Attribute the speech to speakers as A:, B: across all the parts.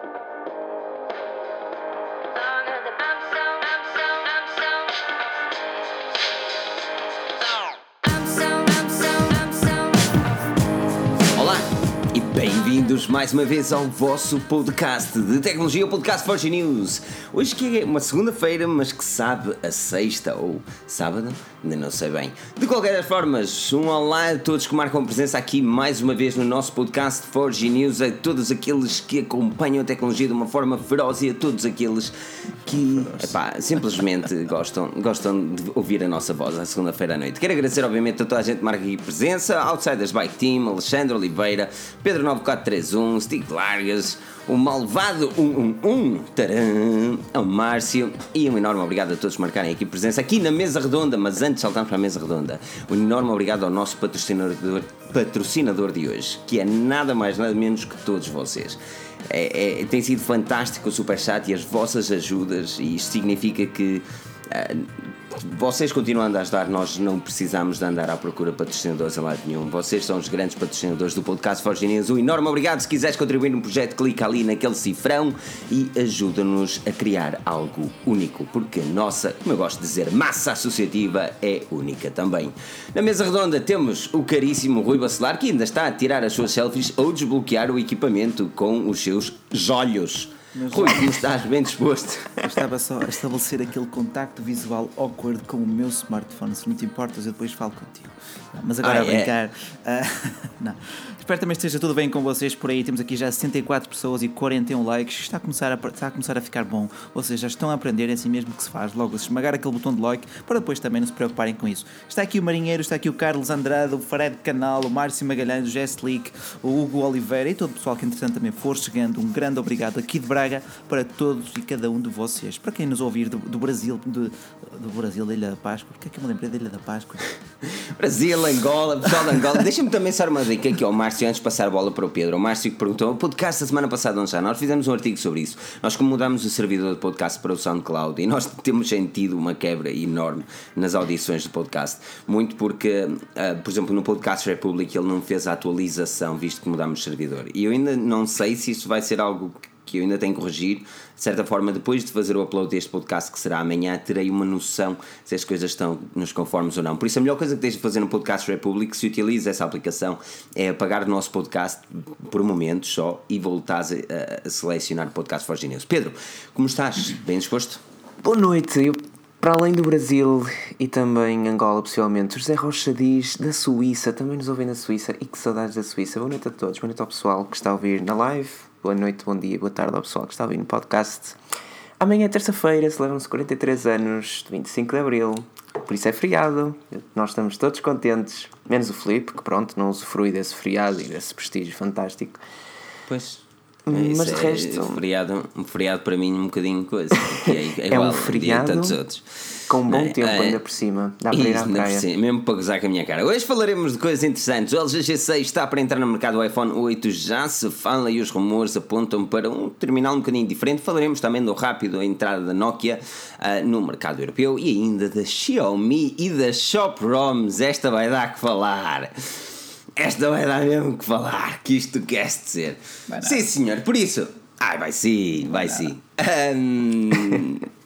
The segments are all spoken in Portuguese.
A: life. Bem-vindos mais uma vez ao vosso podcast de tecnologia, o podcast Forge News. Hoje que é uma segunda-feira, mas que sabe a sexta ou sábado, ainda não sei bem. De qualquer das formas, um olá a todos que marcam presença aqui mais uma vez no nosso podcast Forge News, a todos aqueles que acompanham a tecnologia de uma forma feroz e a todos aqueles que epá, simplesmente gostam, gostam de ouvir a nossa voz à segunda-feira à noite. Quero agradecer, obviamente, a toda a gente que marca aqui presença: Outsiders Bike Team, Alexandre Oliveira, Pedro 9431, Stick Largas, o Malvado 111, taram, ao Márcio e um enorme obrigado a todos que marcarem aqui presença aqui na mesa redonda. Mas antes saltamos para a mesa redonda, um enorme obrigado ao nosso patrocinador, patrocinador de hoje, que é nada mais nada menos que todos vocês. É, é, tem sido fantástico o Superchat e as vossas ajudas, e isto significa que uh, vocês continuando a ajudar, nós não precisamos de andar à procura de patrocinadores a lado nenhum. Vocês são os grandes patrocinadores do podcast Forge News. Um enorme obrigado. Se quiseres contribuir no projeto, clica ali naquele cifrão e ajuda-nos a criar algo único, porque a nossa, como eu gosto de dizer, massa associativa é única também. Na mesa redonda temos o caríssimo Rui Bacelar, que ainda está a tirar as suas selfies ou desbloquear o equipamento com os seus olhos. Mas, Rui, como estás? Bem disposto?
B: Eu estava só a estabelecer aquele contacto visual awkward com o meu smartphone. Se não te importas, eu depois falo contigo. Mas agora ah, a brincar. É? Uh, não. Espero também esteja tudo bem com vocês por aí. Temos aqui já 64 pessoas e 41 likes. Está a começar a, está a, começar a ficar bom. Seja, já estão a aprender é assim mesmo que se faz. Logo, esmagar aquele botão de like para depois também não se preocuparem com isso. Está aqui o Marinheiro, está aqui o Carlos Andrade, o Fred Canal, o Márcio Magalhães, o Jess Leak, o Hugo Oliveira e todo o pessoal que entretanto também for chegando. Um grande obrigado aqui de Braga para todos e cada um de vocês. Para quem nos ouvir do, do Brasil, do, do Brasil, da Ilha da Páscoa. Porque é que eu me lembrei da Ilha da Páscoa?
A: Brasil, Angola, pessoal de Angola. Deixa-me também só uma dica aqui ao Márcio antes de passar a bola para o Pedro. O Márcio que perguntou: o podcast da semana passada onde já? Nós fizemos um artigo sobre isso. Nós, como mudamos o servidor de podcast para o SoundCloud e nós temos sentido uma quebra enorme nas audições do podcast. Muito porque, uh, por exemplo, no Podcast Republic ele não fez a atualização visto que mudamos o servidor. E eu ainda não sei se isso vai ser algo que eu ainda tenho que corrigir. De certa forma, depois de fazer o upload deste podcast, que será amanhã, terei uma noção se as coisas estão nos conformes ou não. Por isso, a melhor coisa que tens de fazer no Podcast Republic, se utiliza essa aplicação, é apagar o nosso podcast por momentos só e voltar a, a selecionar o podcast Forge News. Pedro, como estás? Bem disposto?
C: Boa noite. Eu para além do Brasil e também Angola, possivelmente, José Rocha diz da Suíça, também nos ouvem na Suíça e que saudades da Suíça. Boa noite a todos, boa noite ao pessoal que está a ouvir na live, boa noite, bom dia, boa tarde ao pessoal que está a ouvir no podcast. Amanhã é terça-feira, celebram-se 43 anos, 25 de Abril, por isso é feriado, nós estamos todos contentes, menos o Felipe, que pronto, não usufrui desse feriado e desse prestígio fantástico.
A: Pois, mas de é resto. Um feriado, um feriado para mim um bocadinho coisa.
C: É, é, é um feriado. todos outros. Com um bom é, tempo é, ainda por cima. Dá para ir à praia.
A: Cima, mesmo para gozar com a minha cara. Hoje falaremos de coisas interessantes. O LG G6 está para entrar no mercado do iPhone 8, já se fala e os rumores apontam para um terminal um bocadinho diferente. Falaremos também do rápido a entrada da Nokia uh, no mercado europeu e ainda da Xiaomi e da Shop ROMs. Esta vai dar que falar. Esta vai dar mesmo que falar, que isto quer dizer. Sim, senhor, por isso. Ai, vai sim, vai, vai sim. Um,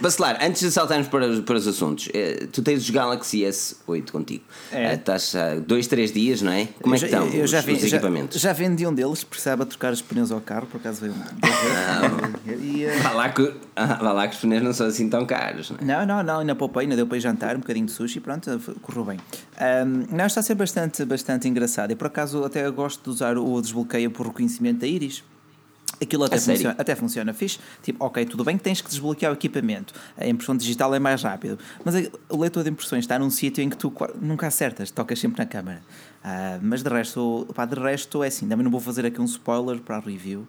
A: Bacelar, antes de saltarmos para os, para os assuntos, eh, tu tens os Galaxy S8 contigo. É. Eh, estás há dois, três dias, não é? Como é que estão os, já vi, os equipamentos?
B: Já, já vendi um deles, precisava trocar os pneus ao carro, por acaso veio um.
A: e, uh... vá, lá que, ah, vá lá que os pneus não são assim tão caros, não é?
B: Não, não, não, ainda poupei, ainda deu para jantar, um bocadinho de sushi e pronto, correu bem. Um, não, está a ser bastante, bastante engraçado. E por acaso até gosto de usar o desbloqueio por reconhecimento da íris. Aquilo até, funciona, até funciona fixe. Tipo, ok, tudo bem que tens que desbloquear o equipamento. A impressão digital é mais rápido. Mas o leitor de impressões está num sítio em que tu nunca acertas, tocas sempre na câmara. Uh, mas de resto, pá, de resto é assim. Também não vou fazer aqui um spoiler para a review.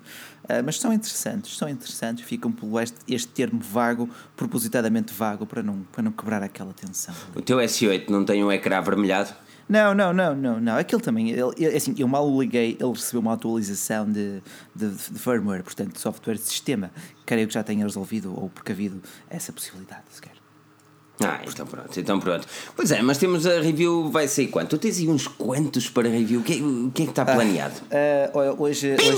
B: Uh, mas são interessantes, são interessantes. Ficam pelo este, este termo vago, propositadamente vago, para não, para não quebrar aquela tensão.
A: O teu S8 não tem um ecrã avermelhado?
B: Não, não, não, não, não. Aquele também, ele, assim, eu mal o liguei, ele recebeu uma atualização de, de, de firmware, portanto, de software de sistema. Creio que já tenha resolvido ou precavido essa possibilidade, sequer.
A: Ah, então pronto, então pronto. Pois é, mas temos a review, vai ser quanto? Tu tens aí uns quantos para review? O que, é, o que é que está ah, planeado?
B: Uh, uh, hoje, hoje,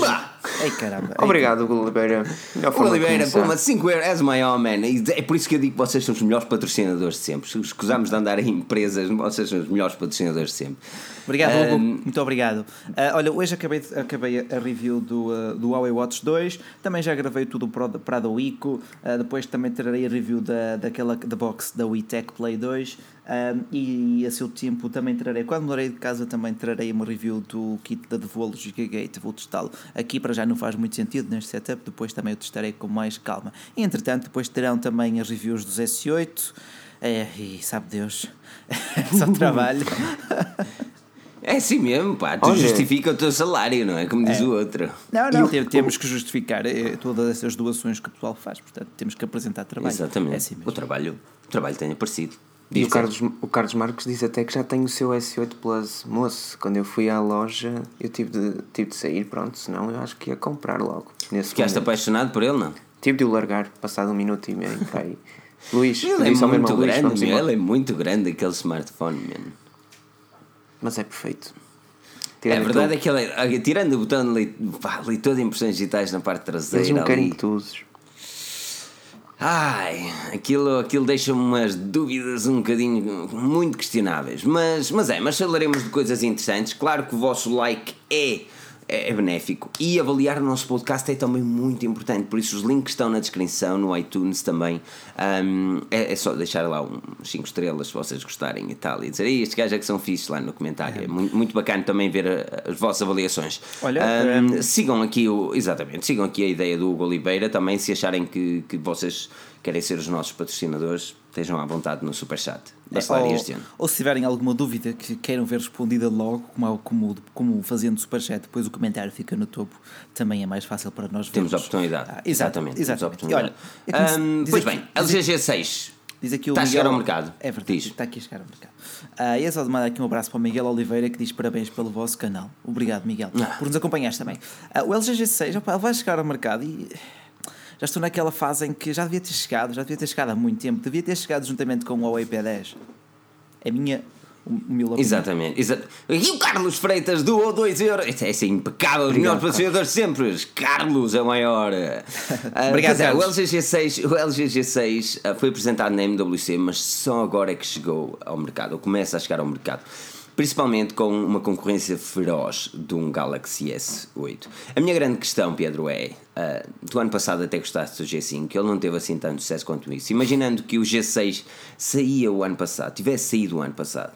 B: Ei caramba.
C: Obrigado, Hugo Oliveira.
A: Hugo Oliveira, pô, mas 5 euros, és maior, man. É por isso que eu digo que vocês são os melhores patrocinadores de sempre. Se escusamos de andar em empresas, vocês são os melhores patrocinadores de sempre.
B: Obrigado, um, Hugo. Muito obrigado. Uh, olha, hoje acabei, acabei a review do, uh, do Huawei Watch 2. Também já gravei tudo para a Wico. Uh, depois também trarei a review da, daquela da box da WeTech Play 2. Um, e a seu tempo também trarei, quando mudarei de casa, também trarei uma review do kit da Devolo Gigagate. Vou testá-lo aqui para já não faz muito sentido neste setup, depois também o testarei com mais calma. Entretanto, depois terão também as reviews dos S8. É, e sabe Deus, só trabalho.
A: É assim mesmo, pá, tu Olha, justifica o teu salário, não é? Como diz é. o outro.
B: Não, não, eu, temos que justificar eh, todas essas doações que o pessoal faz, portanto, temos que apresentar trabalho.
A: Exatamente. É assim o trabalho, o trabalho tem aparecido.
C: E o Carlos, o Carlos Marcos diz até que já tem o seu S8 Plus. Moço, quando eu fui à loja, eu tive de, tive de sair, pronto, senão eu acho que ia comprar logo.
A: Nesse Ficaste momento. apaixonado por ele, não?
C: Tive de o largar, passado um minuto e meio. Luís,
A: ele é muito grande, Luís, ele é muito grande aquele smartphone, mano.
C: Mas é perfeito.
A: Tirando é verdade é que ele tirando o botão de leitor de impressões digitais na parte traseira.
C: Eles não querem que tu uses.
A: Ai, aquilo, aquilo deixa-me umas dúvidas um bocadinho muito questionáveis. Mas, mas é, mas falaremos de coisas interessantes. Claro que o vosso like é é, é, benéfico. E avaliar o nosso podcast é também muito importante, por isso os links estão na descrição, no iTunes também. Um, é, é, só deixar lá uns 5 estrelas se vocês gostarem e tal, e dizer estes gajos é que são fixos lá no comentário. É, é muito, muito bacana também ver a, as vossas avaliações. Olha, um, sigam aqui o. Exatamente, sigam aqui a ideia do Hugo Oliveira também, se acharem que, que vocês querem ser os nossos patrocinadores, estejam à vontade no Superchat.
B: Ou, este ano. ou se tiverem alguma dúvida que queiram ver respondida logo, como, como, como fazendo Superchat, depois o comentário fica no topo, também é mais fácil para nós
A: Temos a oportunidade. Ah, exatamente. exatamente. Oportunidade. E olha, um, pois aqui, bem, LG G6. Diz aqui o está Miguel, a chegar ao mercado.
B: É verdade, diz. está aqui a chegar ao mercado. Uh, e é só de mandar aqui um abraço para o Miguel Oliveira que diz parabéns pelo vosso canal. Obrigado, Miguel, ah. por nos acompanhares também. Uh, o LG G6 opa, vai chegar ao mercado e já estou naquela fase em que já devia ter chegado, já devia ter chegado há muito tempo, devia ter chegado juntamente com o Huawei P10. É minha
A: humilde Exatamente. Exa e o Carlos Freitas doou 2 euros. Isso é assim, impecável, os melhores patrocinadores sempre. Carlos é o maior. Uh, Obrigado, é, o LG G6, o LG G6 uh, foi apresentado na MWC, mas só agora é que chegou ao mercado, ou começa a chegar ao mercado principalmente com uma concorrência feroz de um Galaxy S8. A minha grande questão, Pedro, é: uh, do ano passado até gostaste do G5, ele não teve assim tanto sucesso quanto isso. Imaginando que o G6 saía o ano passado, tivesse saído o ano passado,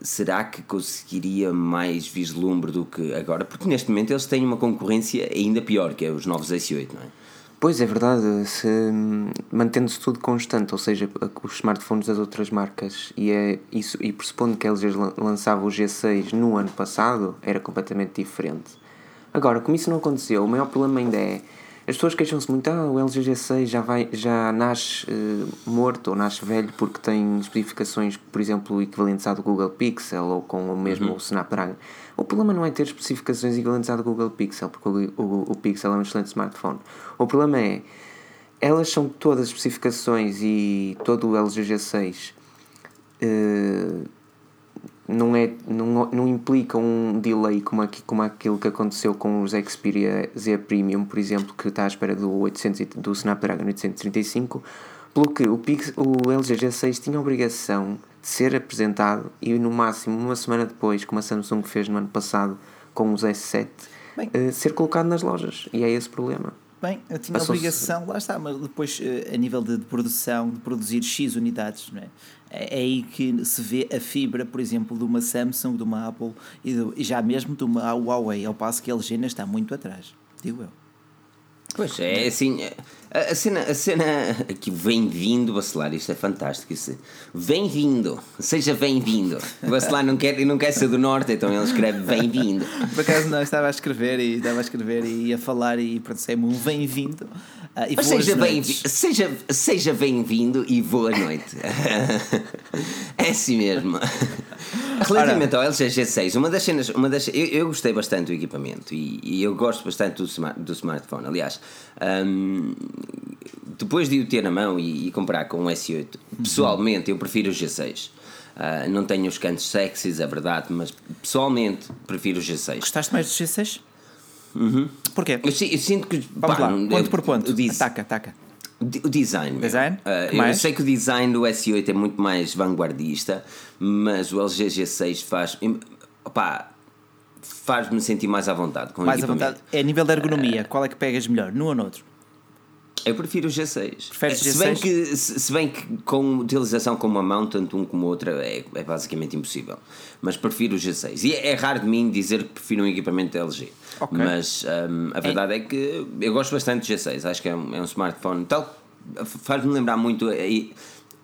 A: será que conseguiria mais vislumbre do que agora? Porque neste momento eles têm uma concorrência ainda pior, que é os novos S8, não é?
C: Pois é verdade, se, mantendo-se tudo constante, ou seja, os smartphones das outras marcas, e, é isso, e pressupondo que eles lançavam o G6 no ano passado, era completamente diferente. Agora, como isso não aconteceu, o maior problema ainda é as pessoas queixam-se muito, ah, o LG G6 já, vai, já nasce uh, morto ou nasce velho porque tem especificações, por exemplo, equivalentes à do Google Pixel ou com o mesmo uhum. Snapdragon. O problema não é ter especificações equivalentes à do Google Pixel, porque o, o, o Pixel é um excelente smartphone. O problema é, elas são todas especificações e todo o LG G6 uh, não, é, não, não implica um delay como, aqui, como aquilo que aconteceu com os Xperia Z Premium, por exemplo, que está à espera do, 800, do Snapdragon 835, pelo que o, Pix, o LG G6 tinha a obrigação ser apresentado e no máximo uma semana depois, como a Samsung fez no ano passado com os S7, Bem, uh, ser colocado nas lojas. E é esse o problema.
B: Bem, eu tinha a obrigação, lá está, mas depois uh, a nível de, de, produção, de produzir X unidades, não é? é? É aí que se vê a fibra, por exemplo, de uma Samsung, de uma Apple e, de, e já mesmo de uma Huawei, ao passo que a LG ainda está muito atrás, digo eu.
A: Pois é, assim, a, cena, a cena aqui, vem vindo, Bacelar, isto é fantástico. Isso, vem vindo, seja bem-vindo. Bacelar não quer, não quer ser do Norte, então ele escreve bem-vindo.
B: Por acaso não, estava a escrever e estava a escrever e ia falar e pronto, é um bem-vindo.
A: Uh, seja bem-vindo seja, seja bem e boa noite. é assim mesmo. Relativamente ao LG G6, uma das cenas, uma das, eu, eu gostei bastante do equipamento e, e eu gosto bastante do, smart, do smartphone. Aliás, um, depois de o ter na mão e, e comprar com um S8, pessoalmente eu prefiro o G6. Uh, ah, não tenho os cantos sexys, é verdade, mas pessoalmente prefiro o G6.
B: Gostaste mais do G6?
A: Uhum.
B: Porquê?
A: Eu, eu, sinto que.
B: Vamos pá, lá, ponto por ponto. Diz, ataca, ataca.
A: O design.
B: Design?
A: Uh, eu sei que o design do S8 é muito mais vanguardista, mas o LG G6 faz. Opá, faz-me sentir mais à vontade com
B: Mais à vontade. É a nível da ergonomia, uh, qual é que pegas melhor, num ou no outro?
A: Eu prefiro o G6.
B: Preferes
A: se, Bem que, se, se, bem que com utilização com uma mão, tanto um como outra, é, é basicamente impossível. Mas prefiro o G6. E é, é raro de mim dizer que prefiro um equipamento LG. Okay. Mas um, a verdade é. é. que eu gosto bastante do G6. Acho que é um, é um smartphone. Tal, faz-me lembrar muito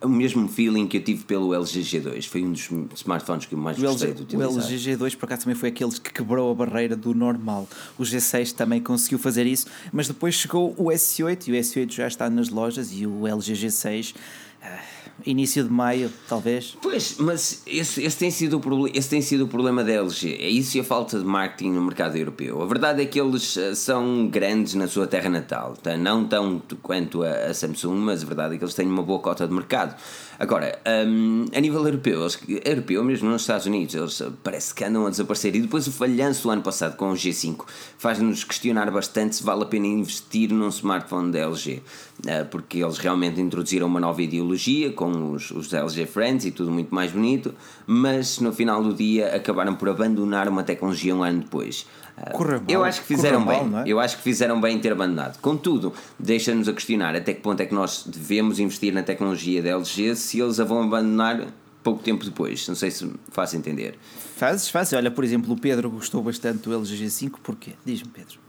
A: o mesmo feeling que eu tive pelo LG G2. Foi um dos smartphones que eu mais o gostei LG, de utilizar.
B: O LG G2, por acaso, também foi aqueles que quebrou a barreira do normal. O G6 também conseguiu fazer isso, mas depois chegou o S8 e o S8 já está nas lojas e o LG G6. Uh, início de maio, talvez.
A: Pois, mas esse, esse, tem sido o, esse tem sido o problema da LG. É isso e a falta de marketing no mercado europeu. A verdade é que eles eh, são grandes na sua terra natal. Tá? Não tanto quanto a, a Samsung, mas a verdade é que eles têm uma boa cota de mercado. Agora, um, a nível europeu, europeu mesmo nos Estados Unidos, eles parece que andam a desaparecer. E depois o falhanço do ano passado com o G5 faz-nos questionar bastante se vale a pena investir num smartphone da LG. Uh, porque eles realmente introduziram uma nova ideologia com os, os LG Friends e tudo muito mais bonito, mas no final do dia acabaram por abandonar uma tecnologia um ano depois.
B: Correu
A: eu acho que fizeram bem. Mal, é? Eu acho que fizeram bem em ter abandonado. Contudo, deixa-nos a questionar até que ponto é que nós devemos investir na tecnologia da LG se eles a vão abandonar pouco tempo depois. Não sei se faço entender.
B: Fazes, fazes. Olha, por exemplo, o Pedro gostou bastante do LG G5. Porquê? Diz-me, Pedro.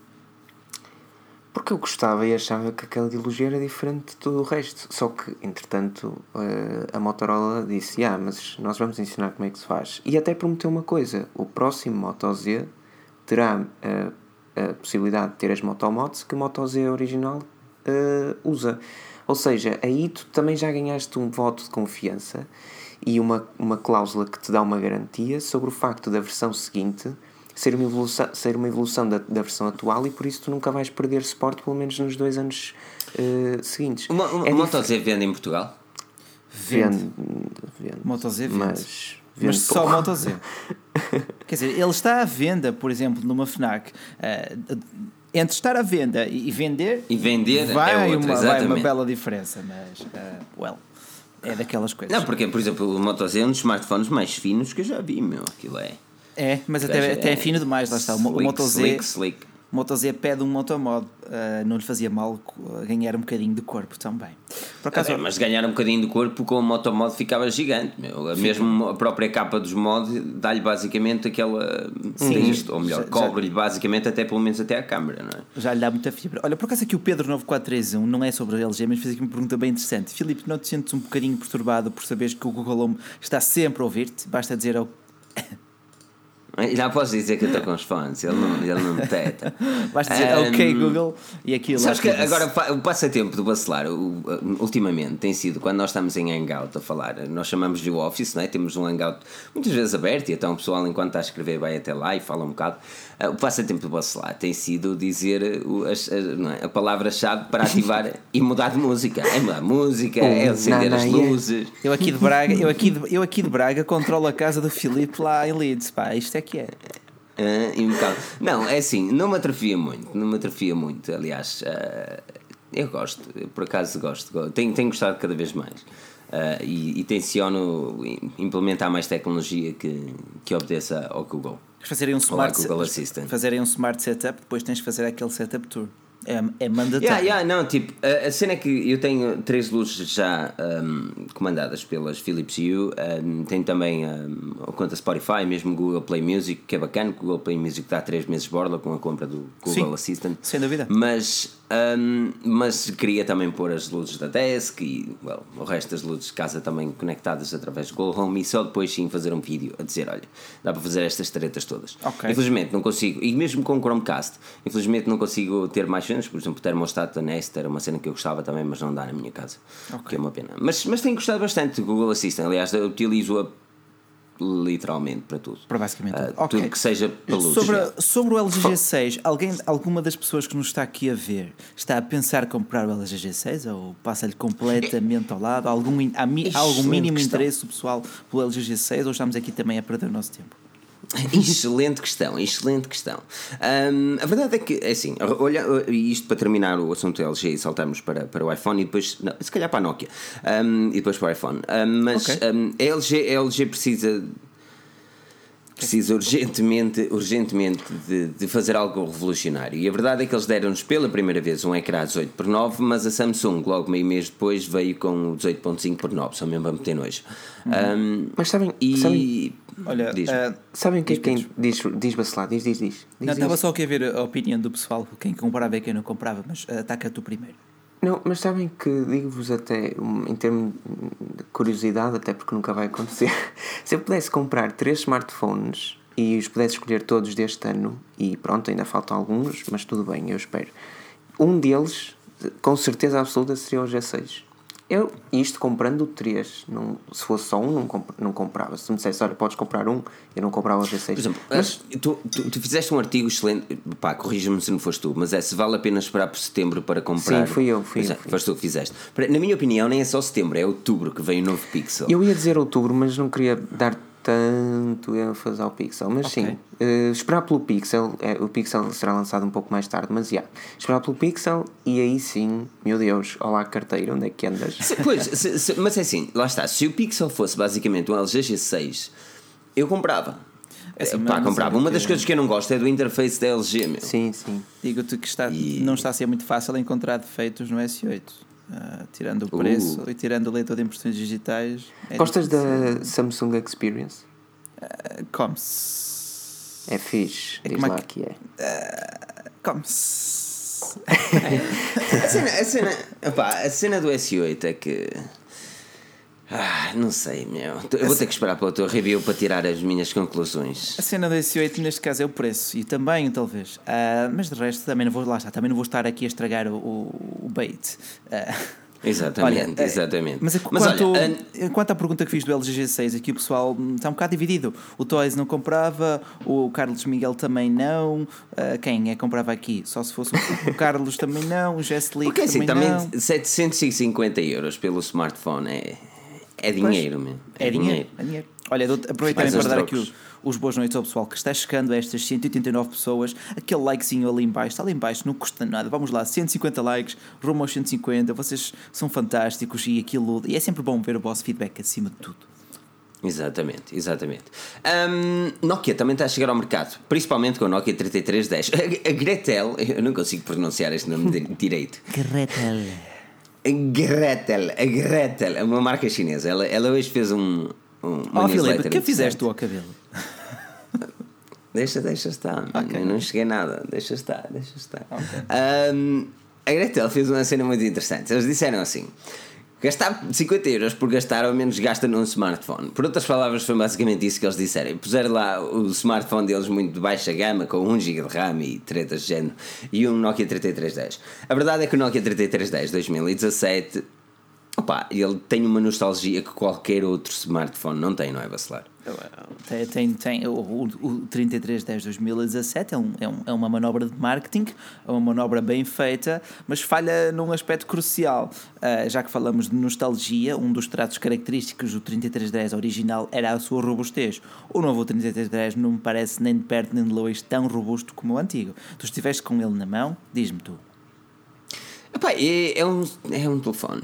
C: Porque eu gostava e achava que aquela ideologia era diferente de todo o resto. Só que, entretanto, eh, a Motorola disse: Ah, mas nós vamos ensinar como é que se faz. E até prometeu uma coisa: o próximo Moto Z terá a, a possibilidade de ter as motomods que a Moto Z original uh, usa. Ou seja, aí tu também já ganhaste um voto de confiança e uma, uma cláusula que te dá uma garantia sobre o facto da versão seguinte ser uma evolução, ser uma evolução da, da versão atual e por isso tu nunca vais perder suporte pelo menos nos dois anos uh, seguintes.
A: Uma, uma é Moto Z vende em Portugal?
B: Vende. vende, Moto Z vende. Mas mas só o Moto Z. Quer dizer, ele está à venda, por exemplo, numa Fnac. Uh, entre estar à venda e vender,
A: e vender
B: vai,
A: é outra,
B: uma, vai uma bela diferença, mas, uh, well, é daquelas coisas.
A: Não, porque, por exemplo, o Moto Z é um dos smartphones mais finos que eu já vi, meu. Aquilo é.
B: É, mas até, até é, é fino demais, lá está. O,
A: slick,
B: Moto Z.
A: Slick, slick.
B: Moto Z pede um motomod, uh, não lhe fazia mal ganhar um bocadinho de corpo também.
A: Por acaso, é, mas ganhar um bocadinho de corpo com o motomod ficava gigante. Meu. Mesmo a própria capa dos mods dá-lhe basicamente aquela. Sim, isto, ou melhor, cobre-lhe basicamente até pelo menos até a câmera, não é?
B: Já lhe dá muita fibra. Olha, por acaso aqui o Pedro 9431 não é sobre a LG, mas fez aqui uma pergunta bem interessante. Filipe, não te sentes um bocadinho perturbado por saberes que o Google Home está sempre a ouvir-te? Basta dizer ao.
A: Já posso dizer que eu estou com os fãs, ele não, ele não me teta.
B: Basta dizer um, ok Google e aquilo.
A: Sabes que agora o passatempo do Bacelar, ultimamente, tem sido quando nós estamos em Hangout a falar, nós chamamos de Office, não é? temos um Hangout muitas vezes aberto e então o pessoal, enquanto está a escrever, vai até lá e fala um bocado. Ah, o passatempo do Bacelar tem sido dizer a, a, a palavra-chave para ativar e mudar de música. É mudar música, é acender as luzes.
B: Eu aqui de Braga, eu aqui de, eu aqui de Braga controlo a casa do Filipe lá em Leeds, pá, isto é que é.
A: Uh, não, é assim, não me atrofia muito, não me atrofia muito, aliás, uh, eu gosto, eu por acaso gosto, tenho, tenho gostado cada vez mais uh, e, e tenciono implementar mais tecnologia que, que obedeça ao Google.
B: Fazerem um smart, Google Assistant. Fazerem um smart setup, depois tens que fazer aquele setup tour. É, é mandatório.
A: Yeah, yeah, não, tipo, a, a, cena é que eu tenho três luzes já um, comandadas pelas Philips Hue, um, tenho também um, a conta Spotify, mesmo Google Play Music, que é bacana, Google Play Music dá três meses de borla com a compra do Google
B: Sim,
A: Assistant.
B: Sem dúvida.
A: Mas um, mas queria também pôr as luzes da desk e well, o resto das luzes de casa também conectadas através do Google Home e só depois sim fazer um vídeo a dizer: olha, dá para fazer estas taretas todas.
B: Okay.
A: Infelizmente não consigo, e mesmo com o Chromecast, infelizmente não consigo ter mais cenas, por exemplo, o termostato da Nest era uma cena que eu gostava também, mas não dá na minha casa, okay. que é uma pena. Mas, mas tenho gostado bastante do Google Assistant, aliás, eu utilizo-a literalmente para tudo.
B: Para basicamente
A: uh, tudo. Okay. Tudo que seja luz.
B: Sobre, sobre o LG G6, alguém, alguma das pessoas que nos está aqui a ver está a pensar comprar o LG G6 ou passa-lhe completamente ao lado? Algum, há, há algum mínimo questão. interesse pessoal pelo LG G6 ou estamos aqui também a perder o nosso tempo?
A: excelente questão, excelente questão. Um, a verdade é que, é assim, olha, isto para terminar o assunto LG e saltarmos para, para o iPhone e depois, não, se calhar para a Nokia um, e depois para o iPhone. Um, mas okay. a, LG, a LG precisa precisa urgentemente, urgentemente de, de, fazer algo revolucionário. E a verdade é que eles deram-nos pela primeira vez um ecrã 18 por 9, mas a Samsung, logo meio mês depois, veio com o 18.5 por 9, só mesmo a meter nojo.
C: Uhum. Um, mas sabem, e... sabem, Olha, uh, sabem que quem diz, diz Bacelar, diz, diz, diz. diz
B: não, estava só aqui a ver a opinião do pessoal, quem comprava e quem não comprava, mas ataca tu primeiro.
C: Não, mas sabem que digo-vos até, em termos de curiosidade, até porque nunca vai acontecer, se eu pudesse comprar três smartphones e os pudesse escolher todos deste ano, e pronto, ainda faltam alguns, mas tudo bem, eu espero. Um deles, com certeza absoluta, seria o G6. Eu, isto comprando três, não, se fosse só um, não, comp não comprava. Se me dissesse, olha, podes comprar um, eu não comprava o G6.
A: Por exemplo, mas, tu, tu, tu fizeste um artigo excelente, pá, corrija-me se não foste tu, mas é se vale a pena esperar por setembro para comprar.
C: Sim, fui eu, fui eu. É,
A: foste tu que fizeste. Na minha opinião, nem é só setembro, é outubro que vem o novo Pixel.
C: Eu ia dizer outubro, mas não queria dar tanto ênfase ao Pixel, mas okay. sim, uh, esperar pelo Pixel, é, o Pixel será lançado um pouco mais tarde, mas já, yeah, esperar pelo Pixel e aí sim, meu Deus, olá carteira, onde é que andas?
A: Se, pois, se, se, mas é assim, lá está, se o Pixel fosse basicamente um LG G6, eu comprava. É assim, Pá, comprava. Uma das coisas que eu não gosto é do interface da LG, meu.
C: Sim, sim.
B: Digo-te que está, e... não está a ser muito fácil encontrar defeitos no S8. Uh, tirando o preço uh. e tirando o leitor de impressões digitais.
C: É Gostas da Samsung Experience?
B: Uh, Come-se.
C: É fixe, é diz lá que, é.
B: Uh, Come-se.
A: a cena, a, cena, opa, a cena do S8 é que. Ah, não sei, meu. Eu vou ter que esperar para o teu review para tirar as minhas conclusões.
B: A cena do S8 neste caso é o preço e também, talvez. Uh, mas de resto também não vou lá está, também não vou estar aqui a estragar o, o, bait. Uh,
A: exatamente, olha, exatamente.
B: Mas, mas quanto, olha, quanto à pergunta que fiz do LG G6, aqui o pessoal está um bocado dividido. O Toys não comprava, o Carlos Miguel também não. Uh, quem é que comprava aqui? Só se fosse o Carlos também não, o Jess Lee
A: Porque
B: assim,
A: também, também 750 euros pelo smartphone é é dinheiro, pois, mesmo. É, é dinheiro. dinheiro. É dinheiro.
B: Olha, aproveitarem para dar aqui os, os boas noites ao pessoal que está chegando a estas 189 pessoas. Aquele likezinho ali embaixo, está ali embaixo, não custa nada. Vamos lá, 150 likes, rumo aos 150. Vocês são fantásticos e aquilo. E é sempre bom ver o vosso feedback acima de tudo.
A: Exatamente, exatamente. Um, Nokia também está a chegar ao mercado, principalmente com a Nokia 3310. A, a Gretel, eu não consigo pronunciar este nome direito.
B: Gretel.
A: Gretel, a Gretel, é uma marca chinesa. Ela, ela hoje fez um. um
B: oh, Filipe, o que fizeste tu ao cabelo?
A: Deixa, deixa estar. Okay. Não cheguei nada. Deixa estar, deixa estar. Okay. Um, a Gretel fez uma cena muito interessante. Eles disseram assim: Gastar 50 euros por gastar ao menos gasta num smartphone. Por outras palavras, foi basicamente isso que eles disseram. Puseram lá o smartphone deles muito de baixa gama, com 1 GB de RAM e tretas de género, e um Nokia 3310. A verdade é que o Nokia 3310 2017, opa, ele tem uma nostalgia que qualquer outro smartphone não tem, não é, Bacelar?
B: Tem, tem, tem, o, o 3310 2017 é, um, é, um, é uma manobra de marketing, é uma manobra bem feita, mas falha num aspecto crucial. Uh, já que falamos de nostalgia, um dos traços característicos do 3310 original era a sua robustez. O novo 3310 não me parece nem de perto nem de longe tão robusto como o antigo. Tu estiveste com ele na mão, diz-me tu.
A: Epá, é, é, um, é um telefone.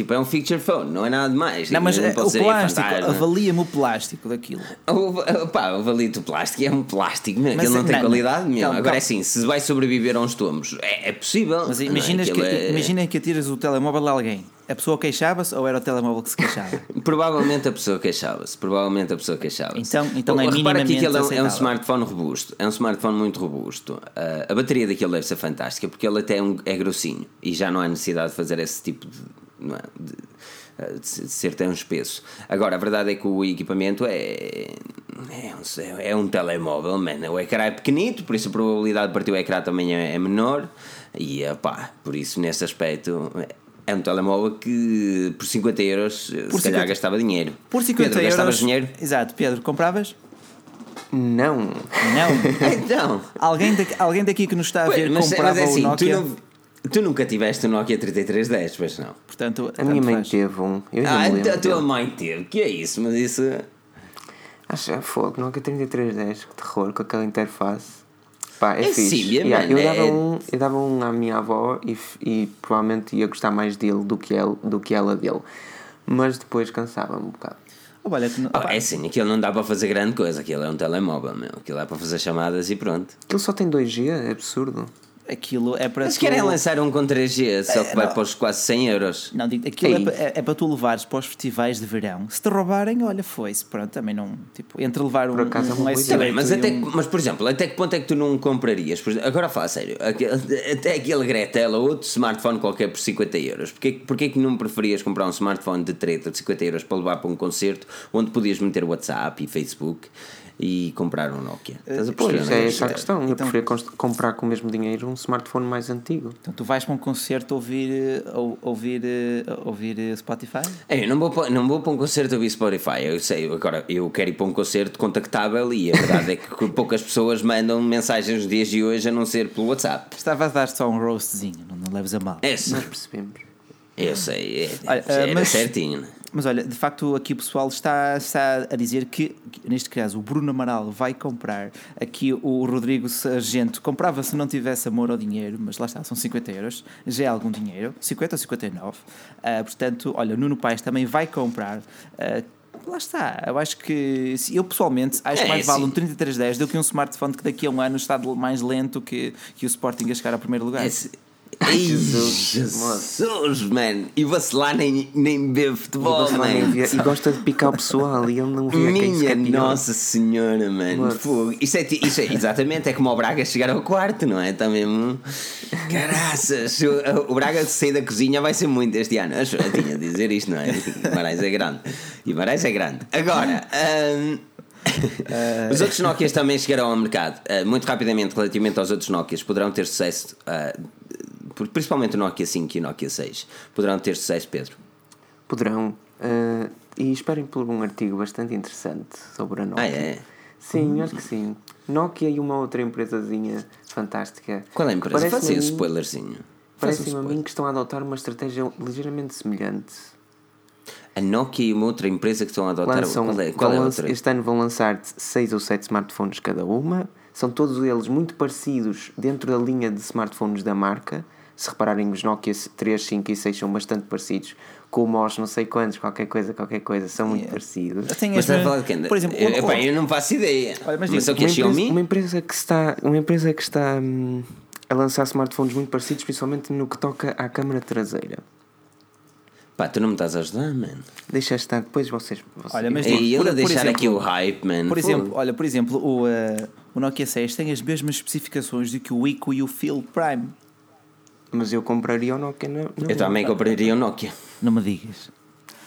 A: Tipo, é um feature phone, não é nada demais.
B: Não, mas não é, o plástico, avalia-me o plástico daquilo.
A: O, pá, avalia-te o plástico, é um plástico, mas ele não, não tem qualidade nenhuma. Agora é assim, se vai sobreviver a uns tomos, é, é possível.
B: Mas imagina que, é... imagina que atiras o telemóvel a alguém. A pessoa queixava-se ou era o telemóvel que se queixava?
A: provavelmente a pessoa queixava-se. Provavelmente a pessoa queixava-se.
B: Então, então é Repara
A: que aquele é um, smartphone robusto. É um smartphone muito robusto. Uh, a bateria daquele deve ser fantástica porque ele até é, um, é grossinho e já não há necessidade de fazer esse tipo de é? de, eh, de ser tão espesso. Agora, a verdade é que o equipamento é, é, um, é um telemóvel, man. o ecrã é pequenito, por isso a probabilidade de partir o ecrã também é, é menor, e pá, por isso nesse aspecto é um telemóvel que por 50 euros por se 50... calhar gastava dinheiro.
B: Por 50 Pedro, euros. Gastavas dinheiro? Exato, Pedro, compravas?
C: Não.
B: Não?
A: então.
B: Alguém daqui, alguém daqui que nos está a ver mas, comprava mas é assim, o Nokia?
A: Tu nunca tiveste um Nokia 3310, pois não?
B: Portanto,
C: a minha mãe faz. teve um.
A: Eu ah, então a tua mãe teve, que é isso? Mas isso.
C: Acho é fogo, Nokia 3310, que terror, com aquela interface. Pá, é,
A: É
C: fixe.
A: sim,
C: Yeah, eu, dava
A: é-
C: um, eu dava um à minha avó e, e provavelmente ia gostar mais dele do que, ele, do que ela dele. Mas depois cansava-me um bocado.
B: Oh, olha, que não- pá,
A: é assim, aquilo não dá para fazer grande coisa, aquilo é um telemóvel, meu. Aquilo é para fazer chamadas e pronto.
C: Aquilo só tem 2G, é absurdo.
B: Aquilo é para
A: Mas
B: tu-
A: querem lançar um com 3G, só que vai
B: não.
A: para os quase 100 euros.
B: Não, digo, aquilo é, é, é para tu levares para os festivais de verão. Se te roubarem, olha, foi-se. Pronto, também não. Tipo, entre levar um,
C: Por acaso é
B: um S8
C: ideia.
A: Tá bem, mas,
B: e
A: até
B: um-
A: mas, por exemplo, até que ponto é que tu não comprarias? Por exemplo, agora fala a sério, aquele- até aquele Gretel ou outro smartphone qualquer por 50 euros. Porquê, porquê que não preferias comprar um smartphone de treta de 50 euros para levar para um concerto onde podias meter WhatsApp e Facebook e comprar um Nokia? Estás a
C: Pois,
A: perceber,
C: é
A: é?
C: essa a questão. Eu
B: então-
C: preferia cons- comprar com o mesmo dinheiro um smartphone mais antigo.
B: Então tu vais para um concerto ouvir, eh, ou- ouvir, eh, ouvir eh, Spotify?
A: É, eu não vou, para, não vou para um concerto ouvir Spotify, eu sei, agora eu quero ir para um concerto contactável e a verdade é que poucas pessoas mandam mensagens nos dias de hoje a não ser pelo WhatsApp.
B: Estava a dar só um roastzinho, não, não leves a mal.
A: É, sim,
C: Nós percebemos.
A: eu sei, é,
B: Olha, ah,
A: era
B: mas-
A: certinho.
B: Mas olha, de facto aqui o pessoal está, está a dizer que, neste caso, o Bruno Amaral vai comprar. Aqui o Rodrigo Sargento comprava se não tivesse amor ao dinheiro, mas lá está, são 50 euros, já é algum dinheiro, 50 ou 59. Ah, portanto, olha, Nuno Paes também vai comprar. Ah, Lá está, eu acho que eu pessoalmente acho
A: É,
B: que mais vale
A: sim.
B: um 3310 do que um smartphone que daqui a um ano está mais lento que, que o Sporting a chegar ao primeiro lugar.
A: Esse... Ei, Jesus, man! E você lá nem, nem vê futebol,
C: nem
A: man!
C: vê- e gosta de picar o pessoal e ele não vê
A: Minha. Nossa Senhora. Fogo. Isso, é, isso é exatamente é como o Braga chegar ao quarto, não é? Está mesmo. Caraças! O, o Braga sair da cozinha vai ser muito este ano. Eu tinha de dizer isto, não é? Guimarães é grande. Guimarães é grande. Agora. hum, Os outros Nokias também chegaram ao mercado. Uh, muito rapidamente, relativamente aos outros Nokias, poderão ter sucesso, uh, por- principalmente o Nokia 5 e o Nokia 6. Poderão ter sucesso, Pedro.
C: Poderão. ah, e esperem por um artigo bastante interessante sobre a Nokia.
A: Ah, é?
C: Sim, acho que sim. Nokia e uma outra empresazinha fantástica.
A: Qual é a empresa?
C: parece-me
A: esse
C: mim-
A: spoilerzinho. Faça um
C: Parece-me a mim que estão a adotar uma estratégia ligeiramente semelhante.
A: A Nokia e uma outra empresa que estão a adotar.
C: Lançam,
A: qual é, qual é outra?
C: Este ano vão lançar 6 ou 7 smartphones cada uma. São todos eles muito parecidos dentro da linha de smartphones da marca. Se repararem, os Nokia 3, 5 e 6 são bastante parecidos. Com o MOS, não sei quantos, qualquer coisa, qualquer coisa, são muito parecidos.
B: Eu tenho
A: Mas
B: as
A: estás a falar de quem?
B: Por exemplo,
A: eu,
B: o-
A: epá,
B: o-
A: eu não faço ideia.
B: Olha, mas
A: mas só que a
C: uma, empresa,
A: Xiaomi.
C: uma empresa que está, uma empresa que está hum, a lançar smartphones muito parecidos, principalmente no que toca à câmara traseira.
A: Pá, tu não me estás a ajudar, mano.
C: Deixa estar, depois vocês. vocês
B: Olha, mas
A: E ele
B: por-
A: a
B: por
A: deixar
B: exemplo-
A: aqui o hype, man.
B: Por exemplo, olha, por exemplo, o, eh, o Nokia 6 tem as mesmas especificações do que o Ico e o Field Prime.
C: Mas eu compraria o Nokia na, na
A: Eu também compraria o Nokia.
B: Não me digas.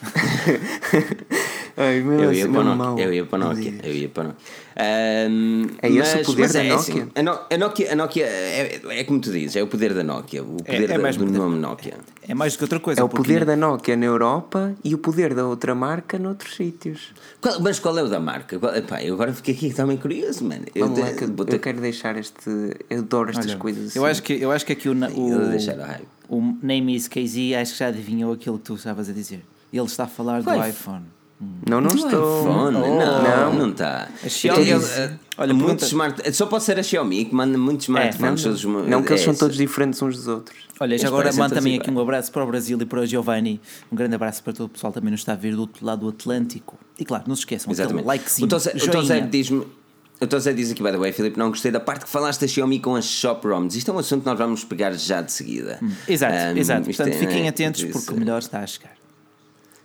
C: Ai, meu,
A: Eu ia
C: é
A: para o Nokia. Eu ia para o
C: Não
A: Nokia. Eu ia para o Nokia. Ahm,
C: É esse o
A: mas-
C: poder
A: mas
C: da
A: é assim,
C: Nokia?
A: a, No- a Nokia, a Nokia é, é como tu dizes, é o poder da Nokia. O poder
B: é
A: da-
B: mais
A: do
B: poder.
A: nome Nokia.
B: É mais do que outra coisa.
C: É o
B: porque
C: poder da Nokia na Europa e o poder da outra marca noutros sítios.
A: Qual- mas qual é o da marca? Qual, epá, eu agora fiquei aqui também curioso, mano. Eu,
C: Vamos lá,
A: de-
C: que
A: ter
C: eu quero deixar este. Eu adoro estas
B: Olha,
C: coisas assim.
B: eu, acho que, eu acho que aqui o,
A: Eu
B: o,
A: a hype.
B: o Name is KZ acho que já adivinhou aquilo que tu estavas a dizer. Ele está a falar
A: Qual
B: do
A: é?
B: iPhone.
C: Não, não
A: Do
C: estou.
A: iPhone?
B: Oh.
A: Não, não está.
B: A Xiaomi-
A: Olha,
B: Olha,
A: muitos
B: pergunta-
A: smart, só pode ser a Xiaomi que manda muitos smartphones.
B: não,
A: todos-
C: Não, que eles
A: é,
C: são todos diferentes uns dos outros.
B: Olha, já agora mando também aqui um abraço para o Brasil e para o Giovanni. Um grande abraço para todo o pessoal que também nos está a ver do outro lado do Atlântico. E claro, não se esqueçam,
A: Exatamente.
B: aquele likezinho,
A: o Tozé. Tozé diz-me. O Tozé diz aqui, by the way, Filipe, não gostei da parte que falaste da Xiaomi com as shop ROMs. Isto é um assunto que nós vamos pegar já de seguida.
B: Exato,
A: Ahm,
B: exato. Portanto,
A: é,
B: fiquem
A: né,
B: atentos porque o melhor está a chegar.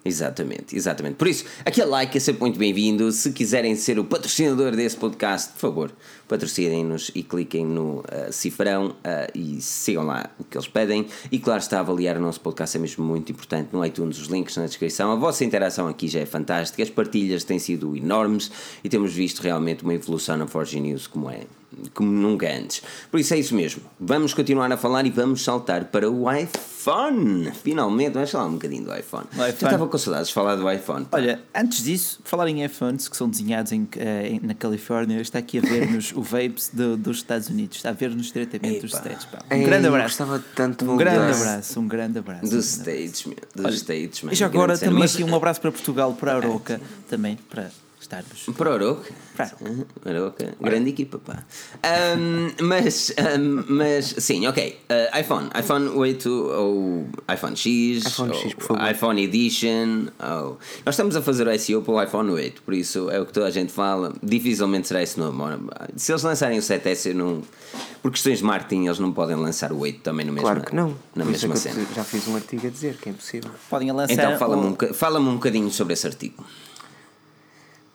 A: Exatamente, exatamente. Por isso, aquele like é sempre muito bem-vindo. Se quiserem ser o patrocinador desse podcast, por favor, patrocinem-nos e cliquem no ah, cifrão ah, e sigam lá o que eles pedem. E claro, está avaliar o nosso podcast, é mesmo muito importante no iTunes, os links na descrição. A vossa interação aqui já é fantástica, as partilhas têm sido enormes e temos visto realmente uma evolução na Forge News como é. Como nunca antes. Por isso é isso mesmo. Vamos continuar a falar e vamos saltar para o iPhone. Finalmente, vamos falar um bocadinho do iPhone.
B: O
A: Já
B: iPhone.
A: estava com saudades de falar do iPhone. pá.
B: Olha, antes disso, falar em iPhones que são desenhados em, eh, em- na Califórnia, está aqui a ver-nos o Vapes do- dos Estados Unidos, está a ver-nos diretamente dos
A: Epá.
B: States. pá. Um
C: Ei,
B: grande abraço.
C: gostava tanto
B: Um grande
C: voltar.
B: abraço, um grande abraço.
A: Dos
B: um
A: States, meu. Dos
B: Olha,
A: States.
B: E já agora também aqui um abraço para Portugal, para a Aroca, também para estarmos.
A: Para Oroca. Oroca. Grande equipa, pá. Um, mas, um, mas, sim, ok. Uh, iPhone. iPhone 8 ou iPhone X.
C: iPhone X, por favor.
A: iPhone Edition. Ou... Nós estamos a fazer o SEO para o iPhone 8, por isso é o que toda a gente fala. Dificilmente será esse nome. Se eles lançarem o 7S, eu não. Por questões de marketing, eles não podem lançar o 8 também no mesmo
C: Claro que não.
A: Na
C: Por é
A: mesma cena.
C: já fiz um artigo a dizer que é impossível.
B: Podem lançar.
A: Então fala-me um, fala-me um bocadinho sobre esse artigo.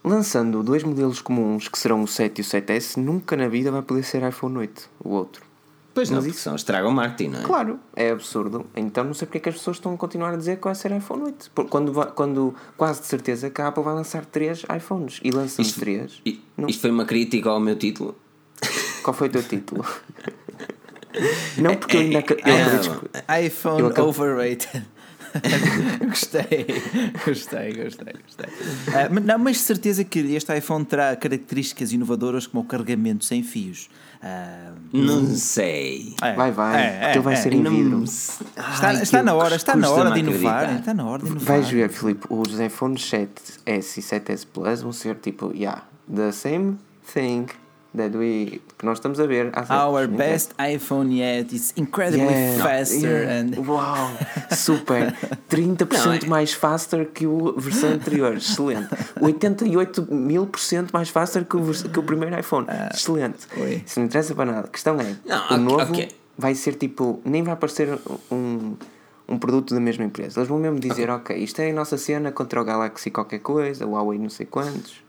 C: Lançando dois modelos comuns que serão o 7 e o 7S, nunca na vida vai poder ser iPhone 8, o outro.
A: Pois não,
C: Mas
A: porque
C: isso-
A: são estragam o marketing, não é?
C: Claro, é absurdo. Então não sei porque é que as pessoas estão a continuar a dizer que vai ser iPhone 8. Por- Quando, quando quase de certeza que a Apple vai lançar três iPhones e lançam três.
A: I-
C: Não.
A: Isto foi uma crítica ao meu título.
C: Qual foi o teu título? não, porque eu ainda. eu
A: é,
C: acredito que-
B: iPhone
C: Eu
B: overrated. gostei, gostei, gostei, gostei. Mas não, mas de certeza que este iPhone terá características inovadoras como o carregamento sem fios. Ah,
A: Não sei.
B: é,
C: Vai, vai.
B: é,
C: porque ele vai
B: é,
C: ser
B: é.
C: em vidro.
B: Está,
A: Ai,
B: está na hora, está na hora de inovar.
A: acreditar.
B: Está na hora de inovar.
C: Vais ver, Filipe, os iPhones 7S e 7S Plus vão ser tipo, yeah, the same thing that we, que nós estamos a ver. sete
B: Our best iPhone yet is incredibly
C: Yeah,
B: faster
C: yeah.
B: and
C: Uau, super! 30%
A: Não, é-
C: mais faster que a versão anterior, excelente. 88 mil por cento mais faster que o, que o primeiro iPhone, excelente.
B: oi.
C: Isso não interessa para nada. A questão é:
A: Não,
C: o novo
A: ok.
C: vai ser tipo, nem vai aparecer um, um produto da mesma empresa. Eles vão mesmo dizer: ok, isto é a nossa cena contra o Galaxy qualquer coisa, o Huawei não sei quantos.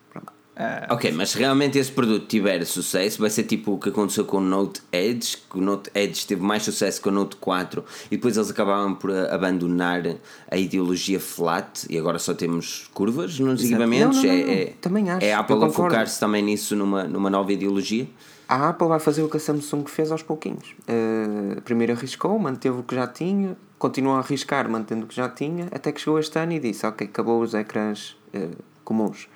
C: Pronto.
A: Ok, mas se realmente esse produto tiver sucesso, vai ser tipo o que aconteceu com o Note Edge, que o Note Edge teve mais sucesso que o Note 4 e depois eles acabavam por abandonar a ideologia flat e agora só temos curvas nos equipamentos.
C: Não, não, não,
A: é,
C: não.
A: é,
C: Também acho,
A: é a Apple a focar-se também nisso numa, numa nova ideologia.
C: A Apple vai fazer o que a Samsung fez aos pouquinhos. Uh, primeiro arriscou, manteve o que já tinha, continuou a arriscar, mantendo o que já tinha, até que chegou este ano e disse: Ok, acabou os ecrãs uh, comuns.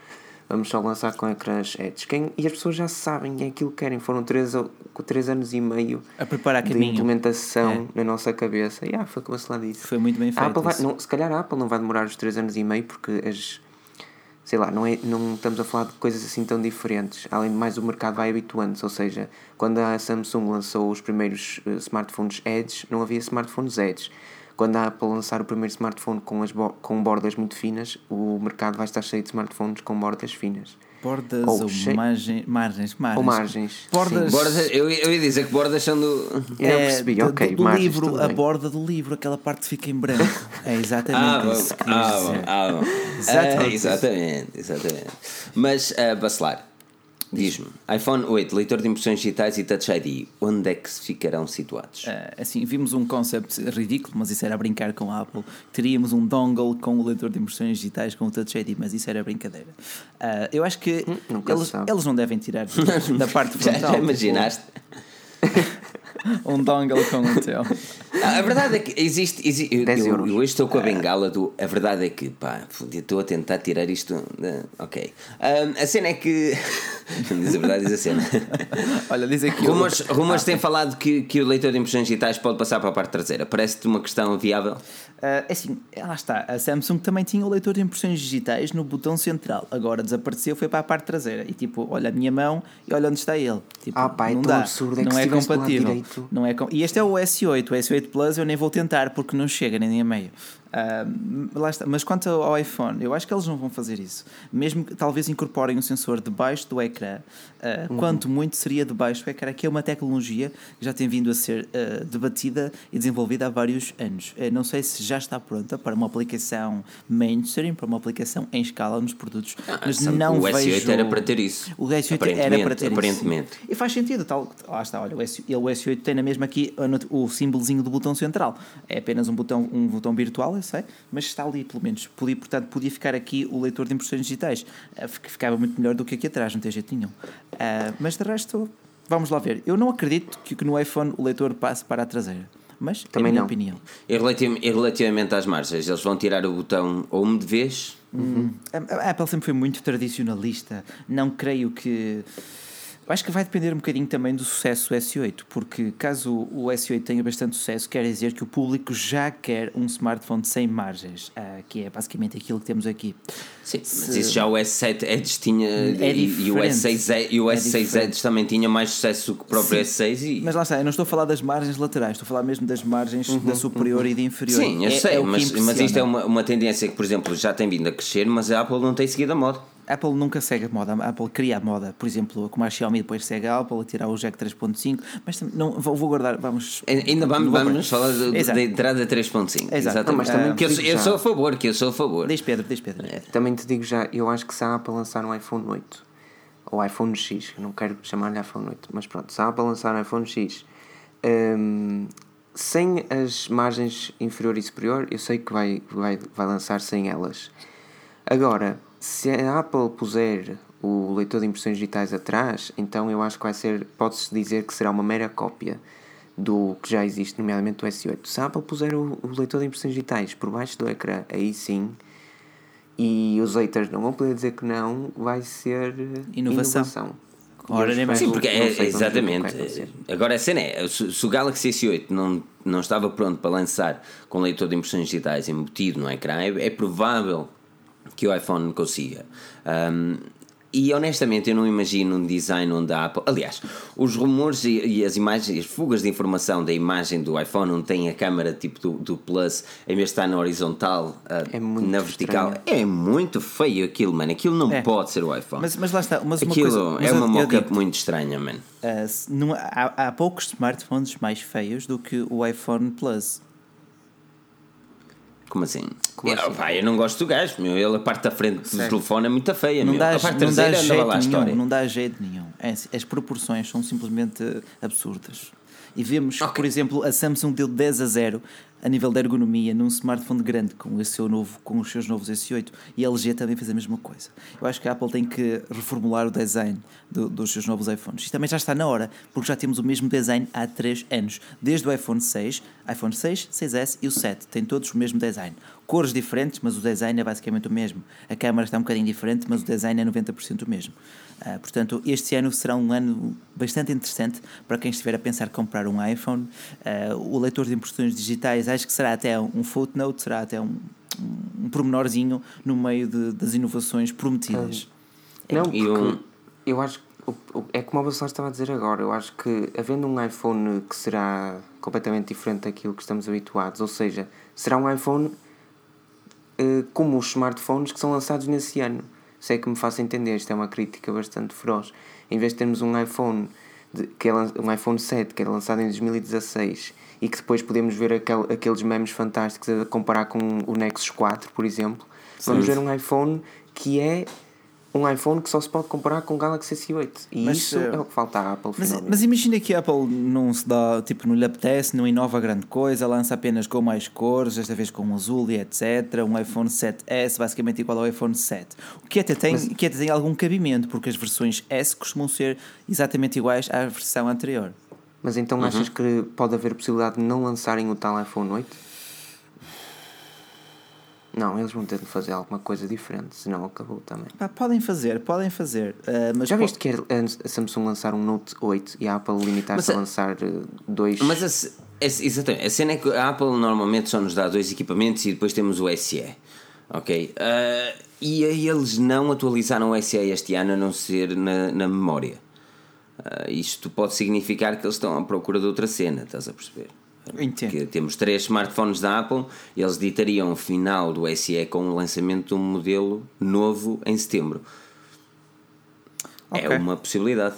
C: Vamos só lançar com ecrãs Edge. Quem, e as pessoas já sabem é aquilo que querem. Foram três, três anos e meio
B: a preparar
C: de
B: caminho.
C: implementação na nossa cabeça. E ah, foi como se lá disse.
B: Foi muito bem feito.
C: Vai, não, se calhar a Apple não vai demorar os 3 anos e meio porque as sei lá, não, é, não estamos a falar de coisas assim tão diferentes. Além de mais, o mercado vai habituando-se. Ou seja, quando a Samsung lançou os primeiros eh, smartphones Edge, não havia smartphones Edge. Quando a Apple lançar o primeiro smartphone com, as bo- com bordas muito finas, o mercado vai estar cheio de smartphones com bordas finas.
B: Bordas
C: Ou
B: ou,
C: cheio-
B: margem, margens, margens.
C: Ou margens.
B: Bordas.
A: Bordas, eu, eu ia dizer que bordas são do.
C: Eu não
B: É,
C: percebi,
B: do-
C: ok,
B: do,
C: margens,
B: livro, a
C: bem.
B: borda do livro, aquela parte que fica em branco. É exatamente
A: Ah,
B: isso que
A: ah,
B: dizer.
A: bom, ah, bom.
B: Exatamente.
A: Ah, exatamente, exatamente. Mas, uh, Bacelar, diz-me: iPhone 8, leitor de impressões digitais e Touch ID, onde é que se ficarão situados?
B: Ah, assim, vimos um concept ridículo, mas isso era brincar com a Apple. Teríamos um dongle com o leitor de impressões digitais com o Touch ID, mas isso era brincadeira. Ah, eu acho que
C: se
B: eles, eles não devem tirar da parte
A: Já,
B: frontal.
A: já imaginaste?
B: tipo, um dongle com o teu.
A: Ah, a verdade é que existe. exi- eu,
C: 10
A: eu,
C: euros.
A: eu hoje estou com a bengala do. A verdade é que, pá, estou a tentar tirar isto. ok. Ah, a cena é que. Não diz a verdade, diz a cena.
B: Olha, diz aqui. o-
A: Rumores, rumores têm falado que, que o leitor de impressões digitais pode passar para a parte traseira. Parece-te uma questão viável?
B: Ah, é assim, lá está. A Samsung também tinha o leitor de impressões digitais no botão central. Agora desapareceu, foi para a parte traseira. E tipo, olha a minha mão e olha onde está ele. Tipo,
C: Ah, pá, é
B: não
C: tão
B: dá.
C: absurdo, é que
B: não é compatível. Não é com... E este é o S8. O S8 Plus eu nem vou tentar porque não chega nem a meio. Ah, lá está. Mas quanto ao iPhone, eu acho que eles não vão fazer isso. Mesmo que talvez incorporem um sensor debaixo do ecrã, ah,
C: Uhum.
B: quanto muito seria debaixo do ecrã, que é uma tecnologia que já tem vindo a ser ah, debatida e desenvolvida há vários anos. Ah, não sei se já está pronta para uma aplicação mainstream, para uma aplicação em escala nos produtos, mas
A: sabe,
B: não
A: o S8
B: vejo...
A: era para ter isso.
B: O S8 era para ter
A: aparentemente.
B: isso. E faz sentido, tal, lá está, olha, o, S, o S8 tem na mesma aqui o símbolozinho do botão central. É apenas um botão, um botão virtual, eu sei, mas está ali pelo menos. Podia, portanto, podia ficar aqui o leitor de impressões digitais, eh, que ficava muito melhor do que aqui atrás, não tem jeito nenhum. Ah, mas de resto, vamos lá ver. Eu não acredito que, que no iPhone o leitor passe para a traseira, mas é
C: Também
B: minha
C: não.
B: opinião.
A: E relativ- relativamente às marchas, eles vão tirar o botão home de vez?
B: A a Apple sempre foi muito tradicionalista. Não creio que. Acho que vai depender um bocadinho também do sucesso do S8, porque caso o S8 tenha bastante sucesso, quer dizer que o público já quer um smartphone sem margens, uh, que é basicamente aquilo que temos aqui.
A: Sim, Se... mas isso já o S7 Edge tinha é e, e, o S6, e o S6 é Edge também tinha mais sucesso que o próprio Sim. S6. E...
B: Mas lá está, eu não estou a falar das margens laterais, estou a falar mesmo das margens uhum, da superior uhum. e da inferior.
A: Sim, eu é, sei, é mas, mas isto é uma, uma tendência que, por exemplo, já tem vindo a crescer, mas a Apple não tem seguido a moda.
B: Apple nunca segue a moda, a Apple cria a moda, por exemplo, como a Xiaomi depois segue a Apple a tirar o Jack 3.5, mas não, vou, vou guardar, vamos...
A: Ainda vamos, vamos falar da entrada 3.5, exato. mas também que eu, eu sou a favor, que eu sou a favor.
B: Diz Pedro, diz Pedro. É,
C: também te digo já, eu acho que se a Apple lançar um iPhone 8, ou iPhone X, não quero chamar-lhe iPhone 8, mas pronto, se a Apple lançar um iPhone X... Um, sem as margens inferior e superior, eu sei que vai, vai, vai lançar sem elas. Agora, se a Apple puser o leitor de impressões digitais atrás, então eu acho que vai ser, pode-se dizer que será uma mera cópia do que já existe, nomeadamente do S8. Se a Apple puser o, o leitor de impressões digitais por baixo do ecrã, aí sim, e os haters não vão poder dizer que não, vai ser inovação. inovação.
A: Ora, nem mais. Sim, porque é, exatamente. Agora a cena é: se, se, o Galaxy S8 não, não estava pronto para lançar com leitor de impressões digitais embutido no ecrã, é, é provável que o iPhone consiga. Um, e honestamente eu não imagino um design onde a Apple. Aliás, os rumores e, e, as imagens, as fugas de informação da imagem do iPhone onde tem a câmera tipo do, do Plus, em vez de estar na horizontal, uh, é na vertical, estranho. é muito feio aquilo, mano. Aquilo não é. pode ser o iPhone.
B: Mas, mas lá está, mas
A: aquilo
B: uma coisa,
A: é uma mock-up muito estranha, mano.
B: Uh, não, há, há poucos smartphones mais feios do que o iPhone Plus.
A: Como assim? Como eu, assim? Pá, eu não gosto do gajo, meu. Ele, a parte da frente do certo. telefone é muito feia,
B: não
A: meu.
B: Dá,
A: a parte
B: não dá jeito lá nenhum, Não dá jeito nenhum. É, as proporções são simplesmente absurdas. E vemos, okay. por exemplo, a Samsung deu 10 a 0 a nível de ergonomia num smartphone grande com, esse seu novo, com os seus novos S8 e a LG também fez a mesma coisa. Eu acho que a Apple tem que reformular o design do, dos seus novos iPhones. E também já está na hora, porque já temos o mesmo design há 3 anos. Desde o iPhone 6, iPhone 6, 6S e o 7, têm todos o mesmo design. Cores diferentes, mas o design é basicamente o mesmo. A câmera está um bocadinho diferente, mas o design é 90% o mesmo. Uh, portanto, este ano será um ano bastante interessante para quem estiver a pensar comprar um iPhone. Uh, o leitor de impressões digitais acho que será até um footnote, será até um, um pormenorzinho no meio de, das inovações prometidas.
C: Não, porque eu, eu acho que é como o Bacelar estava a dizer agora. Eu acho que havendo um iPhone que será completamente diferente daquilo que estamos habituados, ou seja, será um iPhone uh, como os smartphones que são lançados nesse ano sei que me faça entender, isto é uma crítica bastante feroz. Em vez de termos um iPhone, de, que é, um iPhone 7 que era lançado em 2016 e que depois podemos ver aquel, aqueles memes fantásticos a comparar com o Nexus 4, por exemplo, Sim. vamos ver um iPhone que é um iPhone que só se pode comparar com o Galaxy S8. E mas, isso é o que falta à Apple.
B: Mas, mas imagina que a Apple não se dá, tipo, não lhe apetece, não inova grande coisa, lança apenas com mais cores, desta vez com azul e etc. Um iPhone 7S, basicamente igual ao iPhone 7. O que até tem, mas, que até tem algum cabimento, porque as versões S costumam ser exatamente iguais à versão anterior.
C: Mas então uhum. achas que pode haver possibilidade de não lançarem o tal iPhone 8? Não, eles vão ter de fazer alguma coisa diferente, senão acabou também.
B: Pá, podem fazer, podem fazer. Uh, mas
C: Já viste que a Samsung lançar um Note 8 e a Apple limitar-se a, a lançar uh, dois?
A: Mas a, a, exatamente, a cena é que a Apple normalmente só nos dá dois equipamentos e depois temos o SE. Ok? Uh, e eles não atualizaram o SE este ano a não ser na, na memória. Uh, isto pode significar que eles estão à procura de outra cena, estás a perceber?
B: Entendo.
A: Que temos três smartphones da Apple, eles ditariam o final do SE com o lançamento de um modelo novo em setembro. É okay. É uma possibilidade.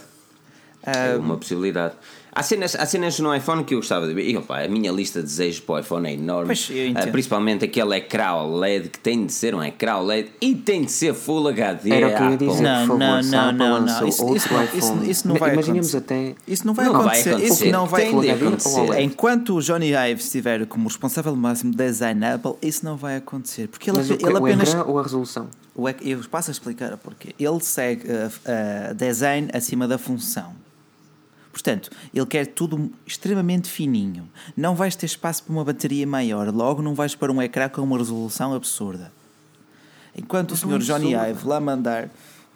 A: Um... É uma possibilidade. Há cenas, há cenas no iPhone que eu gostava de ver. E, opa, a minha lista de desejos para o iPhone é enorme. Pois, uh, principalmente aquele ecrã LED que tem de ser um ecrã LED e tem de ser Full HD.
C: Era o que eu ia dizer, não, por favor, não, não, não, não. Isso, isso. Isso, isso não vai Imaginemos até.
B: Isso não vai não acontecer. Vai acontecer. Isso não vai tem acontecer. Enquanto o Johnny Ive estiver como responsável máximo de design Apple, isso não vai acontecer. Porque ele,
C: Mas
B: ele
C: o apenas. O ou a resolução?
B: Eu passo a explicar porque ele segue uh, uh, design acima da função. Portanto, ele quer tudo extremamente fininho. Não vais ter espaço para uma bateria maior, logo não vais para um ecrã com uma resolução absurda. Enquanto o Sr. Johnny Ive lá mandar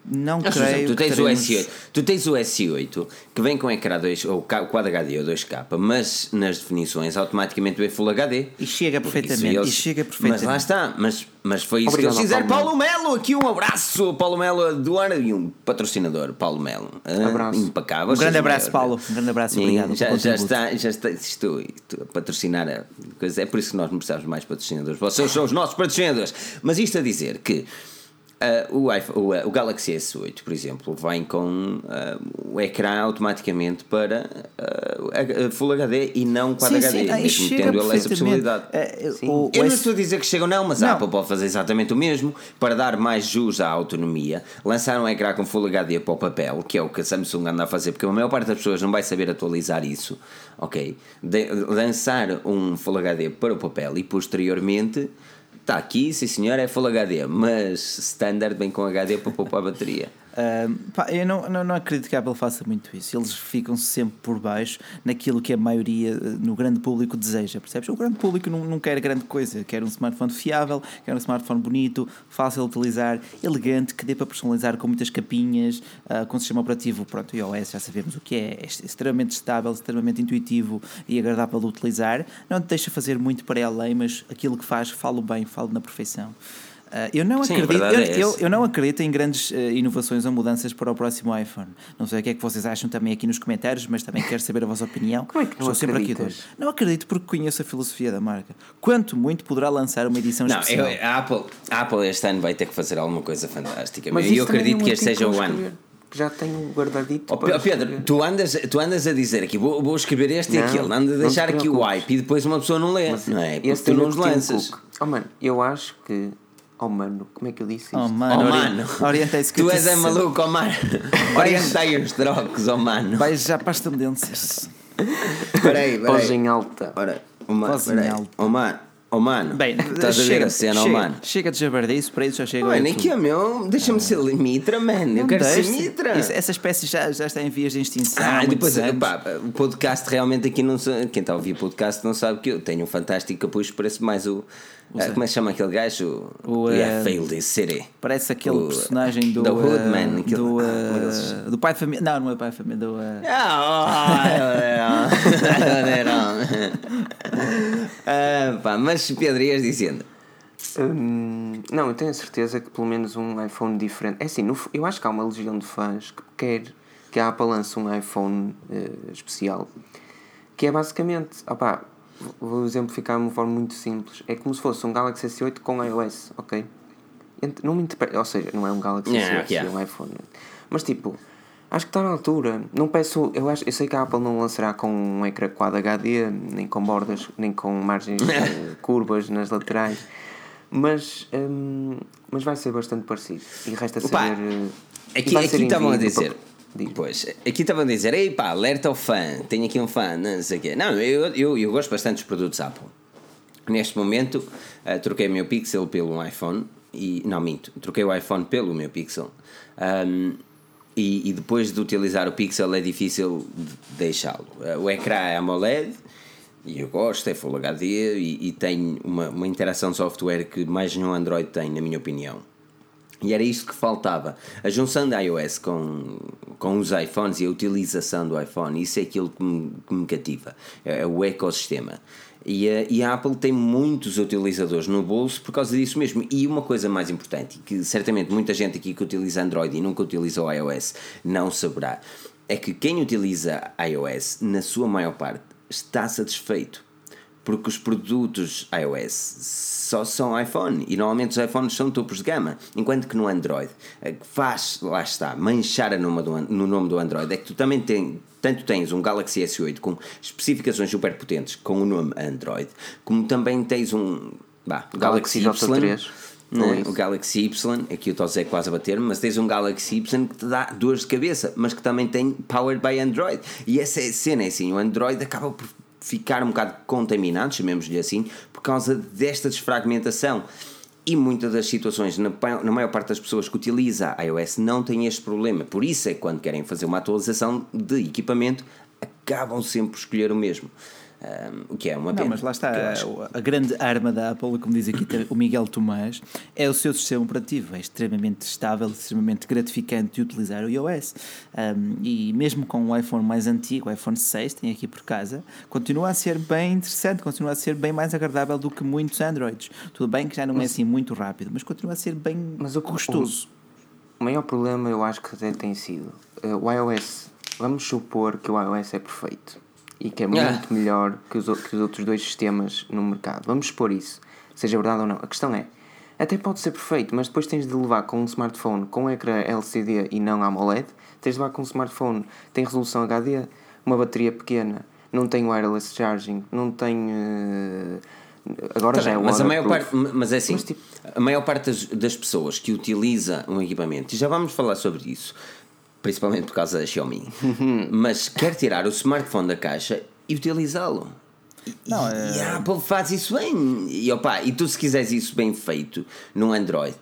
B: Não ah, creio.
A: Tu tens, teremos... o S8, tu tens o S8 que vem com ecrã 2 ou Quad HD ou 2K, mas nas definições automaticamente vem Full HD.
B: E chega perfeitamente. Eles... E chega perfeitamente.
A: Mas lá está, mas, mas foi isso Obrigado que eles fizeram. Paulo Melo, aqui um abraço, Paulo Melo do ano e um patrocinador, Paulo Melo.
B: Ah, abraço. Impecável. Um grande abraço, Paulo. Um grande abraço, obrigado.
A: Já, já está, já está, estou, estou a patrocinar a coisa. É por isso que nós não precisamos mais patrocinadores. Vocês são os nossos patrocinadores. Mas isto a dizer que Uh, o, iPhone, o, uh, o, Galaxy S8, por exemplo, vem com uh, o ecrã automaticamente para uh, Full HD e não Quad sim, HD, sim. mesmo tendo ele essa possibilidade. O, Eu não estou a dizer que chega não, mas não. a Apple pode fazer exatamente o mesmo para dar mais jus à autonomia. Lançar um ecrã com Full HD para o papel, que é o que a Samsung anda a fazer, porque a maior parte das pessoas não vai saber atualizar isso, ok? De, lançar um Full HD para o papel e posteriormente Está aqui, sim senhor, é Full HD, mas standard vem com HD para poupar a bateria.
B: Pá, eu não, não, não, acredito que a Apple faça muito isso. Eles ficam sempre por baixo naquilo que a maioria eh, no grande público deseja, percebes? O grande público não, não quer grande coisa, quer um smartphone fiável, quer um smartphone bonito, fácil de utilizar, elegante, que dê para personalizar com muitas capinhas, uh, com sistema operativo, pronto, iOS já sabemos o que é, é extremamente estável, extremamente intuitivo e agradável de utilizar. Não te deixa fazer muito para além, mas aquilo que faz, falo bem, falo na perfeição. Uh, eu, não Sim, acredito, eu, é eu, eu, não acredito em grandes uh, inovações ou mudanças para o próximo iPhone. Não sei o que é que vocês acham também aqui nos comentários, mas também quero saber a vossa opinião.
C: Como é que não Estou sempre aqui dois.
B: Não acredito porque conheço a filosofia da marca. Quanto muito poderá lançar uma edição não, especial?
A: Eu, a, Apple, a Apple este ano vai ter que fazer alguma coisa fantástica. Mas eu acredito que este seja o ano
C: já tenho guardadito.
A: Oh, Pedro, tu andas, tu andas a dizer aqui, vou, vou escrever este não, e aquele, anda a deixar aqui o hype e depois uma pessoa não lê, Mas não é? Porque tu não os lanças.
C: Oh, mano, eu acho que Oh mano, como é que eu disse isto?
A: Oh mano, oh, mano. orientei-se que Tu és é maluco, oh mano. Orientei os trocos, oh mano.
B: Vais já para as tendências.
A: Espera aí, espera
C: aí. em alta.
A: Ora, oh, mano, Voz em alta. Oh mano. Oh mano, Bem, estás chega, a ver a cena,
B: chega,
A: oh mano.
B: Chega de jabardice, para isso já chega.
A: Mano, aqui é meu, deixa-me ser mitra, mano. Eu quero ser mitra.
B: Isso, essa espécie já, já está em vias de extinção.
A: Ah, depois, pá, o podcast realmente aqui não. Quem está a ouvir o podcast não sabe que eu tenho um fantástico capucho, parece mais o Uh, como é que chama aquele gajo? O, uh, yeah, Failed City.
B: Parece aquele o, personagem do. Do Hoodman. Uh, do, uh, do pai de família. Não, não é pai de família. Do. Uh...
A: uh, pá, mas Pedro, ias dizendo.
C: Hum, não, eu tenho a certeza que pelo menos um iPhone diferente. É assim, no, eu acho que há uma legião de fãs que quer que a Apple lance um iPhone uh, especial que é basicamente, opá, vou exemplificar de uma forma muito simples. É como se fosse um Galaxy S8 com iOS, ok? Não me interpreta, ou seja, não é um Galaxy yeah, S8, yeah. é um iPhone. Mas tipo, acho que está na altura. Não peço, eu, acho, eu sei que a Apple não lançará com um ecrã Quad HD, nem com bordas, nem com margens curvas nas laterais. Mas, um, mas vai ser bastante parecido. E resta Opa, saber. Uh,
A: aqui estavam a dizer. Para Pois, aqui estavam a dizer, ei pá, alerta ao fã, tenho aqui um fã, não sei o quê. Não, eu, eu, eu gosto bastante dos produtos Apple. Neste momento, uh, troquei o meu Pixel pelo iPhone, e, não minto, troquei o iPhone pelo meu Pixel. Um, e, e, depois de utilizar o Pixel é difícil de deixá-lo. Uh, o ecrã é AMOLED, e eu gosto, é Full HD e, e tem uma, uma interação de software que mais nenhum Android tem, na minha opinião. E era isso que faltava. A junção da iOS com, com os iPhones e a utilização do iPhone, isso é aquilo que me, que me cativa. É, é, o ecossistema. E a, e a Apple tem muitos utilizadores no bolso por causa disso mesmo. E uma coisa mais importante, que certamente muita gente aqui que utiliza Android e nunca utiliza o iOS não saberá, é que quem utiliza iOS, na sua maior parte, está satisfeito porque os produtos iOS só são iPhone e normalmente os iPhones são topos de gama, enquanto que no Android eh, faz, lá está, manchar a nome do, no nome do Android é que tu também tens tanto tens um Galaxy S8 com especificações super potentes com o nome Android, como também tens um bah, Galaxy, Galaxy Y. Né? O Galaxy Y, aqui o é quase a bater mas tens um Galaxy Y que te dá dores de cabeça, mas que também tem Powered by Android. E essa é a cena, é assim, o Android acaba por ficar um bocado contaminado, chamemos-lhe assim, por causa desta desfragmentação. E muitas das situações, na, maior parte das pessoas que utiliza a iOS, não têm este problema. Por isso é que quando querem fazer uma atualização de equipamento, acabam sempre por escolher o mesmo. Um, o que é uma pena.
B: Não, mas lá está, a, a, grande arma da Apple, como diz aqui o Miguel Tomás, é o seu sistema operativo. É extremamente estável, extremamente gratificante de utilizar o iOS. Um, e mesmo com o iPhone mais antigo, o iPhone 6, tem aqui por casa, continua a ser bem interessante, continua a ser bem mais agradável do que muitos Androids. Tudo bem que já não é assim muito rápido, mas continua a ser bem mas o, gostoso.
C: O, o maior problema eu acho que até tem sido uh, o iOS. Vamos supor que o iOS é perfeito e que é muito ah. melhor que os, que os outros dois sistemas no mercado. Vamos expor isso, seja verdade ou não. A questão é, até pode ser perfeito, mas depois tens de levar com um smartphone com ecrã LCD e não AMOLED, tens de levar com um smartphone tem resolução HD, uma bateria pequena, não tem wireless charging, não tem. Uh, agora tá já é
A: mas a maior parte Mas é assim, mas, tipo, a maior parte das, das pessoas que utiliza um equipamento, e já vamos falar sobre isso, principalmente por causa da Xiaomi, mas quer tirar o smartphone da caixa e utilizá-lo. Não, é... E a Apple faz isso bem. E, opa, e tu, se quiseres isso bem feito num Android,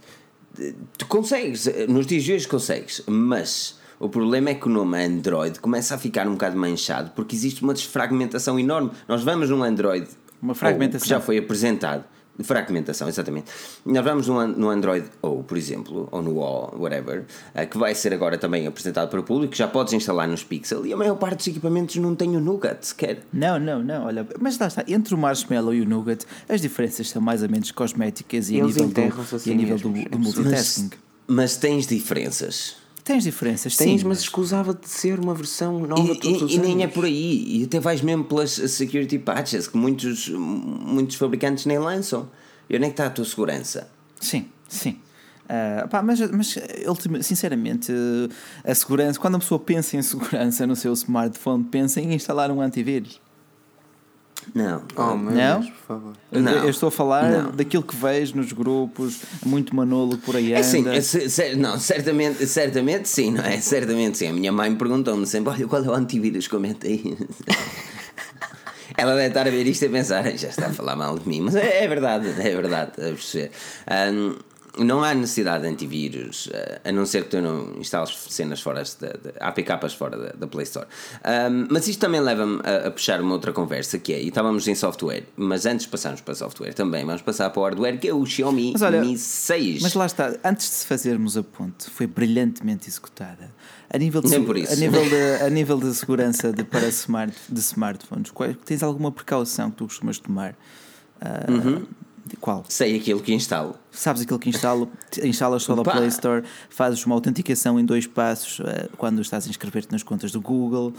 A: tu consegues, nos dias de hoje consegues, mas o problema é que o nome Android começa a ficar um bocado manchado porque existe uma desfragmentação enorme. Nós vamos num Android
B: uma fragmentação.
A: que já foi apresentado Fragmentação, exatamente. Nós vamos no, no Android ou, por exemplo, ou no O, whatever, uh, que vai ser agora também apresentado para o público, já podes instalar nos Pixel e a maior parte dos equipamentos não tem o Nougat sequer.
B: Não, não, não, olha, mas lá está, entre o Marshmallow e o Nougat, as diferenças são mais ou menos cosméticas e, a nível, do, assim e a nível do, do multitasking.
A: Mas, mas tens diferenças.
B: Tens diferenças,
C: Tens,
B: sim,
C: mas escusava de ser uma versão nova
A: e, todos e, e nem é por aí. E até vais mesmo pelas security patches que muitos, muitos fabricantes nem lançam. E onde é que está a tua segurança?
B: Sim, sim. Uh, pá, mas, mas sinceramente, a segurança, quando a pessoa pensa em segurança no seu smartphone, pensa em instalar um antivírus.
A: Não,
C: oh, não? Deus, por favor.
B: Não. Eu estou a falar não. daquilo que vejo nos grupos, muito manolo por aí
A: é anda. É sim, não, certamente, certamente sim, não é? Certamente sim. A minha mãe perguntou-me sempre: olha, qual é o antivírus? Comenta aí. Ela deve estar a ver isto e a pensar, já está a falar mal de mim, mas é, é verdade, é verdade, a perceber. Um, não há necessidade de antivírus, eh, a não ser que tu não instales cenas fora, de, de APKs fora da, da Play Store. Um, mas isto também leva-me a, a, puxar uma outra conversa que é, e estávamos em software, mas antes de passarmos para software também, vamos passar para o hardware, que é o Xiaomi olha, Mi 6.
B: Mas lá está, antes de fazermos a ponte, foi brilhantemente executada. A nível de,
A: Nem por isso.
B: A nível de, a nível de segurança de, para smart, de smartphones, tens alguma precaução que tu costumas tomar? Uh, uhum qual?
A: Sei aquilo que instalo.
B: Sabes aquilo que instalo? Instalas só da Play Store, fazes uma autenticação em dois passos uh, quando estás a inscrever-te nas contas do Google.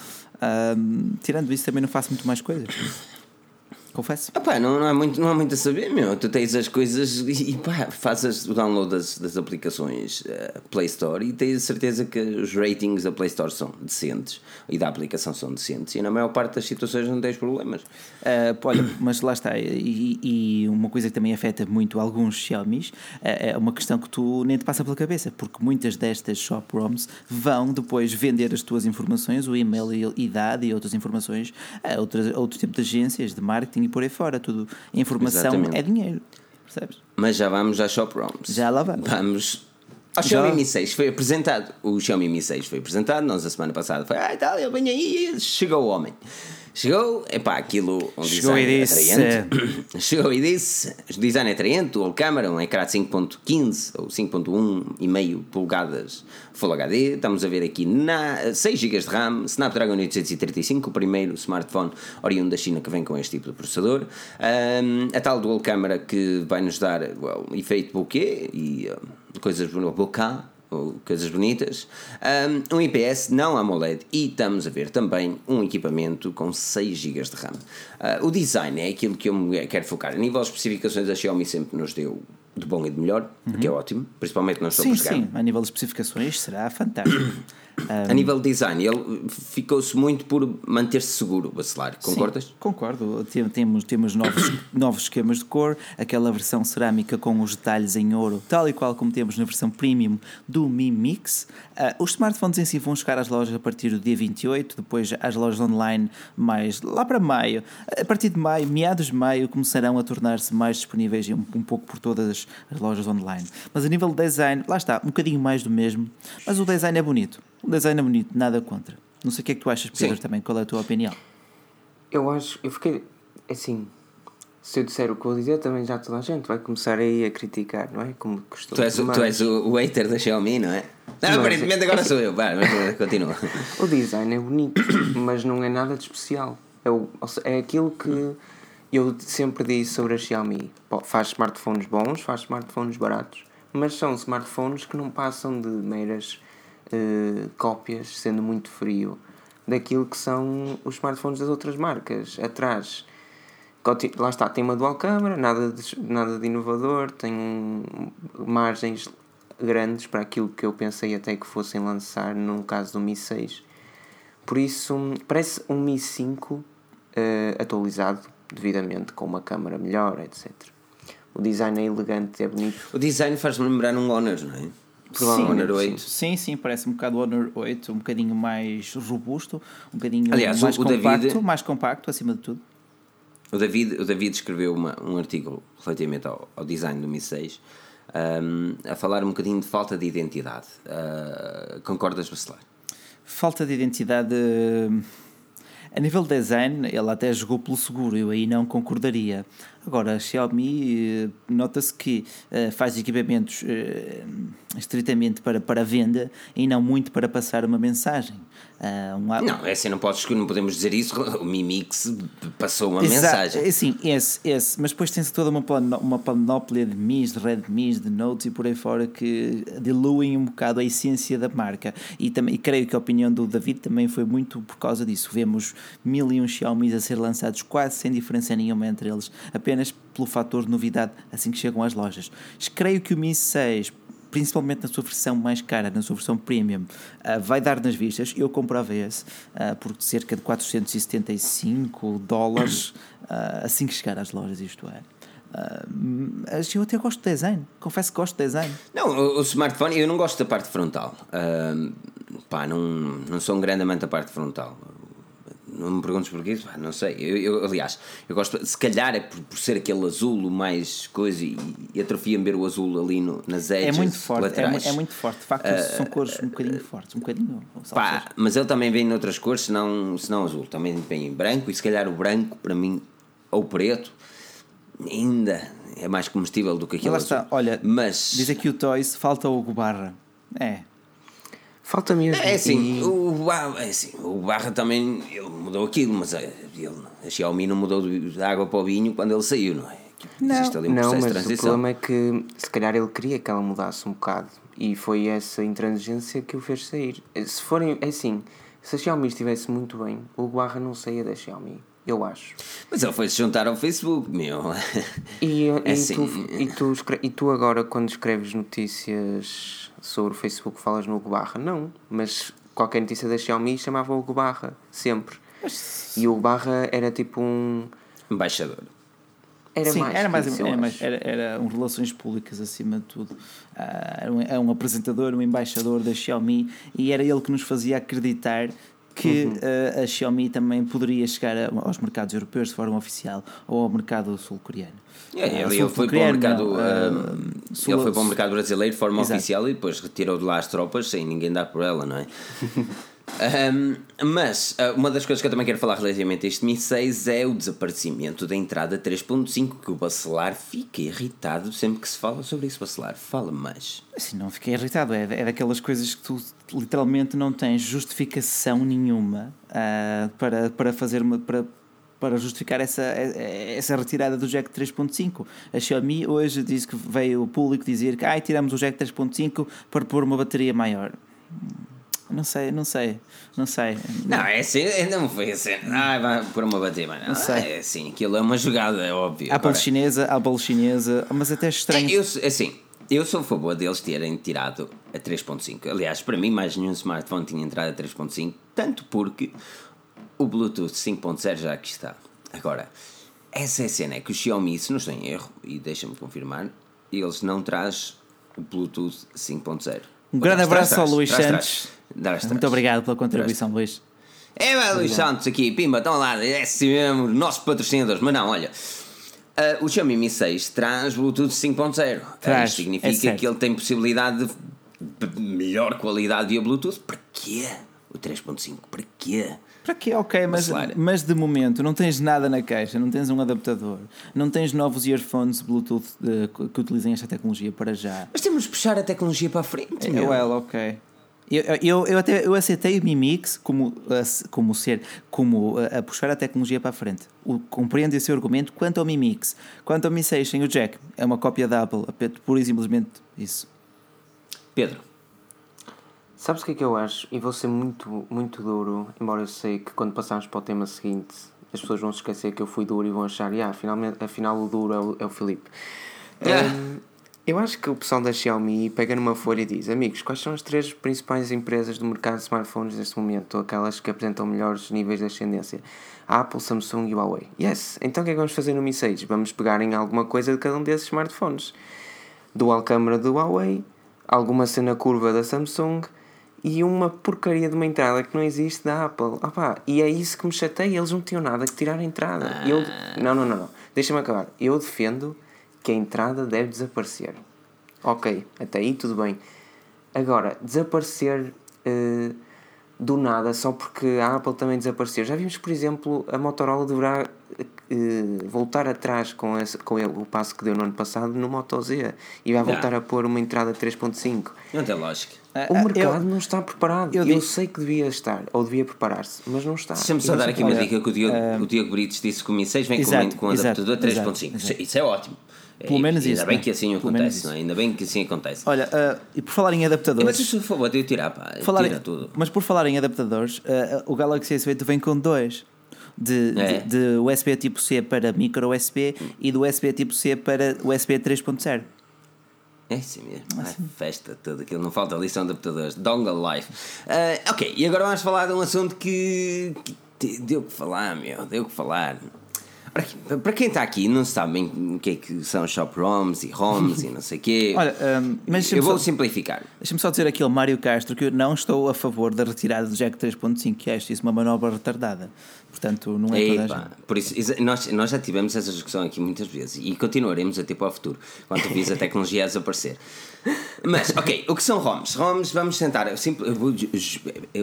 B: Um, tirando isso, também não faço muito mais coisas. Confesso.
A: Não, não, há muito, não há muito a saber, meu. Tu tens as coisas e, e pá, fazes o download das, das aplicações uh, Play Store e tens a certeza que os ratings da Play Store são decentes e da aplicação são decentes e na maior parte das situações não tens problemas.
B: Uh, olha, mas lá está. E, e, uma coisa que também afeta muito alguns Xiaomi uh, é uma questão que tu nem te passa pela cabeça, porque muitas destas shop ROMs vão depois vender as tuas informações, o e-mail e idade e outras informações a outras, outro tipo de agências de marketing e por aí fora. Tudo. Informação Exatamente. é dinheiro. Percebes?
A: Mas já vamos à Shop ROMs.
B: Já lá vamos.
A: Vamos. O Xiaomi Mi 6 foi apresentado. O Xiaomi Mi 6 foi apresentado. Nós a semana passada foi, ah, tal, eu venho aí. Chegou o homem. Chegou, epá, aquilo, um Chegou design e disse. atraente. Chegou e disse, o design é atraente, o câmera, um ecrã de 5.15 ou 5.1 e meio polegadas Full HD, estamos a ver aqui na 6 GB de RAM, Snapdragon 835, o primeiro smartphone oriundo da China que vem com este tipo de processador, um, a tal dual câmera que vai nos dar well, efeito bokeh e uh, coisas, bokeh, coisas bonitas. Um, IPS não AMOLED e estamos a ver também um equipamento com 6 GB de RAM. Uh, o design é aquilo que eu me quero focar. A nível de especificações, a Xiaomi sempre nos deu de bom e de melhor, uhum. que é ótimo, principalmente nas
B: sim, Sim, a nível de especificações será fantástico.
A: Um, a nível de design, ele ficou-se muito por manter-se seguro, Bacelar, concordas? Sim,
B: concordo. Temos, temos novos, novos esquemas de cor, aquela versão cerâmica com os detalhes em ouro, tal e qual como temos na versão premium do Mi Mix. Uh, os smartphones em si vão chegar às lojas a partir do dia 28, depois às lojas online mais lá para maio. A partir de maio, meados de maio, começarão a tornar-se mais disponíveis um, um pouco por todas as lojas online. Mas a nível de design, lá está, um bocadinho mais do mesmo, mas o design é bonito. O design é bonito, nada contra. Não sei o que é que tu achas, Pedro, Sim. também. Qual é a tua opinião?
C: Eu acho, eu fiquei, assim, se eu disser o que vou dizer, também já toda a gente vai começar aí a criticar, não é? Como
A: costumo. Tu és, o, tu és o, o hater da Xiaomi, não é? Não, não aparentemente agora sou eu, vai, mas continua.
C: o design é bonito, mas não é nada de especial. É, o, é aquilo que eu sempre disse sobre a Xiaomi. Faz smartphones bons, faz smartphones baratos, mas são smartphones que não passam de meras uh, cópias, sendo muito frio, daquilo que são os smartphones das outras marcas. Atrás lá está, tem uma dual câmera, nada de, nada de inovador, tem margens grandes para aquilo que eu pensei até que fossem lançar no caso do Mi 6. Por isso, parece um Mi 5 uh, eh, atualizado devidamente, com uma câmera melhor, etc. O design é elegante, é bonito.
A: O design faz-me lembrar um Honor, não é?
B: Sim, Honor 8. Sim, sim, parece um bocado o Honor 8, um bocadinho mais robusto, um bocadinho Aliás, mais o, compacto, David, mais compacto acima de tudo.
A: O David, o David escreveu uma, um artigo relativamente ao, ao design do Mi 6 um, a falar um bocadinho de falta de identidade. Uh, concordas, Bacelar?
B: Falta de identidade. A nível de design, ele até jogou pelo seguro, eu aí não concordaria. Agora, a Xiaomi, eh, nota-se que uh, faz equipamentos uh, estritamente para, para venda e não muito para passar uma mensagem.
A: Uh, um... Não, é assim, não, podes, não podemos dizer isso. O Mi Mix passou uma mensagem.
B: É sim, esse, esse. Mas depois tem-se toda uma, uma panóplia de Mis, de Redmi, de Notes e por aí fora que diluem um bocado a essência da marca. E, também, e creio que a opinião do David também foi muito por causa disso. Vemos mil e um Xiaomi a ser lançados quase sem diferença nenhuma entre eles, apenas pelo fator de novidade assim que chegam às lojas. Creio que o Mi 6 principalmente na sua versão mais cara, na sua versão premium, uh, vai dar nas vistas. Eu comprava esse uh, por cerca de 475 dólares uh, assim que chegar às lojas, isto é. Uh, eu até gosto de design, confesso que gosto de design.
A: Não, o, o smartphone, eu não gosto da parte frontal. Uh, pá, não, não sou um grande amante da parte frontal. Não me perguntes porquê, não sei. Eu, eu, aliás, eu gosto, se calhar é por, por ser aquele azul mais coisa e, e atrofia-me ver o azul ali no, nas edges.
B: É muito forte, é, é, muito forte. De facto, uh, são cores um bocadinho fortes, um bocadinho.
A: Pá, mas ele também vem noutras cores, senão, senão azul. Também vem em branco e se calhar o branco, para mim, ou preto, ainda é mais comestível do que aquilo. Lá está,
B: olha, mas... diz aqui o Toys, falta o Barra. É,
C: Falta mesmo.
A: É assim, e... o, é assim, o Barra também ele mudou aquilo, mas eh, ele, a Xiaomi não mudou de água para o vinho quando ele saiu, não é?
C: Não, Existe ali um não mas o problema é que se calhar ele queria que ela mudasse um bocado e foi essa intransigência que o fez sair. Se forem, é assim, se a Xiaomi estivesse muito bem, o Barra não saía da Xiaomi. Eu acho.
A: Mas ele foi se juntar ao Facebook, meu.
C: E, é e, assim. tu, e, tu, e tu agora, quando escreves notícias sobre o Facebook falas no Hugo Barra. Não, mas qualquer notícia da Xiaomi chamava o Hugo Barra, sempre. Mas... E o Hugo Barra era tipo um.
A: Embaixador.
B: Era Sim, mais era mais, isso, era, mais era, era um relações públicas acima de tudo. Uh, era, um, era um apresentador, um embaixador da Xiaomi e era ele que nos fazia acreditar que uhum. uh, a Xiaomi também poderia chegar aos mercados europeus de forma oficial ou ao mercado sul-coreano.
A: É, ele, ele, foi para o mercado, não, uh, ele foi para o mercado brasileiro de forma Exato. oficial e depois retirou de lá as tropas sem ninguém dar por ela, não é? um, mas uma das coisas que eu também quero falar relativamente a este Mi 6 é o desaparecimento da entrada 3.5 que o Bacelar fica irritado sempre que se fala sobre isso. Bacelar, fala mais.
B: Assim, não fiquei irritado, é, é daquelas coisas que tu literalmente não tens justificação nenhuma uh, para, para fazer uma. Para, para justificar essa, essa retirada do jack 3.5. A Xiaomi hoje diz que veio o público dizer que ah, tiramos o jack 3.5 para pôr uma bateria maior. Não sei, não sei, não sei.
A: Não, é assim, não foi assim. Ah, vai pôr uma bateria maior. Não sei. É assim, aquilo é uma jogada, é óbvio.
B: Apple chinesa, a Apple chinesa, mas até estranho.
A: É, eu, assim, eu sou a favor deles terem tirado a 3.5. Aliás, para mim, mais nenhum smartphone tinha entrado a 3.5, tanto porque o Bluetooth 5.0 já aqui está. Agora, essa é a cena, é que o Xiaomi, se não estou em erro, e deixa-me confirmar, eles não traz o Bluetooth 5.0.
B: Um grande abraço ao Luís Santos. Muito obrigado pela contribuição, Luís.
A: É, vai, Luís Santos aqui, pimba, estão lá, é assim mesmo, nossos patrocinadores. Mas não, olha, uh, o Xiaomi Mi 6 traz Bluetooth 5.0. Uh, isto significa é que ele tem possibilidade de melhor qualidade via Bluetooth. Para quê? O 3.5, para quê?
B: Para quê? Ok, mas, mas de momento não tens nada na caixa, não tens um adaptador, não tens novos earphones Bluetooth de, que utilizem esta tecnologia para já.
A: Mas temos de puxar a tecnologia para a frente.
B: É, well, ok. Eu, eu, eu, até eu aceitei o Mi Mix como, como ser como a, a puxar a tecnologia para a frente. O, compreendo esse argumento quanto ao Mi Mix. Quanto ao Mi 6 sem o jack, é uma cópia da Apple, pura e simplesmente isso.
A: Pedro.
C: Sabes o que é que eu acho? E vou ser muito, muito duro, embora eu sei que quando passarmos para o tema seguinte as pessoas vão se esquecer que eu fui duro e vão achar, ah, finalmente, afinal o duro é o, é o Filipe. É. Um, eu acho que o pessoal da Xiaomi pega numa folha e diz: Amigos, quais são as três principais empresas do mercado de smartphones neste momento? Aquelas que apresentam melhores níveis de ascendência? Apple, Samsung e Huawei. Yes! Então o que é que vamos fazer no Mi 6? Vamos pegar em alguma coisa de cada um desses smartphones. Dual câmera do Huawei, alguma cena curva da Samsung e uma porcaria de uma entrada que não existe da Apple. Opa, e é isso que me chateia, eles não tinham nada que tirar a entrada. Ah. Eu, não, não, não, não. deixa-me acabar. Eu defendo que a entrada deve desaparecer. Ok, até aí tudo bem. Agora, desaparecer uh, do nada só porque a Apple também desapareceu. Já vimos, por exemplo, a Motorola deverá uh, voltar atrás com, esse, com ele, o passo que deu no ano passado no Moto Z e vai voltar não. a pôr uma entrada 3.5.
A: Não tem lógica.
C: O mercado eu, não está preparado. Eu, eu sei que devia estar, ou devia preparar-se, mas não está.
A: Deixa-me só dar aqui uma dica que o Diogo, uh, o Diogo Brites disse que o Mi 6 vem exato, com, com adaptador 3.5. Isso é ótimo.
B: Pelo menos
A: ainda
B: isso.
A: Ainda bem que assim acontece, não é? Ainda bem que assim acontece.
B: Olha, uh, e por falar em adaptadores.
A: Mas por favor, de tirar, pá. Falar tira tudo.
B: Mas por falar em adaptadores, uh, o Galaxy S8 vem com dois. De, é. de, de, USB tipo C para micro USB e do USB tipo C para USB 3.0.
A: É sim mesmo. Ai, festa, tudo aquilo. Não falta lição de adaptadores. Dongle Life. Uh, ok, e agora vamos falar de um assunto que, que deu que falar, meu. Deu que falar. Para quem está aqui não sabem o que é que são shop ROMs e ROMs e não sei o quê.
B: Olha, um, mas
A: eu vou
B: só,
A: simplificar.
B: Deixa-me só dizer aqui ao Mário Castro que eu não estou a favor da retirada do Jack 3.5, que acho isso uma manobra retardada. Portanto, não é Epa, toda a gente.
A: Por isso, nós, nós já tivemos essa discussão aqui muitas vezes e continuaremos até para o futuro, quando vis a tecnologia a desaparecer. Mas, ok, o que são ROMs? ROMs, vamos tentar. Eu sempre, eu vou,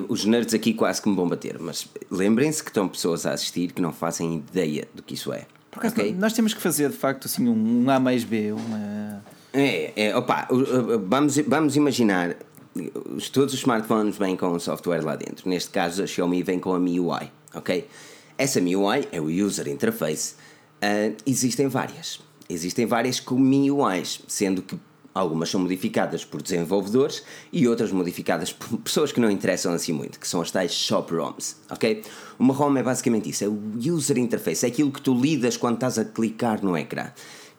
A: os, nerds aqui quase que me vão bater, mas lembrem-se que estão pessoas a assistir que não fazem ideia do que isso é.
B: Porque okay? nós temos que fazer de facto assim um, um A mais B, uma.
A: É, é opa, vamos, vamos imaginar todos os smartphones vêm com um software lá dentro. Neste caso, a Xiaomi vem com a MIUI, ok? Essa MIUI é o User Interface. Uh, existem várias. Existem várias com MIUIs, sendo que Algumas são modificadas por desenvolvedores e outras modificadas por pessoas que não interessam assim muito, que são as tais shop ROMs, ok? Uma ROM é basicamente isso, é o user interface, é aquilo que tu lidas quando estás a clicar no ecrã,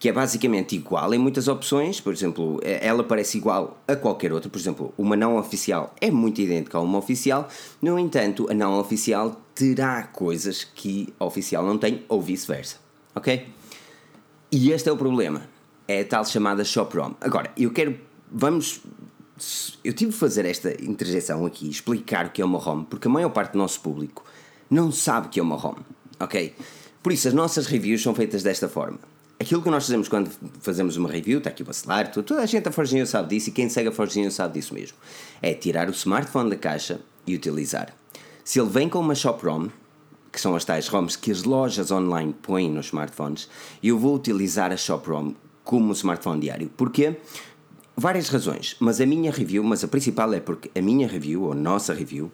A: que é basicamente igual em muitas opções, por exemplo, é, ela parece igual a qualquer outra, por exemplo, uma não oficial é muito idêntica a uma oficial, no entanto, a não oficial terá coisas que a oficial não tem ou vice-versa, ok? E este é o problema é a tal chamada Shop ROM. Agora, eu quero. Vamos. Eu tive de fazer esta interjeição aqui, explicar o que é uma ROM, porque a maior parte do nosso público não sabe o que é uma ROM, ok? Por isso, as nossas reviews são feitas desta forma. Aquilo que nós fazemos quando fazemos uma review, está aqui o bacelar, toda a gente a Forginho sabe disso e quem segue a Forginho sabe disso mesmo. É tirar o smartphone da caixa e utilizar. Se ele vem com uma Shop ROM, que são as tais ROMs que as lojas online põem nos smartphones, eu vou utilizar a Shop ROM como smartphone diário. Porquê? Várias razões, mas a minha review, mas a principal é porque a minha review, ou nossa review,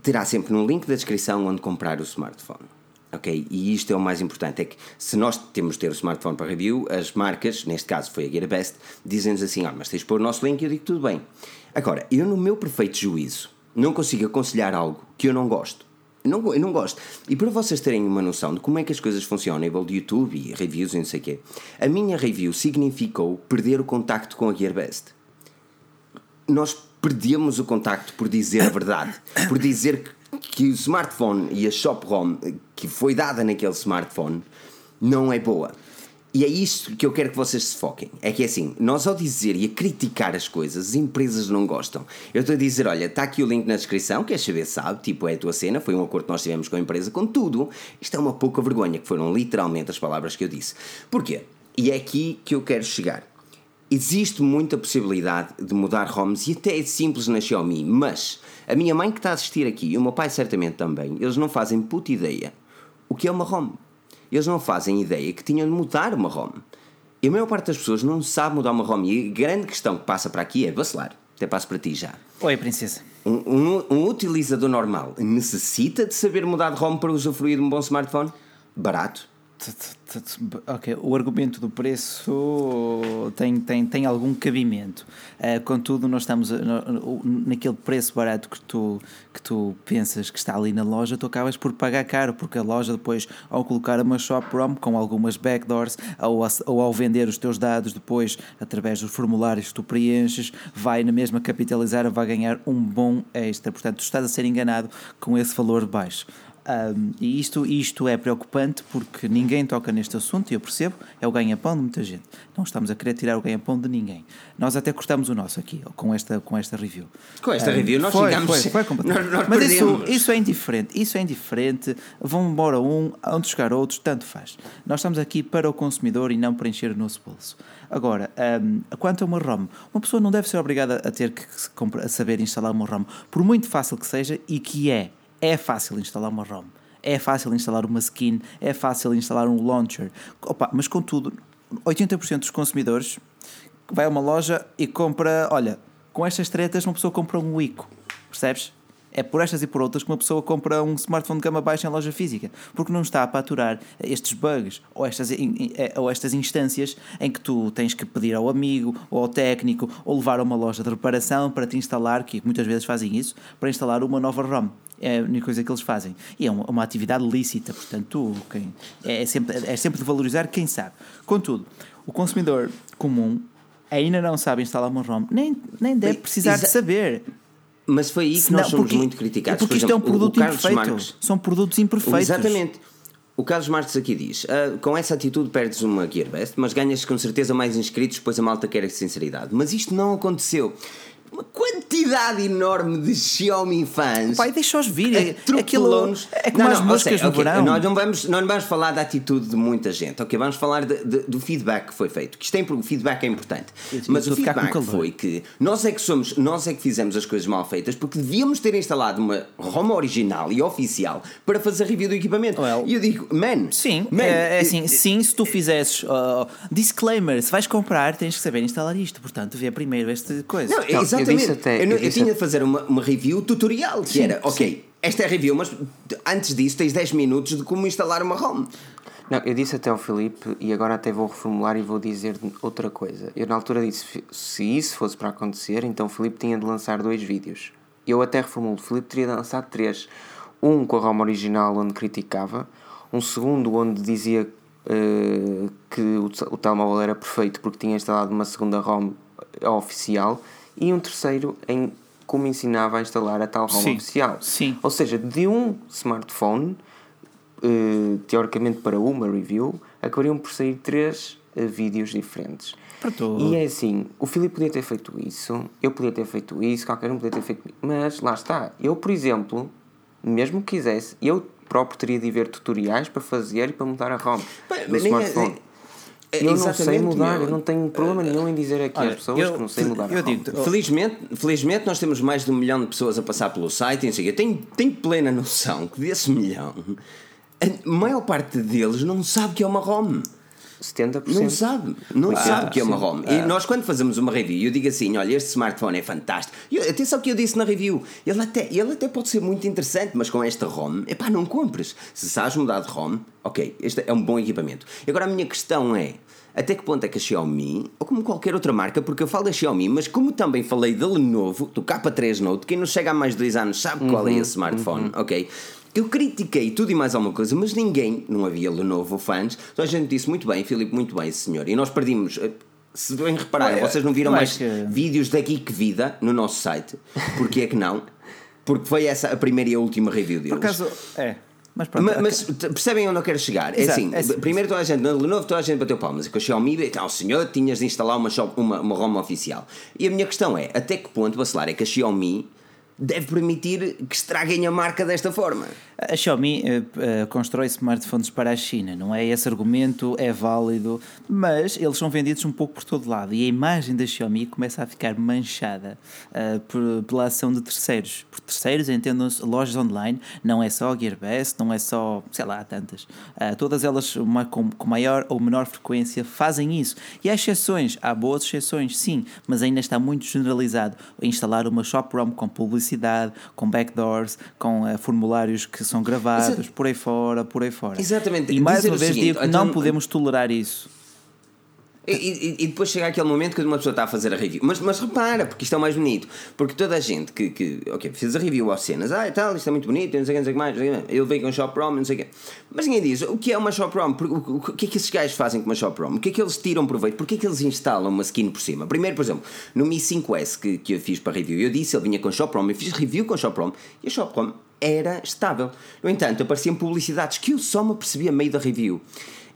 A: terá sempre no link da descrição onde comprar o smartphone. Ok? E isto é o mais importante: é que se nós temos de ter o smartphone para review, as marcas, neste caso foi a GearBest, dizem-nos assim: ah, mas tens de pôr o nosso link eu digo tudo bem. Agora, eu, no meu perfeito juízo, não consigo aconselhar algo que eu não gosto não, eu não gosto. E para vocês terem uma noção de como é que as coisas funcionam a nível de YouTube e reviews e não sei o quê, a minha review significou perder o contacto com a GearBest. Nós perdemos o contacto por dizer a verdade, por dizer que, que o smartphone e a shop ROM que foi dada naquele smartphone não é boa. E é isto que eu quero que vocês se foquem. É que é assim, nós ao dizer e a criticar as coisas, as empresas não gostam. Eu estou a dizer, olha, está aqui o link na descrição, queres saber, sabe, tipo, é a tua cena, foi um acordo que nós tivemos com a empresa, contudo, isto é uma pouca vergonha, que foram literalmente as palavras que eu disse. Porquê? E é aqui que eu quero chegar. existe muita possibilidade de mudar ROMs e até é simples na Xiaomi, mas a minha mãe que está a assistir aqui e o meu pai certamente também, eles não fazem puta ideia o que é uma ROM. Eles não fazem ideia que tinham de mudar uma ROM. E a maior parte das pessoas não sabe mudar uma ROM. E a grande questão que passa para aqui é vacilar. Até passo para ti já.
B: Oi, princesa.
A: Um, um, um utilizador normal necessita de saber mudar de ROM para usufruir de um bom smartphone? Barato?
B: Ok, o argumento do preço tem, tem, tem algum cabimento. Uh, contudo, nós estamos no, naquele preço barato que tu, que tu pensas que está ali na loja, tu acabas por pagar caro, porque a loja depois, ao colocar uma shop ROM com algumas backdoors, ou, ou ao vender os teus dados depois através dos formulários que tu preenches, vai na mesma capitalizar, vai ganhar um bom extra. Portanto, tu estás a ser enganado com esse valor baixo. Um, e isto, isto é preocupante porque ninguém toca neste assunto, e eu percebo, é o ganha-pão de muita gente. Não estamos a querer tirar o ganha-pão de ninguém. Nós até cortamos o nosso aqui, com esta, com esta review.
A: Com esta um, review, nós foi, chegamos. Foi, foi
B: completamente. Nós, nós Mas isso, isso é indiferente, isso é indiferente. Vão embora um, onde chegar outros, tanto faz. Nós estamos aqui para o consumidor e não para encher o nosso bolso. Agora, um, quanto a uma ROM, uma pessoa não deve ser obrigada a ter que a saber instalar uma ROM, por muito fácil que seja, e que é é fácil instalar uma ROM, é fácil instalar uma skin, é fácil instalar um launcher. Opa, mas contudo, 80% dos consumidores vai a uma loja e compra, olha, com estas tretas uma pessoa compra um Ico, percebes? É por estas e por outras que uma pessoa compra um smartphone de gama baixa em loja física, porque não está a aturar estes bugs ou estas, eh, ou estas instâncias em que tu tens que pedir ao amigo ou ao técnico ou levar a uma loja de reparação para te instalar, que muitas vezes fazem isso, para instalar uma nova ROM. É a única coisa que eles fazem. E é uma, uma atividade lícita, portanto, quem, é, sempre, é sempre de valorizar quem sabe. Contudo, o consumidor comum ainda não sabe instalar uma ROM, nem, nem deve precisar de saber.
A: Mas foi aí que nós somos
B: porque,
A: muito criticados.
B: Porque Por isto exemplo, é um produto imperfeito. Marques, São produtos imperfeitos.
A: Exatamente. O Carlos Marques aqui diz: uh, com essa atitude perdes uma Gearbest, mas ganhas com certeza mais inscritos, pois a malta quer a sinceridade. Mas isto não aconteceu uma quantidade enorme de Xiaomi fãs.
B: Pai, deixa-os vir. Aquilo é como não, as músicas no okay,
A: verão. Nós não, vamos, não vamos falar da atitude de muita gente, ok? Vamos falar de, de, do feedback que foi feito. Que isto é, o feedback é importante. Mas o feedback foi que nós é que somos, nós é que fizemos as coisas mal feitas porque devíamos ter instalado uma ROM original e oficial para fazer review do equipamento. Well, e eu digo, man,
B: sim,
A: man,
B: é, é assim, sim, se tu fizesses uh, disclaimer, se vais comprar, tens que saber instalar isto. Portanto, vê primeiro esta coisa.
A: Não, exatamente Exatamente. Eu, até, eu, eu, eu tinha de fazer uma, uma review tutorial, que sim, era, ok, sim. esta é a review, mas antes disso tens 10 minutos de como instalar uma ROM.
C: Não, eu disse até ao Filipe e agora até vou reformular e vou dizer outra coisa. Eu na altura disse se isso fosse para acontecer, então o Filipe tinha de lançar dois vídeos. Eu até reformulo, o Filipe teria de lançar três. Um com a ROM original onde criticava, um segundo onde dizia uh, que o, o telemóvel era perfeito porque tinha instalado uma segunda ROM oficial e um terceiro em como ensinava a instalar a tal ROM sim, oficial.
B: Sim.
C: Ou seja, de um smartphone, uh, teoricamente para uma review, acabariam por sair três uh, vídeos diferentes. E é assim, o Filipe podia ter feito isso, eu podia ter feito isso, qualquer um podia ter feito mas lá está. Eu, por exemplo, mesmo que quisesse, eu próprio teria de ver tutoriais para fazer e para mudar a ROM do smartphone. É, eu não sei mudar, eu não tenho problema nenhum em dizer aqui às pessoas eu, que não sei mudar. Eu digo,
A: felizmente, felizmente nós temos mais de um milhão de pessoas a passar pelo site eu tenho, tenho plena noção que desse milhão, a maior parte deles não sabe que é uma ROM.
C: 70%.
A: Não sabe, não ah, sabe que é uma ROM. E nós, quando fazemos uma review, eu digo assim: olha, este smartphone é fantástico. E atenção que eu disse na review: ele até, ele até pode ser muito interessante, mas com esta ROM, epá, não compres. Se sabes mudar de ROM, ok, este é um bom equipamento. Agora a minha questão é: até que ponto é que a Xiaomi, ou como qualquer outra marca, porque eu falo da Xiaomi, mas como também falei da Lenovo, do K3 Note, quem nos chega há mais de dois anos sabe uhum, qual é esse smartphone, uhum. ok? Eu critiquei tudo e mais alguma coisa, mas ninguém, não havia Lenovo fãs, então a gente disse muito bem, Filipe, muito bem, senhor. E nós perdimos. Eh, se bem reparar, vocês não viram mais que... vídeos da Geek Vida no nosso site. Porquê é que não? Porque foi essa a primeira e a última review deles.
B: Por acaso, é.
A: Mas, pronto, mas, mas, percebem onde eu quero chegar? É Exato, é assim, é primeiro toda a gente, na Lenovo toda a gente bateu palmas, com a Xiaomi, então, senhor, tinhas de instalar uma, uma, uma ROM oficial. E a minha questão é, até que ponto, vacilar, é que a Xiaomi deve permitir que estraguem a marca desta forma.
B: A Xiaomi uh, uh, constrói smartphones para a China, não é? Esse argumento é válido, mas eles são vendidos um pouco por todo lado e a imagem da Xiaomi começa a ficar manchada uh, por, pela ação de terceiros. Por terceiros entendam-se lojas online, não é só Gearbest, não é só, sei lá, tantas. todas elas uma, com, com maior ou menor frequência fazem isso. E há exceções, há boas exceções, sim, mas ainda está muito generalizado. Instalar uma shop ROM com publicidade, com backdoors, com formulários que são gravados por aí fora, por aí fora.
A: Exatamente.
B: E mais Dizer uma vez seguinte, digo que então, não podemos tolerar isso.
A: E, e, depois chega aquele momento que uma pessoa está a fazer a review. Mas, mas repara, porque isto é o mais bonito. Porque toda a gente que, que ok, fez a review às cenas, ah, e tal, isto é muito bonito, não sei o que, não sei o que mais, ele veio com Shop ROM, não sei o que. Mas ninguém diz o que é uma Shop ROM, o que é que esses gajos fazem com uma Shop ROM, o que é que eles tiram proveito, porque é que eles instalam uma skin por cima. Primeiro, por exemplo, no Mi 5S que, que eu fiz para review, eu disse, ele vinha com Shop ROM, eu fiz review com Shop ROM e a Shop ROM era estável. No entanto, apareciam publicidades que eu só me percebia meio da review.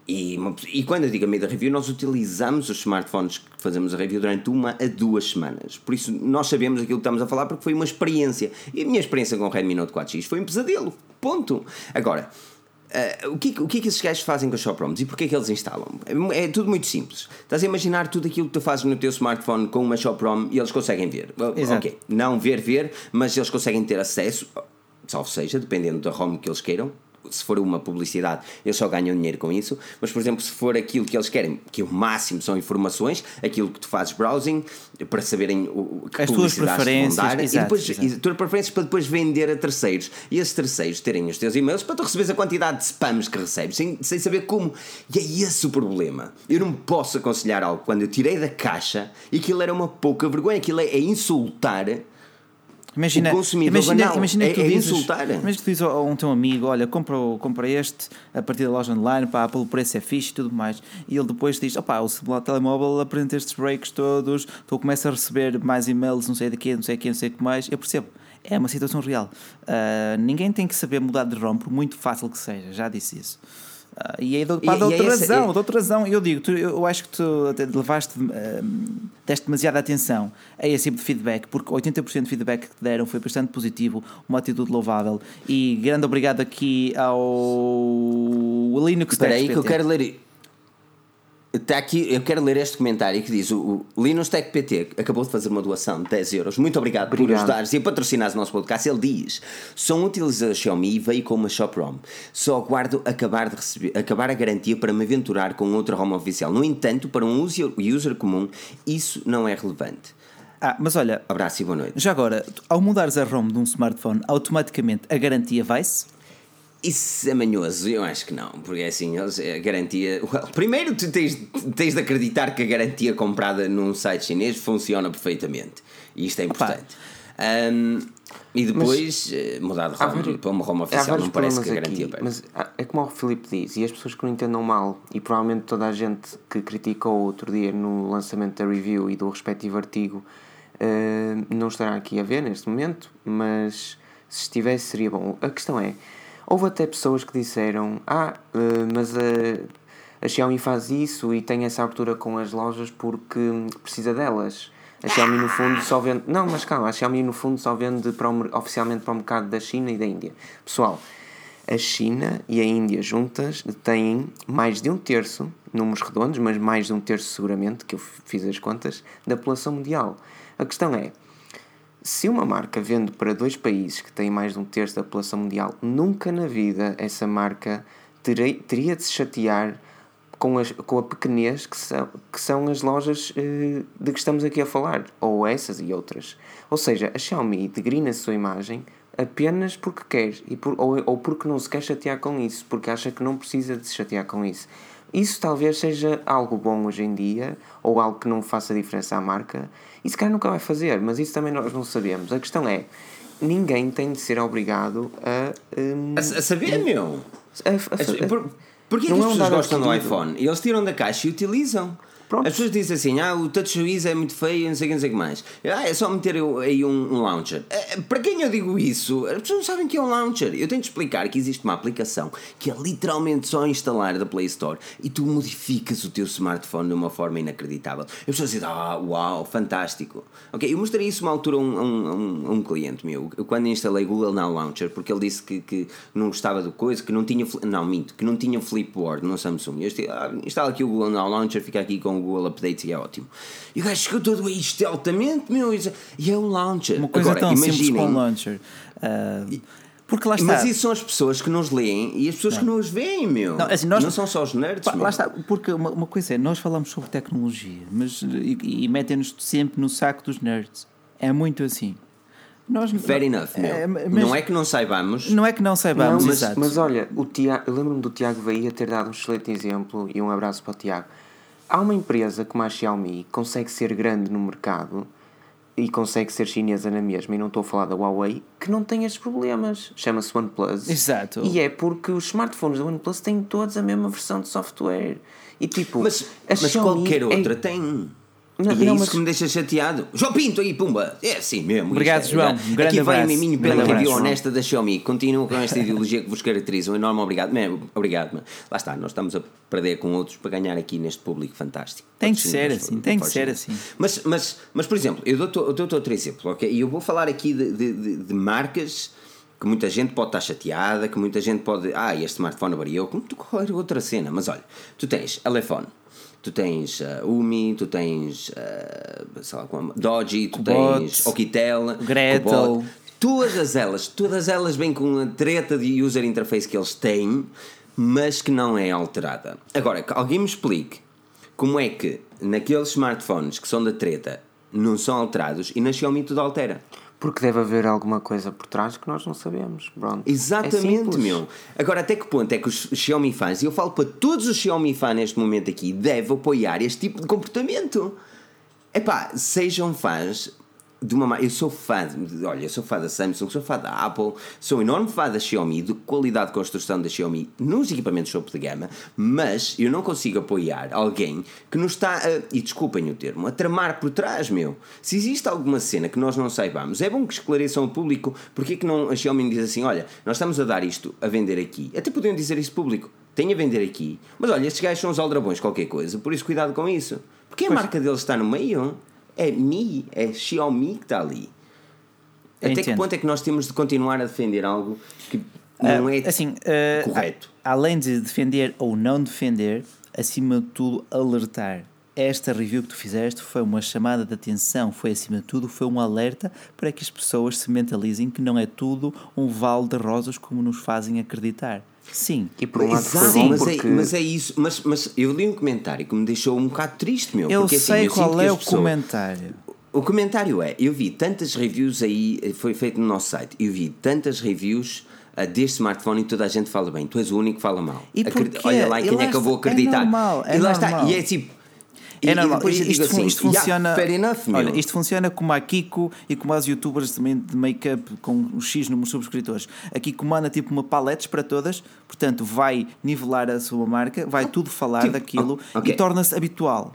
A: E, e quando eu digo a meio da review, nós utilizamos os smartphones que fazemos a review durante uma a duas semanas. Por isso, nós sabemos aquilo que estamos a falar porque foi uma experiência. E a minha experiência com o Redmi Note 4X foi um pesadelo. Ponto. Agora, Uh, o, que, o que é que esses gajos fazem com os ShopRoms e porquê é que eles instalam? É, é, tudo muito simples. Estás a imaginar tudo aquilo que tu fazes no teu smartphone com uma ShopRom e eles conseguem ver. Exato. Ok, não ver, ver, mas eles conseguem ter acesso salvo seja, dependendo da ROM que eles queiram. Se for uma publicidade, eles só ganham dinheiro com isso. Mas, por exemplo, se for aquilo que eles querem, que o máximo são informações, aquilo que tu fazes browsing, para saberem o,
B: que As tuas preferências, vão dar, exato,
A: e depois exato. E, tuas preferências para depois vender a terceiros. E esses terceiros terem os teus e-mails para tu receberes a quantidade de spams que recebes, sem, sem saber como. E é esse o problema. Eu não posso aconselhar algo quando eu tirei da caixa e aquilo era uma pouca vergonha, aquilo é, é insultar Imagina, imagina. Imagina que tu é, dizes.
B: Imagina que tu dizes a um teu amigo: Olha, compra, compra este a partir da loja online, pá, pelo preço é fixe e tudo mais. E ele depois diz: Opá, o celular telemóvel apresenta estes breaks todos, tu começas a receber mais e-mails, não sei daqui, não sei aqui, não sei o que mais. Eu percebo. É uma situação real. Uh, ninguém tem que saber mudar de ROM, por muito fácil que seja. Já disse isso. Uh, e aí, pá, de outra razão, é... de outra razão, eu digo, tu, eu acho que tu levaste, uh, deste demasiada atenção a esse tipo de feedback, porque 80% de feedback que te deram foi bastante positivo, uma atitude louvável. E grande obrigado aqui ao Linux
A: Espera aí que eu quero ler Está aqui, eu quero ler este comentário que diz: o, Linus Tech PT acabou de fazer uma doação de 10 euros. Muito obrigado, obrigado. por ajudares e patrocinares o nosso podcast. Ele diz: sou um utilizador Xiaomi e veio com uma Shop ROM. Só aguardo acabar, de receber, acabar a garantia para me aventurar com outra ROM oficial. No entanto, para um user, user comum, isso não é relevante.
B: Ah, mas olha.
A: Abraço e boa noite.
B: Já agora, ao mudares a ROM de um smartphone, automaticamente a garantia vai-se?
A: Isso é manhoso, eu acho que não, porque é assim, a garantia. Well, primeiro, tu tens, tens de acreditar que a garantia comprada num site chinês funciona perfeitamente. E isto é importante. Um, e depois mas, eh, mudar de ROM para uma ROM oficial, não parece que a garantia aqui,
C: Mas é como o Filipe diz, e as pessoas que não entendam mal, e provavelmente toda a gente que criticou outro dia no lançamento da review e do respectivo artigo uh, não estará aqui a ver neste momento, mas se estivesse seria bom. A questão é Houve até pessoas que disseram: Ah, uh, mas a, a Xiaomi faz isso e tem essa abertura com as lojas porque precisa delas. A Xiaomi no fundo só vende. Não, mas calma, a Xiaomi no fundo só vende para o, oficialmente para o mercado da China e da Índia. Pessoal, a China e a Índia juntas têm mais de um terço, números redondos, mas mais de um terço seguramente, que eu fiz as contas, da população mundial. A questão é, se uma marca vende para dois países que têm mais de um terço da população mundial, nunca na vida essa marca terei, teria de se chatear com, as, com a pequenez que são, que são as lojas eh, de que estamos aqui a falar, ou essas e outras. Ou seja, a Xiaomi degrina a sua imagem apenas porque quer, e por, ou, ou porque não se quer chatear com isso, porque acha que não precisa de se chatear com isso. Isso talvez seja algo bom hoje em dia, ou algo que não faça diferença à marca, e se calhar nunca vai fazer, mas isso também nós não sabemos. A questão é: ninguém tem de ser obrigado a. Um,
A: a, a, saber, meu! A, a, por, porquê que as é pessoas gostam do iPhone? Eles tiram da caixa e utilizam. Pronto. As pessoas dizem assim: ah, o Touch é muito feio, não sei o que, sei que mais. Ah, é só meter aí um, um launcher. É, para quem eu digo isso, as pessoas não sabem que é um launcher. Eu tenho de explicar que existe uma aplicação que é literalmente só instalar da Play Store e tu modificas o teu smartphone de uma forma inacreditável. As pessoas dizem: ah, uau, fantástico. Ok, eu mostrei isso uma altura a um, um, um, cliente meu, eu, quando instalei Google Now Launcher, porque ele disse que, que não gostava do coisa, que não tinha. Não, minto, que não tinha Flipboard no Samsung. Eu disse, ah, instala aqui o Google Now Launcher, fica aqui com o Google Updates e é ótimo. E o gajo chegou todo aí altamente, meu, e é um launcher.
B: Uma coisa Agora, tão imaginem, simples com launcher. Uh, porque lá está.
A: Mas isso são as pessoas que nos leem e as pessoas não. que não os veem, meu. Não, assim, nós, não são só os nerds. Pá,
B: lá está, porque uma, uma, coisa é, nós falamos sobre tecnologia, mas e, e metem-nos sempre no saco dos nerds. É muito assim.
A: Nós, Fair enough. É, mas, não é que não saibamos.
B: Não é que não saibamos, não,
C: mas, exato. Mas olha, o Tiago, eu lembro-me do Tiago Bahia ter dado um excelente exemplo e um abraço para o Tiago. Há uma empresa como a Xiaomi que consegue ser grande no mercado e consegue ser chinesa na mesma, e não estou a falar da Huawei, que não tem estes problemas. Chama-se OnePlus.
B: Exato.
C: E é porque os smartphones da OnePlus têm todos a mesma versão de software. E tipo,
A: mas, mas qualquer é outra é... tem. Não, e é isso mas... que me deixa chateado. João Pinto aí, pumba! É assim mesmo.
B: Obrigado,
A: é,
B: João. Um grande
A: Aqui vem o miminho pela review honesta da Xiaomi. Continua com esta ideologia que vos caracteriza. Um enorme obrigado. Man, obrigado, man. Lá está, nós estamos a perder com outros para ganhar aqui neste público fantástico.
B: Tem que ser assim, tem que ser assim.
A: Mas, mas, mas, por exemplo, eu dou-te outro exemplo, ok? E eu vou falar aqui de, de, de, de marcas que muita gente pode estar chateada, que muita gente pode. Ah, este smartphone variou, como tu qualquer outra cena. Mas olha, tu tens telefone tu tens uh, Umi, tu tens uh, sei lá, como, Doji, tu Cobot, tens Okitel,
B: Gretel.
A: Todas elas, todas elas vêm com a treta de user interface que eles têm, mas que não é alterada. Agora, que alguém me explique como é que naqueles smartphones que são da treta não são alterados e na Xiaomi tudo altera.
C: Porque deve haver alguma coisa por trás que nós não sabemos. Pronto.
A: Exatamente, é meu. Agora, até que ponto é que os Xiaomi fans, e eu falo para todos os Xiaomi fãs neste momento aqui, devem apoiar este tipo de comportamento? É pá, sejam fãs de uma eu sou fã olha eu sou fã da Samsung sou fã da Apple sou enorme fã da Xiaomi de qualidade de construção da Xiaomi nos equipamentos topo de gama mas eu não consigo apoiar alguém que nos está a, e desculpem o termo a tramar por trás meu. Se existe alguma cena que nós não saibamos é bom que esclareçam ao público porque é que não a Xiaomi diz assim olha nós estamos a dar isto a vender aqui. Até podiam dizer isso público tem a vender aqui. Mas olha estes gajos são os aldrabões qualquer coisa por isso cuidado com isso. Porque a marca deles está no meio é Mi, é Xiaomi que está ali. Até Entendo. que ponto é que nós temos de continuar a defender algo que não uh, é assim, uh, correto?
B: A, além de defender ou não defender, acima de tudo alertar. Esta review que tu fizeste foi uma chamada de atenção, foi acima de tudo, foi um alerta para que as pessoas se mentalizem que não é tudo um vale de rosas como nos fazem acreditar. Sim.
A: E por um lado Exato, sim, mas, é- porque... é, mas é isso. Mas, mas eu li um comentário que me deixou um bocado triste, meu.
B: Eu
A: porque,
B: assim, sei assim, eu qual é o pessoas... comentário.
A: O comentário é: eu vi tantas reviews aí, foi feito no nosso site, eu vi tantas reviews uh, deste smartphone e toda a gente fala bem, tu és o único que fala mal.
B: E Olha
A: lá, quem é que eu vou acreditar?
B: É normal, é
A: e lá
B: normal.
A: está, e é tipo
B: é normal. Isto, assim, isto, funciona. Yeah, enough, olha, isto funciona como a Kiko e como as youtubers também de make-up com o X número de subscritores. A Kiko manda tipo uma paletes para todas, portanto vai nivelar a sua marca, vai ah, tudo falar tipo, daquilo okay. e torna-se habitual.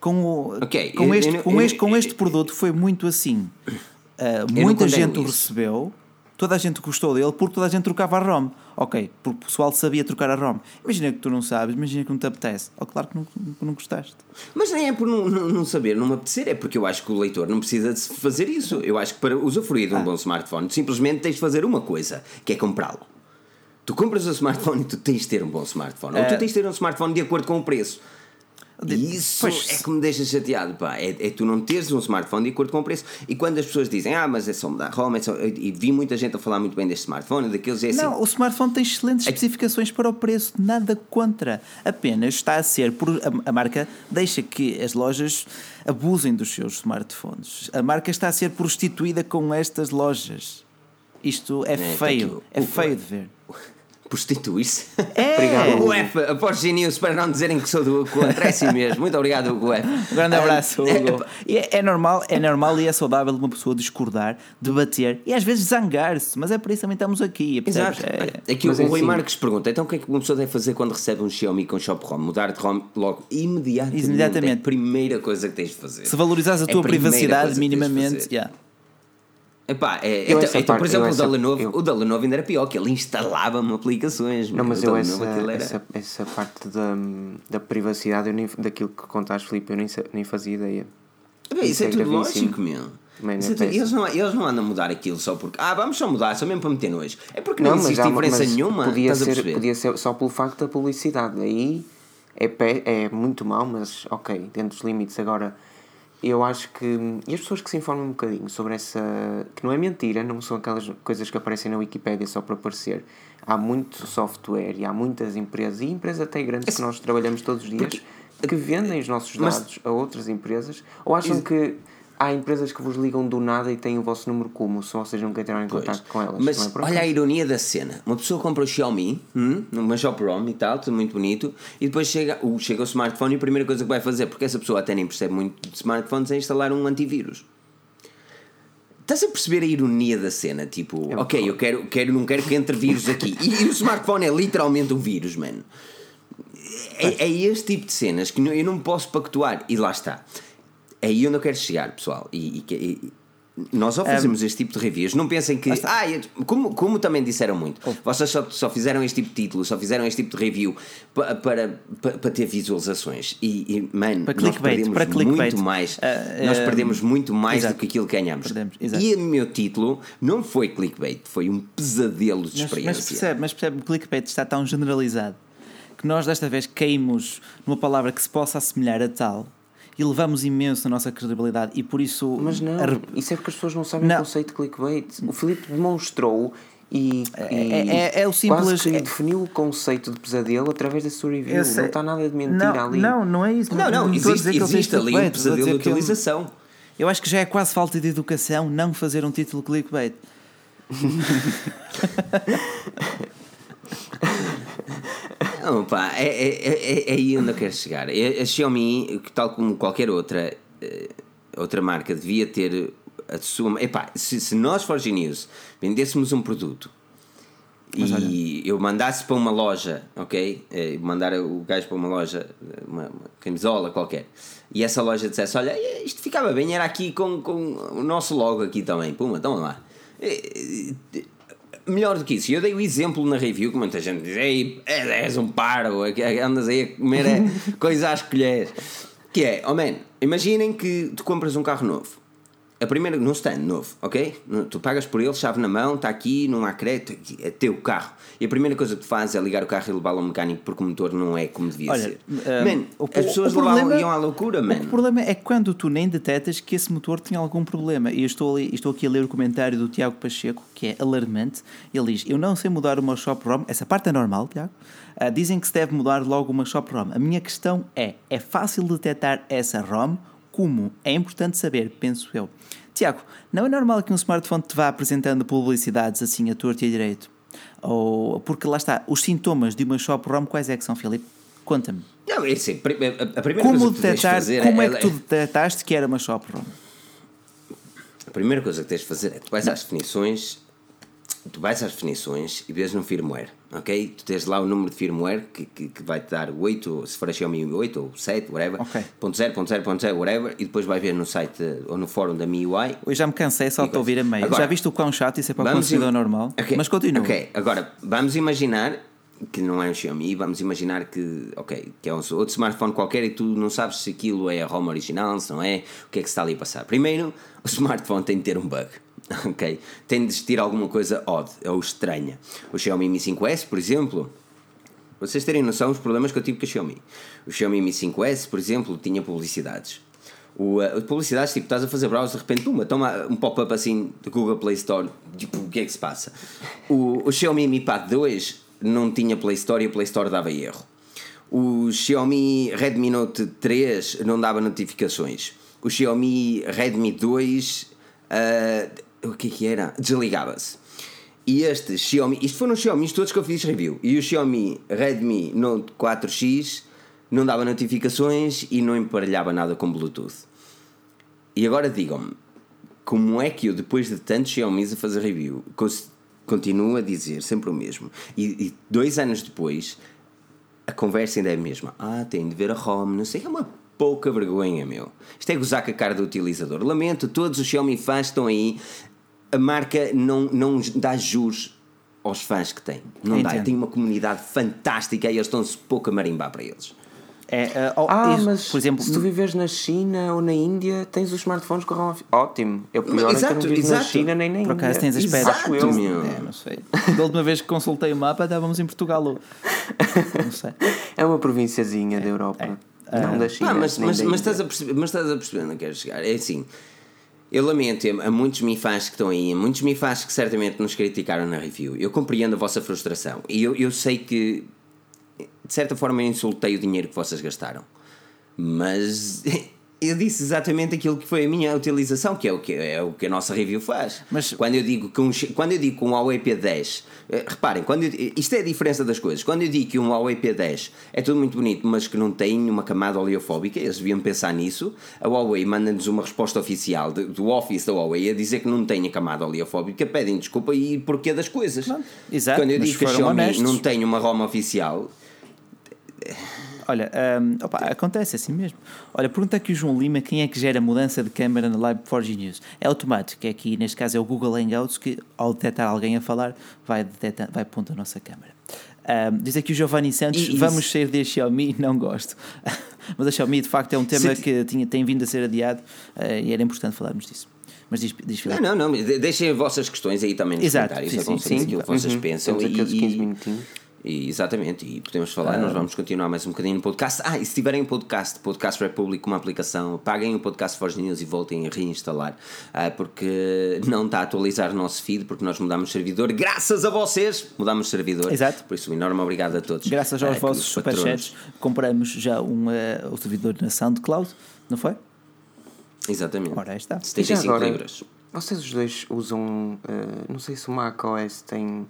B: Com, o, okay. com, este, com, este, com este produto foi muito assim. Uh, muita gente o recebeu toda a gente gostou dele porque toda a gente trocava a ROM. Ok, porque o pessoal sabia trocar a ROM. Imagina que tu não sabes, imagina que não te apetece. Oh, claro que não, não gostaste.
A: Mas nem é por não, não, não, saber, não me apetecer, é porque eu acho que o leitor não precisa de fazer isso. Eu acho que para usufruir de um ah. bom smartphone, simplesmente tens de fazer uma coisa, que é comprá-lo. Tu compras o smartphone e tu tens de ter um bom smartphone. Ou tu ah. tens de ter um smartphone de acordo com o preço. Isso pois, é que me deixa chateado, pá. É, é, tu não teres um smartphone de acordo com o preço. E quando as pessoas dizem, ah, mas é só mudar ROM, é só... e vi muita gente a falar muito bem deste smartphone, daqueles é assim.
B: Não, o smartphone tem excelentes é... especificações para o preço, nada contra. Apenas está a ser, por, a, a marca deixa que as lojas abusem dos seus smartphones. A marca está a ser prostituída com estas lojas. Isto é, é feio, é feio de ver.
A: prostituir-se.
B: É.
A: Obrigado, F, após G News, para não dizerem que sou do Hugo André, sim mesmo. Muito obrigado, Hugo F.
B: Um grande abraço, Hugo. É, é, normal, é normal e é saudável uma pessoa discordar, debater e às vezes zangar-se, mas é por isso também estamos aqui.
A: Exato. É, é que mas o Rui assim, Marques pergunta: então o que é que uma pessoa deve fazer quando recebe um Xiaomi com Shop ROM? Mudar de ROM logo imediatamente. imediatamente. É a primeira coisa que tens de fazer.
B: Se valorizares a tua a privacidade minimamente, yeah.
A: Epá, é, então, então parte, por exemplo, o da, Lenovo, eu... o da Lenovo ainda era pior, que ele instalava-me aplicações.
C: Não, mas eu essa, era... essa, essa parte da, da privacidade, eu nem, daquilo que contaste, Filipe, eu nem, nem fazia ideia.
A: Bem, isso, é, é tudo lógico, meu. Man, é tudo, eles, não, eles não andam a mudar aquilo só porque. Ah, vamos só mudar, só mesmo para meter nojo. É porque não, não existe há, diferença nenhuma.
C: Podia ser, podia ser só pelo facto da publicidade. Aí é, pé, é muito mal, mas ok, dentro dos limites. Agora eu acho que. E as pessoas que se informam um bocadinho sobre essa. que não é mentira, não são aquelas coisas que aparecem na Wikipédia só para aparecer. Há muito software e há muitas empresas, e empresas até grandes que nós trabalhamos todos os dias, que vendem os nossos dados Mas... a outras empresas, ou acham que há empresas que vos ligam do nada e têm o vosso número como, se vocês nunca entraram em contato com elas.
A: Mas é olha a ironia da cena: uma pessoa compra o Xiaomi, hum, numa Shop ROM e tal, tudo muito bonito, e depois chega o, chega o smartphone e a primeira coisa que vai fazer, porque essa pessoa até nem percebe muito de smartphones, é instalar um antivírus. Estás a perceber a ironia da cena? Tipo, é ok, eu quero, quero, não quero que entre vírus aqui. E, e o smartphone é literalmente um vírus, mano. É, é, este tipo de cenas que eu não posso pactuar. E lá está é aí onde eu quero chegar, pessoal. E, e, e nós ao fazemos um, este tipo de reviews, não pensem que. Ah, como, como também disseram muito, oh. vocês só, só fizeram este tipo de título, só fizeram este tipo de review para, para, para, ter visualizações. E, e mano, para nós perdemos para muito mais. Uh, nós perdemos muito mais exato. do que aquilo que ganhamos. Perdemos, e o meu título não foi clickbait, foi um pesadelo de experiência.
B: Mas, mas percebe, mas percebe, o clickbait está tão generalizado que nós desta vez caímos numa palavra que se possa assemelhar a tal e levamos imenso na nossa credibilidade e por isso.
C: Mas não, a... isso é porque as pessoas não sabem não. o conceito de clickbait. O Filipe demonstrou e,
B: é, é, é, é, o simples.
C: Quase que é... definiu o conceito de pesadelo através da sua review. Não está nada de mentira
B: não,
C: ali.
B: Não, não é isso.
A: Não, não, não existe, existe ali um pesadelo de utilização.
B: Eu acho que já é quase falta de educação não fazer um título clickbait.
A: Não, pá, é, é, é, é aí onde eu quero chegar. A Xiaomi, tal como qualquer outra, eh, outra marca, devia ter a sua. Epá, se, se nós, Forge News, vendêssemos um produto e eu mandasse para uma loja, ok? Eh, mandar o gajo para uma loja, uma, uma, camisola qualquer, e essa loja dissesse: Olha, isto ficava bem, era aqui com, com o nosso logo aqui também, puma, então lá. Melhor do que isso, eu dei o exemplo na review que muita gente diz: Ei, és um paro, é andas aí a comer é, coisas às colheres. Que é, oh man, imaginem que tu compras um carro novo a primeira, num stand novo, ok? Tu pagas por ele, chave na mão, está aqui, não há crédito, é teu carro. E a primeira coisa que tu fazes é ligar o carro e levá-lo ao mecânico porque o motor não é como devia Olha, ser. Um, man, o, as pessoas problema, iam à loucura, man.
B: O problema é quando tu nem detetas que esse motor tem algum problema. E eu estou, ali, estou aqui a ler o comentário do Tiago Pacheco, que é alarmante. Ele diz: Eu não sei mudar uma shop ROM. Essa parte é normal, Tiago. Uh, dizem que se deve mudar logo uma shop ROM. A minha questão é: é fácil detectar essa ROM? Como? É importante saber, penso eu. Tiago, não é normal que um smartphone te vá apresentando publicidades assim a torto e a direito? Ou, porque lá está, os sintomas de uma shop ROM quais é que são, Filipe? Conta-me.
A: Não, é assim, a primeira
B: como
A: coisa que
B: detectar,
A: fazer
B: Como é, é que tu detectaste que era uma shop ROM?
A: A primeira coisa que tens de fazer é tu vais às definições tu vais às definições e vês no firmware, ok? Tu tens lá o número de firmware que, que, que vai te dar 8, se for a Xiaomi 8 ou 7, whatever, okay. ponto 0, ponto 0, ponto 0, whatever, e depois vai ver no site ou no fórum da MIUI.
B: Eu já me cansei só de ouvir a meio. Agora, já viste o quão chato isso é para o consumidor normal? Okay, mas continua.
A: Ok, agora vamos imaginar que não é um Xiaomi, vamos imaginar que, ok, que é um outro smartphone qualquer e tu não sabes se aquilo é a ROM original, se não é, o que é que está ali a passar. Primeiro, o smartphone tem de ter um bug. ok? Tem de existir alguma coisa odd ou estranha. O Xiaomi Mi 5S, por exemplo, vocês terem noção dos problemas que eu tive com o Xiaomi. O Xiaomi Mi 5S, por exemplo, tinha publicidades. O, uh, publicidades, tipo, estás a fazer browser, de repente, uma, toma um pop-up assim do Google Play Store, tipo, o que é que se passa? O, o Xiaomi Mi Pad 2 não tinha Play Store e a Play Store dava erro. O Xiaomi Redmi Note 3 não dava notificações. O Xiaomi Redmi 2 uh, o que é que era? Desligava-se. e este Xiaomi, isto foram os Xiaomi todos que eu fiz review. E o Xiaomi Redmi Note 4X não dava notificações e não emparelhava nada com Bluetooth. E agora digam-me, como é que eu, depois de tantos Xiaomi a fazer review, continuo a dizer sempre o mesmo? E, e, dois anos depois, a conversa ainda é a mesma. Ah, tem de ver a ROM, não sei, é uma pouca vergonha, meu. Isto é gozar com a cara do utilizador. Lamento, todos os Xiaomi fãs estão aí a marca não, não dá jus aos fãs que tem. Não Entendo. dá. Tem uma comunidade fantástica e eles estão-se pouco a marimbar para eles.
C: É, uh, oh, ah, isso, mas por exemplo, se tu vives na China ou na Índia, tens os smartphones com ROM ótimo. É o pior exato, que não vives na China nem na Índia. Por acaso
B: tens as pedras. Acho eu. É, não sei. Da última vez que consultei o mapa estávamos em Portugal. Não
C: sei. É uma provínciazinha é, da Europa. É. Não
A: ah. da China. Ah, mas, mas, mas, estás a perceber, mas estás a perceber, não quero chegar. É assim eu lamento a muitos mifás que estão aí, a muitos mifás que certamente nos criticaram na review. Eu compreendo a vossa frustração e eu, eu sei que, de certa forma, eu insultei o dinheiro que vocês gastaram. Mas eu disse exatamente aquilo que foi a minha utilização, que é o que, é o que a nossa review faz. Mas quando eu digo que um, quando eu digo que um Huawei P10, eh, reparem, quando eu, isto é a diferença das coisas. Quando eu digo que um Huawei P10 é tudo muito bonito, mas que não tem uma camada oleofóbica, eles deviam pensar nisso. A Huawei manda-nos uma resposta oficial de, do Office da Huawei a dizer que não tem a camada oleofóbica, pedem desculpa e porquê das coisas. Não, exato, quando eu digo que a Xiaomi honestos. não tem uma ROM oficial
B: Olha, um, opa, acontece assim mesmo. Olha, pergunta aqui o João Lima quem é que gera mudança de câmera na Live 4G News. É automático, é aqui neste caso é o Google Hangouts que ao detectar alguém a falar vai, detectar, vai apontar a nossa câmera. Um, diz aqui o Giovanni Santos: e, vamos sair da Xiaomi, não gosto. Mas a Xiaomi de facto é um tema que tinha, tem vindo a ser adiado uh, e era importante falarmos disso. Mas diz, diz
A: Não, não, não, deixem as vossas questões aí também nos Exato, comentários, sim, sim, sim, aquilo que vocês uhum. pensam. Temos e, aqueles 15 minutinhos. E, exatamente, e podemos falar, ah. nós vamos continuar mais um bocadinho no podcast. Ah, e se tiverem um podcast, Podcast Republic, uma aplicação, paguem o podcast Forge News e voltem a reinstalar, ah, porque não está a atualizar o nosso feed, porque nós mudamos servidor, graças a vocês, mudamos servidor. Exato. Por isso, um enorme obrigado a todos.
B: Graças aos ah, vossos superchats, compramos já um, uh, o servidor na SoundCloud, não foi?
A: Exatamente.
B: Ora, aí está.
A: 75 agora, libras.
C: Vocês os dois usam, uh, não sei se o Mac OS tem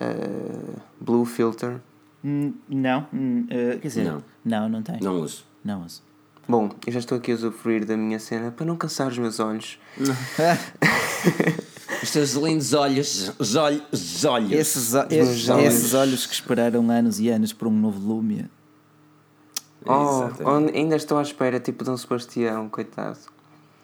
C: uh, Blue Filter?
B: Hum, não, uh, quer dizer, não. não, não tem.
A: Não uso.
B: Não uso.
C: Bom, eu já estou aqui a usufruir da minha cena para não cansar os meus olhos.
A: os teus lindos olhos, os olhos, os olhos.
B: Esses, esses, olhos. esses olhos que esperaram anos e anos por um novo Lumia.
C: Oh, ainda estou à espera, tipo de um Sebastião, coitado.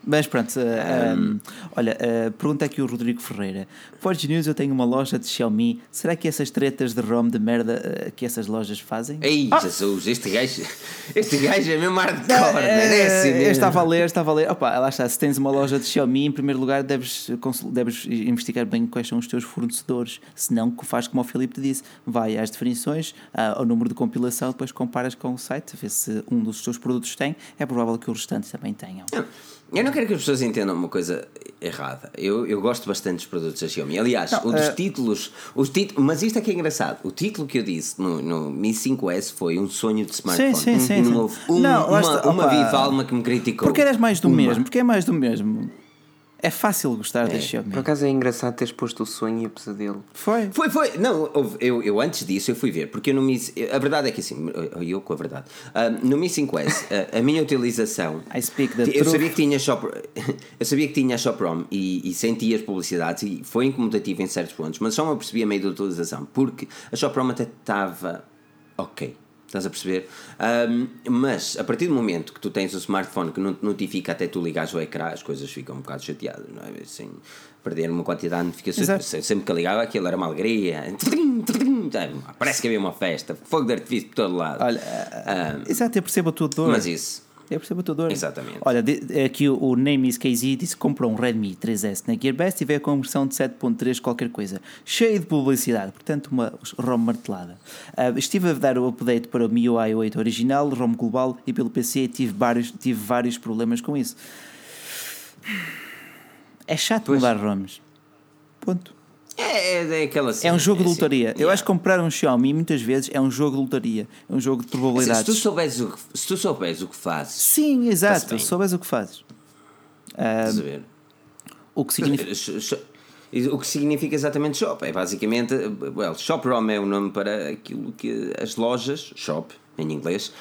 B: Mas pronto, uh, um, um, olha, uh, pergunta aqui o Rodrigo Ferreira. Forge News, eu tenho uma loja de Xiaomi. Será que essas tretas de ROM de merda uh, que essas lojas fazem?
A: Ei, ah! Jesus, este gajo, este gajo é mesmo hardcore, é, é assim
B: Eu estava a ler, estava a ler. Opa, lá está, se tens uma loja de Xiaomi, em primeiro lugar deves, deves investigar bem quais são os teus fornecedores. Se não, faz como o Filipe te disse, vai às definições, ao número de compilação, depois comparas com o site, vê se um dos teus produtos tem, é provável que o restante também tenham.
A: Eu não quero que as pessoas entendam uma coisa errada. Eu, eu gosto bastante dos produtos da Xiaomi. Aliás, não, um dos uh... títulos, os títulos. Mas isto é que é engraçado. O título que eu disse no, no Mi 5S foi um sonho de smartphone. Sim, sim, sim. Não houve um, não, uma, uma viva alma que me criticou.
B: Porque eras mais do uma. mesmo. Porque é mais do mesmo. É fácil gostar é. da Xiaomi.
C: Por acaso é engraçado teres posto o sonho e o pesadelo.
B: Foi?
A: Foi, foi. Não, eu, eu antes disso eu fui ver, porque eu no Mi. A verdade é que assim, eu com a verdade. Uh, no Mi 5S, a, a minha utilização.
B: I speak the
A: eu truth. sabia que tinha shop, Eu sabia que tinha ShopROM e, e sentia as publicidades e foi incomodativo em certos pontos, mas só me apercebi a meio da utilização, porque a ShopROM até estava ok. Estás a perceber? Um, mas a partir do momento que tu tens o smartphone que não te notifica até tu ligares o ecrã, as coisas ficam um bocado chateadas, não é? Assim, perder uma quantidade de notificações. Sempre que ligava aquilo era uma alegria. Parece que havia uma festa, fogo de artifício por todo lado.
B: Olha, um, exato, eu percebo a tua dor.
A: Mas isso.
B: Eu percebo a tua dor.
A: Exatamente.
B: Olha, aqui o, o Name is KZ disse que comprou um Redmi 3S na GearBest e veio com a versão de 7.3 qualquer coisa. Cheio de publicidade, portanto uma ROM martelada. Uh, estive a dar o update para o MIUI 8 original, ROM global e pelo PC e tive vários, tive vários problemas com isso. É chato pois. mudar ROMs. Ponto.
A: É, é, é aquela
B: É um jogo de lotaria. Assim, Eu yeah. acho que comprar um Xiaomi muitas vezes é um jogo de lotaria. É um jogo de probabilidades.
A: Se tu souberes o que, se tu souberes o que fazes.
B: Sim, exato. Se souberes o que fazes. Uh, o que significa.
A: O que significa exatamente shop? É basicamente, well, shop ROM é o nome para aquilo que as lojas, shop em inglês,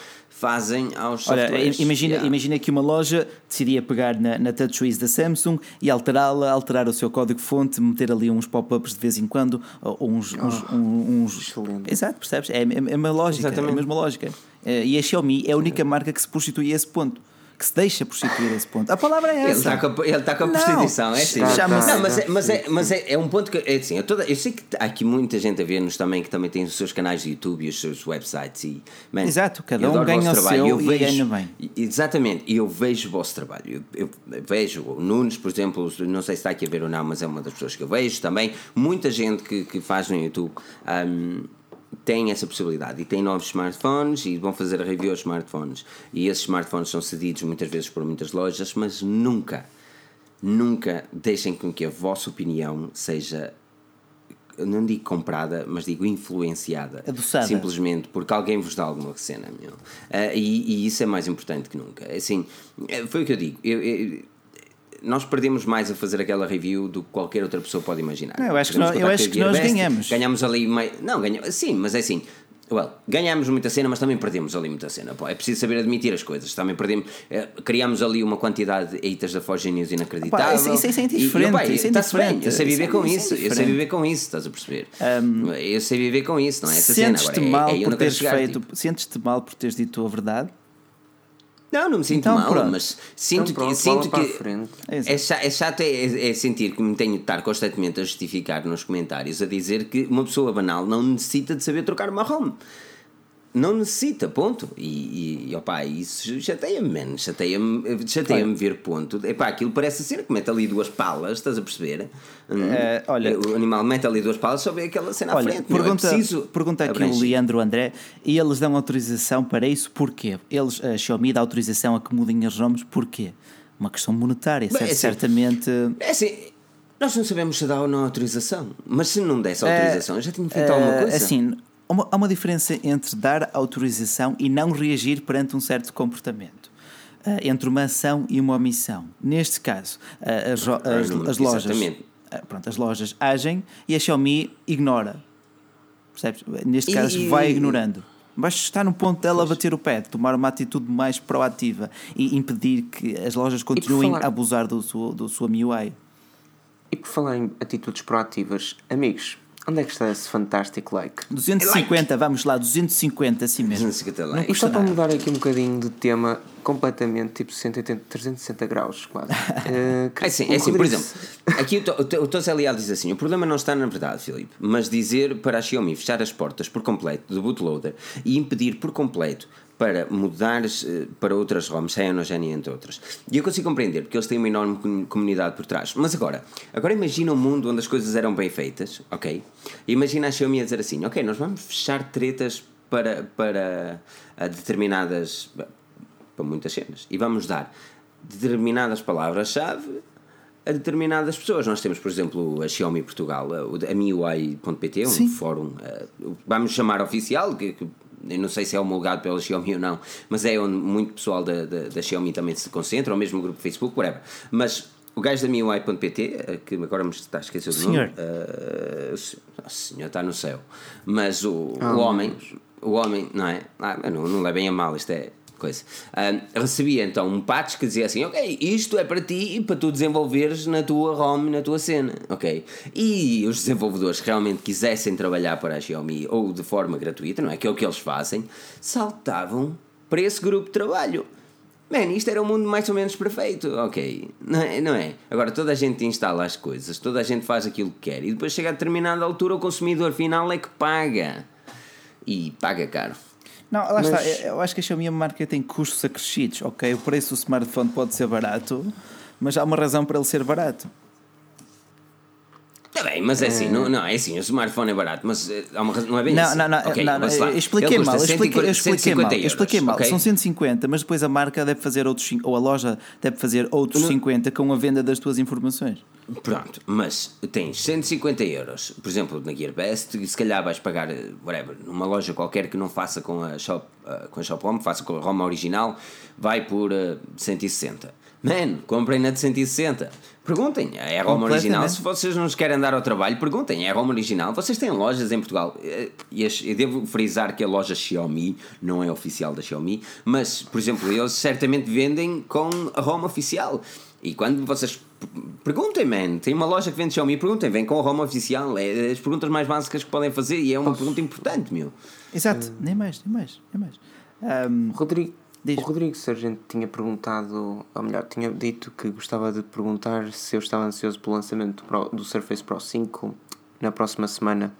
A: fazem aos
B: Olha,
A: softwares.
B: imagina,
A: Yeah.
B: imagina que uma loja decidia pegar na, na TouchWiz da Samsung e alterá-la, alterar o seu código-fonte, meter ali uns pop-ups de vez em quando, ou uns. uns, um- uns-
C: excelente.
B: Exato, percebes? É, é, é uma lógica, é a
A: Exatamente.
B: mesma lógica. Eh, E a Xiaomi é a única marca que se prostitui a esse ponto. Que se deixa prostituir a esse ponto. A palavra é
A: Ele
B: essa.
A: está com a, ele está com a
B: Não,
A: prostituição, é Não, mas, é, mas, é, mas é, é um ponto que. É assim, eu, toda, eu sei que há aqui muita gente a ver-nos também que também tem os seus canais de YouTube e os seus websites. E, man,
B: Exato, cada um ganha
A: vosso
B: o
A: trabalho,
B: seu
A: eu
B: e ganha bem.
A: Exatamente, e eu vejo o vosso trabalho. Eu, eu vejo o Nunes, por exemplo, não sei se está aqui a ver ou não, mas é uma das pessoas que eu vejo também. Muita gente que, que faz no YouTube. hum, tem essa possibilidade e tem novos smartphones e vão fazer a review aos smartphones e esses smartphones são cedidos muitas vezes por muitas lojas mas nunca nunca deixem com que a vossa opinião seja não digo comprada, mas digo influenciada.
B: Adoçada.
A: Simplesmente porque alguém vos dá alguma cena, meu. Ah, e, e isso é mais importante que nunca. Assim, eh, foi o que eu digo. Eu- eu- nós perdemos mais a fazer aquela review do que qualquer outra pessoa pode imaginar.
B: Não, eu acho que
A: Podemos
B: nós- eu acho que nós
A: Gearbest,
B: ganhamos.
A: Ganhamos ali meio. Não, ganhamos. Sim, mas é assim. Well, ganhamos muita cena, mas também perdemos ali muita cena. Pô, é preciso saber admitir as coisas. Também perdemos. eh, criamos ali uma quantidade de haters da Forge News inacreditável.
B: Pá, isso- isso- é indiferente,
A: E, e, opa,
B: isso é
A: bem, eu sei viver
B: Isso é-
A: com
B: isso é
A: isso. Eu sei viver com isso, estás a perceber? eu sei viver com isso, não é? Essa cena.
B: Sentes-te
A: Agora, é-
B: mal
A: é, eu
B: por teres feito.
A: tipo,
B: Sentes-te mal por teres dito a verdade?
A: Não, não me sinto
B: Então,
A: mal,
B: pronto.
A: mas sinto
C: Então, pronto,
A: que. Sinto que é, cha- é chato é, é sentir que me tenho de estar constantemente a justificar nos comentários, a dizer que uma pessoa banal não necessita de saber trocar uma ROM. Não necessita, ponto. E, e opá, isso chateia-me, man. Chateia-me chateia ver ponto. Epá, aquilo parece ser que mete ali duas palas, estás a perceber? Hum.
B: Eh, olha-
A: o animal mete ali duas palas, só vê aquela cena à
B: Olha,
A: frente. meu.
B: pergunta,
A: é preciso
B: pergunta aqui o. Leandro André e eles dão autorização para isso porquê? Eles, a Xiaomi dá autorização a que mudem as ROMs porquê? Uma questão monetária,
A: Bem, é assim,
B: certamente.
A: É assim, nós não sabemos se dá ou não autorização, mas se não desse
B: É,
A: autorização, eu já tinha feito alguma
B: eh,
A: coisa.
B: Assim, uma, há uma diferença entre dar autorização e não reagir perante um certo comportamento. Eh, entre uma ação e uma omissão. Neste caso, eh, as, as, as lojas. eh, Pronto, as lojas agem e a Xiaomi ignora. Percebes? Neste
A: E-
B: caso, vai ignorando. Basta estar no ponto dela bater o pé, tomar uma atitude mais proativa e impedir que as lojas continuem
C: falar-
B: a abusar do, seu- do sua MIUI.
C: E por falar em atitudes proativas, amigos, onde é que está esse fantástico like?
B: 250, vamos lá, 250, assim mesmo.
A: 250
B: Não
A: likes.
C: E
B: custa
C: só para
B: nada.
C: mudar aqui um bocadinho de tema, completamente tipo 180, 360 graus, quase. Eh,
A: É assim, é assim, por exemplo, aqui o To- o To- o Tose Leal diz assim: o problema não está na verdade, Filipe, mas dizer para a Xiaomi fechar as portas por completo do bootloader e impedir por completo para mudares eh, para outras ROMs, Cyanogen entre outras. E eu consigo compreender, porque eles têm uma enorme com- comunidade por trás. Mas agora, agora imagina um mundo onde as coisas eram bem feitas, ok? Imagina a Xiaomi a dizer assim: ok, nós vamos fechar tretas para, para ah, determinadas. para muitas cenas. E vamos dar determinadas palavras-chave a determinadas pessoas. Nós temos, por exemplo, a Xiaomi Portugal, o- a MIUI.pt, um
B: Sim.
A: fórum, eh, vamos chamar oficial, que, que eu não sei se é homologado pela Xiaomi ou não, mas é onde muito pessoal da, da, da Xiaomi também se concentra, ou mesmo o grupo Facebook, whatever. Mas o gajo da MIUI.pt, eh, que agora me está a esquecer do
B: Senhor.
A: nome, eh, o se- o senhor está no céu, mas o,
C: Ah,
A: o homem, o homem, não é? Ah, não, não levem a mal, isto é coisa. Ah, recebia então um patch que dizia assim: Ok, isto é para ti e para tu desenvolveres na tua ROM, na tua cena, ok? E os desenvolvedores que realmente quisessem trabalhar para a Xiaomi ou de forma gratuita, não é? Que é o que eles fazem, saltavam para esse grupo de trabalho. Man, isto era um mundo mais ou menos perfeito, ok? Não é? Não é? Agora toda a gente instala as coisas, toda a gente faz aquilo que quer e depois chega a determinada altura o consumidor final é que paga. E paga caro.
B: Não, lá
C: Mas-
B: está. Eu acho que a Xiaomi é uma marca que tem custos acrescidos, ok? O preço do smartphone pode ser barato, mas há uma razão para ele ser barato.
A: Bem, mas é assim, não, não, é assim, o smartphone é barato, mas eh, há uma razão- não é bem
B: Não,
A: assim.
B: não, não,
A: Ok,
B: não, não, eu expliquei mal, eu expliquei, eu
A: 140,
B: expliquei mal,
A: 150
B: eu expliquei
A: euros,
B: mal.
A: ok?
B: São 150, mas depois a marca deve fazer outros, ou a loja deve fazer outros
A: Não-
B: 50 com a venda das tuas informações.
A: Pronto, mas tens 150 euros, por exemplo, na GearBest, e se calhar vais pagar, whatever, numa loja qualquer que não faça com a Shop, com a Shop Home, faça com a Roma original, vai por uh, 160. Man, comprem na de 160. Perguntem, é a Roma original. Se vocês não nos querem dar ao trabalho, perguntem, é a Roma original. Vocês têm lojas em Portugal. E eu devo frisar que a loja Xiaomi não é oficial da Xiaomi, mas, por exemplo, eles certamente vendem com a Roma oficial. E quando vocês perguntem, man, tem uma loja que vende Xiaomi, perguntem, vem com a Roma oficial. É as perguntas mais básicas que podem fazer e é uma pergunta importante, meu.
B: Exato, uh, nem mais, nem mais, nem mais. Um,
C: Rodrigo, Diz. O Rodrigo Sargento tinha perguntado, ou melhor, tinha dito que gostava de perguntar se eu estava ansioso pelo lançamento do, Pro, do Surface Pro 5 na próxima semana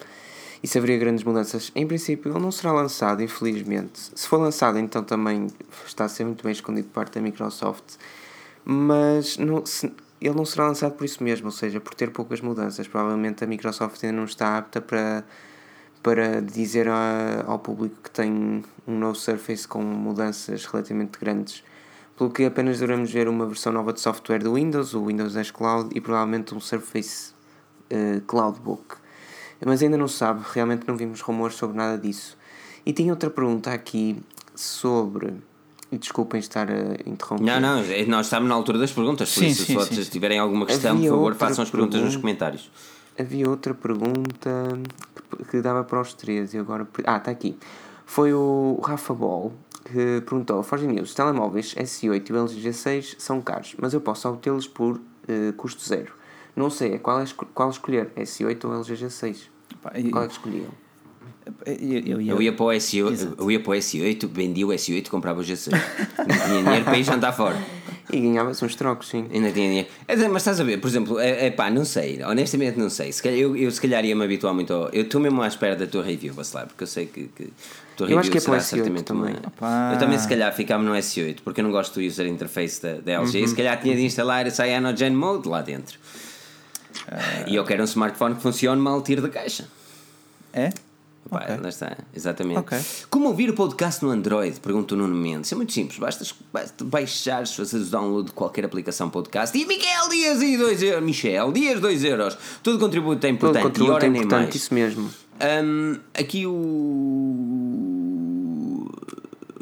C: e se haveria grandes mudanças. Em princípio, ele não será lançado, infelizmente. Se for lançado, então também está a ser muito bem escondido por parte da Microsoft, mas não, se, ele não será lançado por isso mesmo, ou seja, por ter poucas mudanças. Provavelmente a Microsoft ainda não está apta para para dizer a, ao público que tem um novo Surface com mudanças relativamente grandes. Pelo que apenas devemos ver uma versão nova de software do Windows, o Windows 10 Cloud e provavelmente um Surface uh, Cloudbook. Mas ainda não se sabe, realmente não vimos rumores sobre nada disso. E tinha outra pergunta aqui sobre. E desculpem estar a interromper.
A: Não, não, é, nós estamos na altura das perguntas, por sim, isso, sim, se vocês tiverem alguma questão, Havia por favor, façam as perguntas pergunta... nos comentários.
C: Havia outra pergunta que dava para os três e agora. Ah, está aqui. Foi o Rafa Ball que perguntou: Forge News, os telemóveis S8 e o LG G6 são caros, mas eu posso obtê-los por uh, custo zero. Não sei, é qual, é, qual escolher, S8 ou LG G6? Qual é que escolhiam?
A: Eu, eu, ia... eu, ia para o S8, eu ia para o S8, vendia o S8 e comprava o G6. Não tinha dinheiro para ir jantar fora.
C: E ganhava-se uns trocos, sim.
A: Ainda tinha dinheiro. É, mas estás a ver, por exemplo, é, é pá, não sei, honestamente não sei. Se calhar, eu, eu se calhar ia me habituar muito ao. Eu estou mesmo à espera da tua review, Bacelar, porque eu sei que. que
C: tua eu acho que é para o S8 também.
A: Uma... Eu também, se calhar, ficava no S8, porque eu não gosto do user interface da, da LG. Uhum. E se calhar tinha de instalar esse Cyanogen Mode lá dentro. Uh... E eu quero um smartphone que funcione mal tiro da caixa.
B: É?
A: Pá, okay. lá está, exatamente. Okay. Como ouvir o podcast no Android? Pergunta o Nuno Mendes. É muito simples, basta, basta baixar, fazer o download de qualquer aplicação podcast. E Miguel Dias e 2 euros. Michel Dias 2 euros. Todo contributo é importante. Todo contributo é importante, mais.
C: isso mesmo.
A: Um, aqui o.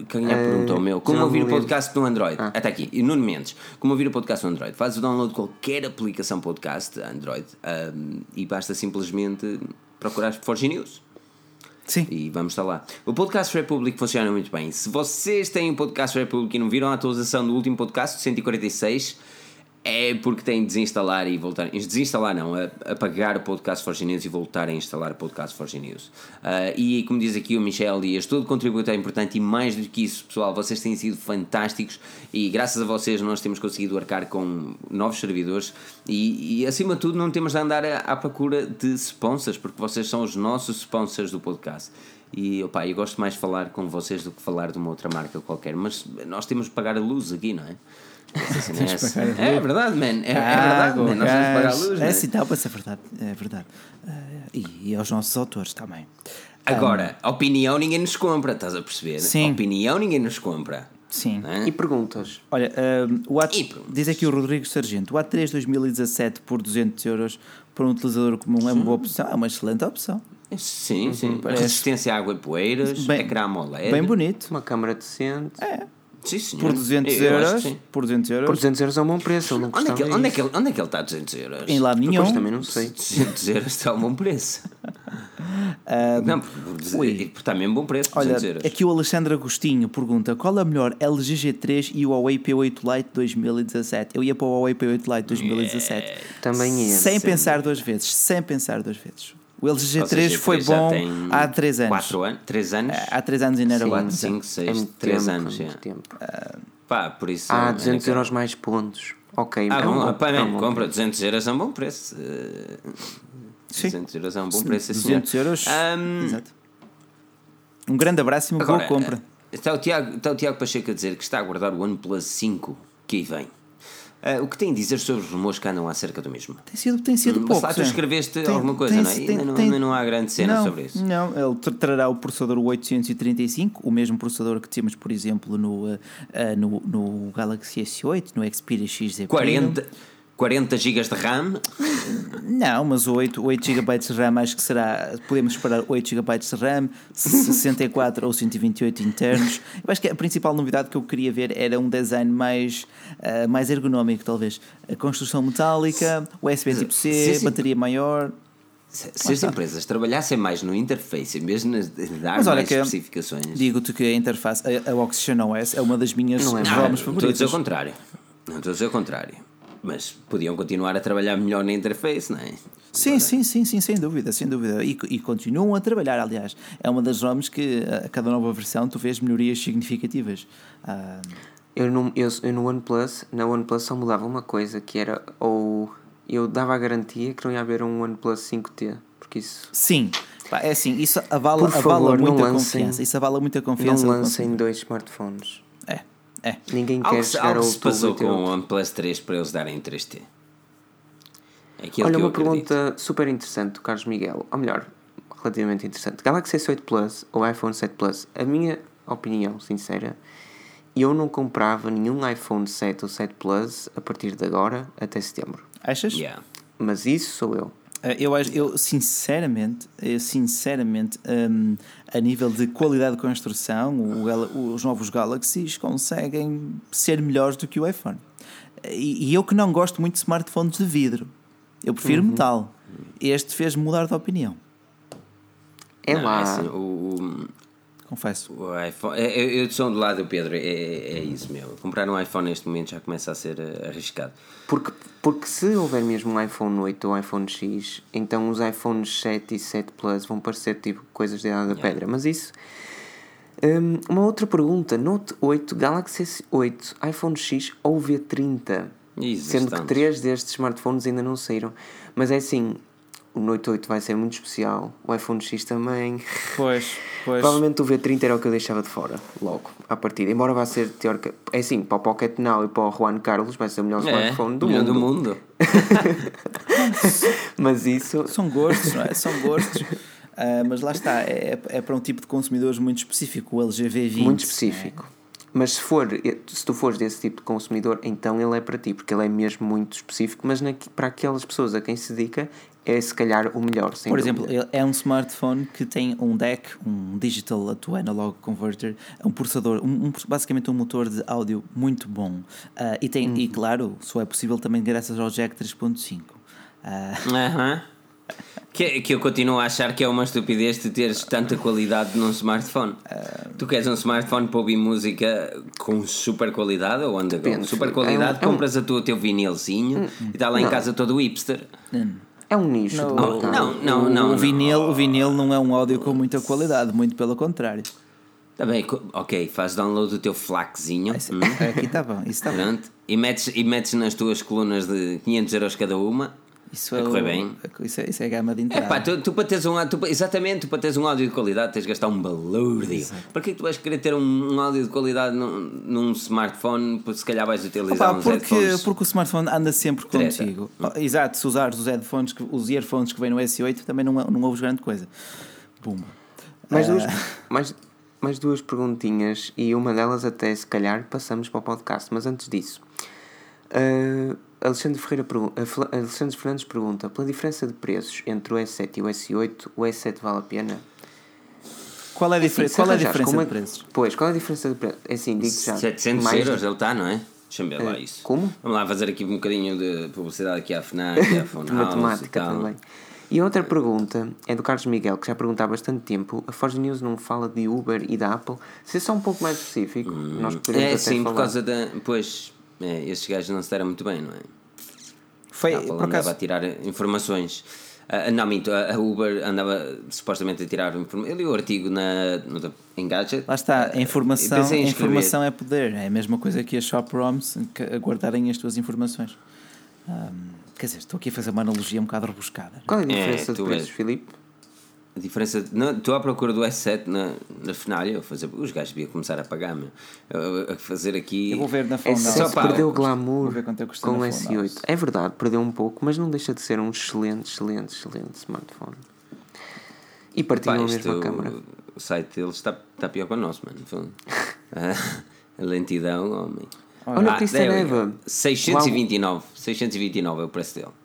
A: Quem é perguntou meu? Como ouvir o podcast no Android? Ah. Até aqui, e Nuno Mendes. Como ouvir o podcast no Android? Faz o download de qualquer aplicação podcast Android um, e basta simplesmente procurar Forge News
B: Sim.
A: E vamos estar lá. O Podcast Republic funciona muito bem. Se vocês têm um Podcast Republic e não viram a atualização do último podcast, 146, é porque têm de desinstalar e voltar. Desinstalar não, apagar o podcast Forge News e voltar a instalar o podcast Forge News. Uh, e como diz aqui o Michel Dias, todo contributo é importante e mais do que isso, pessoal, vocês têm sido fantásticos e graças a vocês nós temos conseguido arcar com novos servidores e, e acima de tudo não temos de andar à, à procura de sponsors, porque vocês são os nossos sponsors do podcast. E opa, eu gosto mais de falar com vocês do que falar de uma outra marca qualquer, mas nós temos de pagar a luz aqui, não é? É, é verdade, man. É, é verdade, man. Nós temos pagar a luz. É
B: assim, tá, é verdade. É verdade. Uh, e, e aos nossos autores também.
A: Agora, um, opinião ninguém nos compra, estás a perceber? Sim. Opinião ninguém nos compra.
B: Sim.
C: É? E perguntas?
B: Olha, um, o at, diz aqui o Rodrigo Sargento: o A3 2017 por 200 euros para um utilizador comum é uma boa opção, é uma excelente opção.
A: Sim, sim. Parece... Resistência a água e poeiras, bem, ecrã AMOLED.
B: Bem bonito.
C: Uma câmara decente.
B: É.
A: Sim, sim.
B: Por 200 euros. Por 200 euros.
C: Por 200 euros é um bom preço. Não
A: onde, é que, onde, é que ele, onde é que ele está a 200 euros?
B: Em lado nenhum. Depois
C: também não sei.
A: 200 euros está a um bom preço. uh, não, porque, está mesmo bom preço.
B: Olha, euros. aqui o Alexandre Agostinho pergunta: qual é melhor, LG G3 e o Huawei P8 Lite 2017? Eu ia para o Huawei P8 Lite 2017. Yeah.
C: Também ia.
B: Sem pensar duas vezes. Sem pensar duas vezes. O LG G3 foi bom há 3 anos.
A: 4 anos? 3 anos?
B: Há 3 anos ainda era
A: 4, 5, 6, 3 anos. É.
C: Tempo.
A: Uh, pá, por isso.
C: Ah, 200 é euros mais pontos. Ok,
A: ah, é bom, bom, pá, é um compra 200 euros é um bom preço. Uh, Sim. 200 euros é um bom preço.
B: 200 assim, euros. Um, exato. Um grande abraço e uma agora, boa compra.
A: Está o, Tiago, está o Tiago Pacheco a dizer que está a aguardar o OnePlus 5 que aí vem. Uh, o que tem a dizer sobre os rumores que andam acerca do mesmo?
B: Tem sido, tem sido
A: hum,
B: pouco.
A: Lá tu escreveste tem, alguma coisa, tem, não é? Tem, ainda, não, ainda não há grande cena
B: não,
A: sobre isso.
B: Não, ele trará o processador 835, o mesmo processador que temos, por exemplo, no, uh, no, no Galaxy S8, no Xperia XZ.
A: 40, 40 GB de RAM?
B: Não, mas o 8, 8 GB de RAM acho que será. Podemos esperar 8 GB de RAM, 64 ou 128 internos. Eu acho que a principal novidade que eu queria ver era um design mais, uh, mais ergonómico, talvez. A construção metálica, USB tipo C, bateria maior.
A: Se, se as empresas trabalhassem mais no interface vez de dar Mas, mais especificações.
B: Digo-te que a interface, a, a Oxygen OS, é uma das minhas não é ROMs favoritas. Estou a
A: dizer o contrário. Não estou a dizer o contrário. Mas podiam continuar a trabalhar melhor na interface, não é?
B: Sim, sim, sim, sim, sem dúvida, sem dúvida. E, e, continuam a trabalhar, aliás. É uma das ROMs que a cada nova versão tu vês melhorias significativas. Ah,
C: eu, no, eu, eu no OnePlus, na OnePlus só mudava uma coisa, que era ou eu dava a garantia que não ia haver um OnePlus 5T, porque isso...
B: Sim, é assim, isso avala, favor, avala muita lancem, confiança. Isso avala muita confiança.
C: Não lancem dois smartphones.
B: É.
C: Ninguém quer chegar ao
A: se passou com o OnePlus 3 para eles darem 3T.
C: É Olha, uma pergunta super interessante do Carlos Miguel, ou melhor, relativamente interessante. Galaxy S8 Plus ou iPhone 7 Plus? A minha opinião sincera, eu não comprava nenhum iPhone 7 ou 7 Plus a partir de agora até setembro.
B: Achas?
A: Yeah.
C: Mas isso sou eu.
B: Eh, eu, eu sinceramente, eu sinceramente um, a nível de qualidade de construção, o, os novos Galaxies conseguem ser melhores do que o iPhone. E, e eu que não gosto muito de smartphones de vidro, eu prefiro uhum. metal. Este fez-me mudar de opinião.
C: É não, lá. É assim,
A: o,
B: confesso.
A: O iPhone, é, eu, eu sou do lado do Pedro, é, é isso mesmo. Comprar um iPhone neste momento já começa a ser eh, arriscado.
C: Porque, porque se houver mesmo um iPhone 8 ou iPhone X, então os iPhones 7 e 7 Plus vão parecer tipo coisas de idade da yeah. pedra. Mas isso. Um, uma outra pergunta: Note 8, Galaxy S8, iPhone X ou V30? Isso, sendo que três destes smartphones ainda não saíram. Mas é assim, o Note 8 vai ser muito especial, o iPhone X também.
B: Pois, pois.
C: Provavelmente o V30 era o que eu deixava de fora, logo, à partida. Embora vá ser teórica. É assim, para o Pocket Now e para o Juan Carlos vai ser o melhor é, smartphone do
A: melhor
C: mundo.
A: do mundo.
C: mas isso.
B: São gostos, não é? São gostos. Uh, mas lá está, é, é para um tipo de consumidores muito específico, o LG V20.
C: Muito específico. É? Mas se, for, se tu fores desse tipo de consumidor, então ele é para ti, porque ele é mesmo muito específico, mas na, para aquelas pessoas a quem se dedica, é se calhar o melhor.
B: Por exemplo, é um smartphone que tem um DEC, um Digital to Analog Converter, um processador, um, um basicamente um motor de áudio muito bom. Uh, e, tem, uhum. e claro, só é possível também graças ao Jack 3.5. Uh,
A: uhum. Que, que eu continuo a achar que é uma estupidez de teres tanta qualidade num smartphone. Uh, tu queres um smartphone para ouvir música com super qualidade ou anda com super qualidade? É um, compras é um... a tua, o teu vinilzinho hum, e está lá não. em casa todo hipster.
C: Hum. É um nicho.
A: No, não, não, não, não,
B: o, vinil, o vinil não é um áudio com muita qualidade, muito pelo contrário.
A: Está bem, ok, faz download do teu flakzinho.
B: Hum. Aqui está bom, isso está bom.
A: E metes, e metes nas tuas colunas de 500 euros cada uma
B: isso é, correr bem. Isso é, isso é a gama de entrada.
A: É pá, tu, tu, para teres um, tu, exatamente, tu para teres um áudio de qualidade tens de gastar um balúrdio. Para que tu vais querer ter um, um áudio de qualidade num, num smartphone? Se calhar vais utilizar Opa, uns
B: porque,
A: headphones.
B: Porque o smartphone anda sempre Treta. contigo. Oh, exato, se usares os headphones, os earphones que vêm no S8 também não, não ouves grande coisa. Pumba.
C: Mais, uh... duas, mais, mais duas perguntinhas e uma delas até se calhar passamos para o podcast, mas antes disso. Uh, Alexandre, Ferreira, Alexandre Fernandes pergunta: pela diferença de preços entre o S7 e o S8, o S7 vale a pena?
B: Qual é a, difer assim, qual é a diferença de preços?
C: Pois, qual é a diferença de preços? É assim, digo já.
A: 700 mais euros ele está, não é? Deixa-me ver lá é, isso.
C: Como?
A: Vamos lá fazer aqui um bocadinho de publicidade aqui à FNAC, à Phone
C: Matemática e também. E outra pergunta é do Carlos Miguel, que já pergunta há bastante tempo. A Forge News não fala de Uber e da Apple. Se é só um pouco mais específico, hum, nós poderíamos
A: É sim, falar. por causa da. Pois, é, estes gajos não se deram muito bem, não é?
B: Foi,
A: a Apple por acaso... a tirar informações. Uh, não, minto, a Uber andava supostamente a tirar informações. Eu li o artigo na, no Engadget.
B: Lá está, a informação, a informação é poder. É a mesma coisa que as shop ROMs guardarem as tuas informações. Um, quer dizer, estou aqui a fazer uma analogia um bocado rebuscada.
C: Qual é a diferença é, de preços, Filipe?
A: A diferença. estou à procura do S7 na, na Fenália. Fazer, os gajos deviam começar a pagar, meu. A, a fazer aqui.
B: Eu vou ver na Phone
C: Só perdeu o glamour é com o S8. É verdade, perdeu um pouco, mas não deixa de ser um excelente, excelente, excelente smartphone. E partilham a mesma câmera.
A: O site deles está, está pior que o nosso, mano. a lentidão, homem.
C: Olha, ah, é neva.
A: 629. 629 é o preço dele.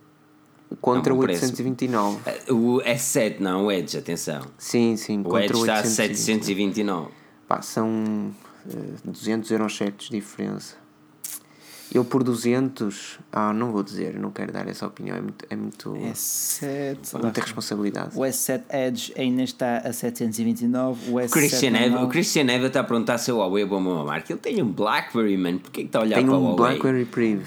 C: Contra o 829.
A: Preço. O S7 não, o Edge, atenção.
C: Sim, sim.
A: O Edge está a 729.
C: Pá, são uh, 200 euros certos de diferença. Eu por 200, ah, não vou dizer, não quero dar essa opinião, é muito. É muito
B: S7,
C: muita responsabilidade.
B: O S7 Edge ainda está a 729. O, S7
A: Christian Eva, o Christian Eva está a perguntar se o Huawei é uma marca. Ele tem um Blackberry, man. Porquê que está a olhar
C: tem
A: para
C: um
A: o Huawei?
C: Blackberry Priv.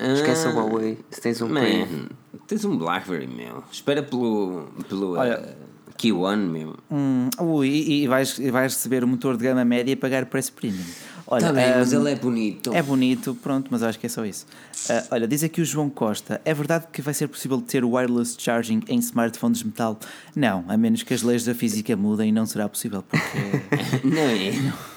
C: Ah, Esquece o Huawei. Se tens um
A: man, Priv. Tens um Blackberry, meu. Espera pelo. pelo Olha, uh, Q1, meu.
B: Hum, ui, e, e, vais, e vais receber o motor de gama média e pagar preço premium.
A: Olha, tá bem, um, mas ele é bonito.
B: É bonito, pronto, mas acho que é só isso. Uh, olha, diz aqui o João Costa: é verdade que vai ser possível ter wireless charging em smartphones de metal? Não, a menos que as leis da física mudem, não será possível, porque.
A: não é?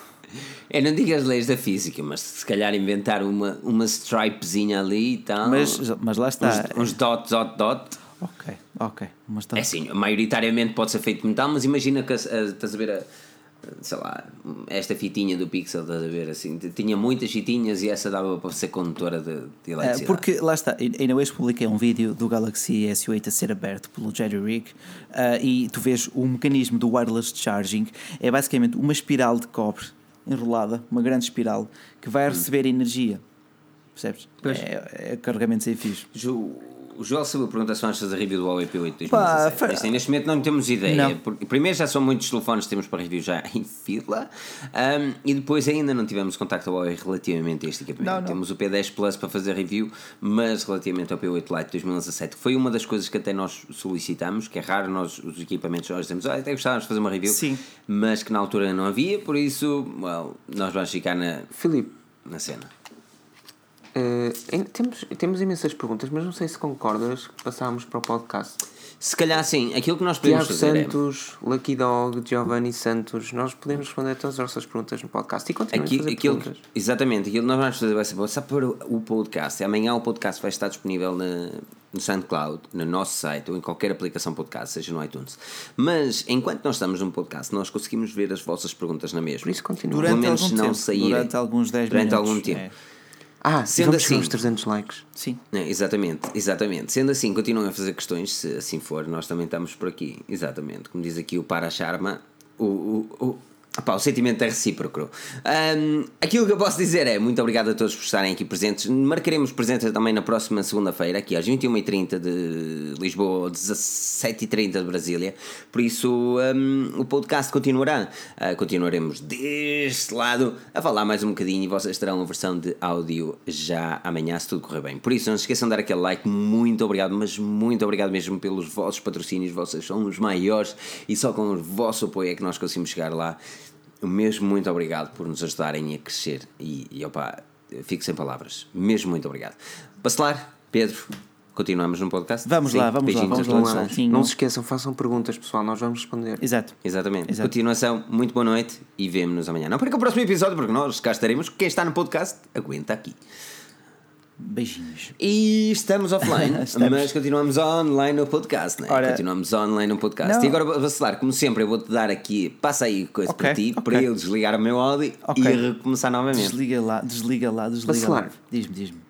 A: Eu não digo as leis da física, mas se calhar inventar uma, uma stripezinha ali e tal.
B: Mas, mas lá está.
A: Uns, uns dot, dot, dot.
B: Ok, ok. Mas tá.
A: É assim, maioritariamente pode ser feito de metal, mas imagina que estás a ver a sei lá, esta fitinha do Pixel, estás a ver assim, tinha muitas fitinhas e essa dava para ser condutora de, de eletricidade.
B: Porque lá está, ainda hoje publiquei um vídeo do Galaxy S8 a ser aberto pelo Jerry Rig uh, e tu vês o mecanismo do wireless charging, é basicamente uma espiral de cobre enrolada, uma grande espiral, que vai receber energia. Percebes? É, é carregamento sem fios.
A: O Joel Silva pergunta se vamos fazer review do Huawei P8 2017. Assim, neste momento não temos ideia. Não. Porque, primeiro já são muitos telefones que temos para review já em fila um, e depois ainda não tivemos contacto ao Huawei relativamente a este equipamento. Não, não. Temos o P10 Plus para fazer review, mas relativamente ao P8 Lite 2017, que foi uma das coisas que até nós solicitamos, que é raro nós, os equipamentos, nós dizemos, ah, até gostávamos de fazer uma review,
B: Sim.
A: mas que na altura não havia, por isso, well, nós vamos ficar na,
C: Filipe.
A: na cena.
C: Uh, temos, temos imensas perguntas, mas não sei se concordas que passámos para o podcast.
A: Se calhar sim, aquilo que nós podemos
C: Tiago
A: fazer
C: é- Santos, é... Lucky Dog, Giovanni Santos, nós podemos responder todas as nossas perguntas no podcast e continuamos Aqui, a fazer
A: aquilo,
C: perguntas.
A: Exatamente, aquilo que nós vamos fazer vai ser passar para o podcast. Amanhã o podcast vai estar disponível na, no SoundCloud, no nosso site ou em qualquer aplicação podcast, seja no iTunes. Mas enquanto nós estamos num podcast, nós conseguimos ver as vossas perguntas na mesma.
C: Por isso continua.
B: Durante Pelo menos não tempo, saírem. Durante alguns 10
A: durante
B: minutos.
A: algum tempo. É.
C: Ah, sendo assim, uns 300 likes.
B: Sim.
A: É, exatamente, exatamente. Sendo assim, continuem a fazer questões, se assim for, nós também estamos por aqui. Exatamente. Como diz aqui o Para Charma, o, o, o Epá, o sentimento é recíproco. Um, aquilo que eu posso dizer é muito obrigado a todos por estarem aqui presentes. Marcaremos presença também na próxima segunda-feira, aqui às 21h30 de Lisboa, 17h30 de Brasília. Por isso um, o podcast continuará. Uh, continuaremos deste lado a falar mais um bocadinho e vocês terão a versão de áudio já amanhã, se tudo correr bem. Por isso não se esqueçam de dar aquele like. Muito obrigado, mas muito obrigado mesmo pelos vossos patrocínios. Vocês são os maiores e só com o vosso apoio é que nós conseguimos chegar lá mesmo muito obrigado por nos ajudarem a crescer e, e opa, fico sem palavras. Mesmo muito obrigado. Bacelar, Pedro, continuamos no podcast?
B: Vamos Sim, lá, vamos lá, vamos lá.
C: Não se esqueçam, façam perguntas, pessoal, nós vamos responder.
B: Exato.
A: Exatamente. Exato. Continuação, muito boa noite e vemo-nos amanhã. Não perca o próximo episódio, porque nós cá estaremos. Quem está no podcast, aguenta aqui.
B: Beijinhos.
A: E estamos offline, estamos. mas continuamos online no podcast, né? Ora, continuamos online no podcast. Não. E agora, vacilar, como sempre, eu vou-te dar aqui, passa aí coisa okay, para ti, okay. para eu desligar o meu áudio okay. e recomeçar novamente.
B: Desliga lá, desliga lá, desliga vacilar. lá. Diz-me, diz-me.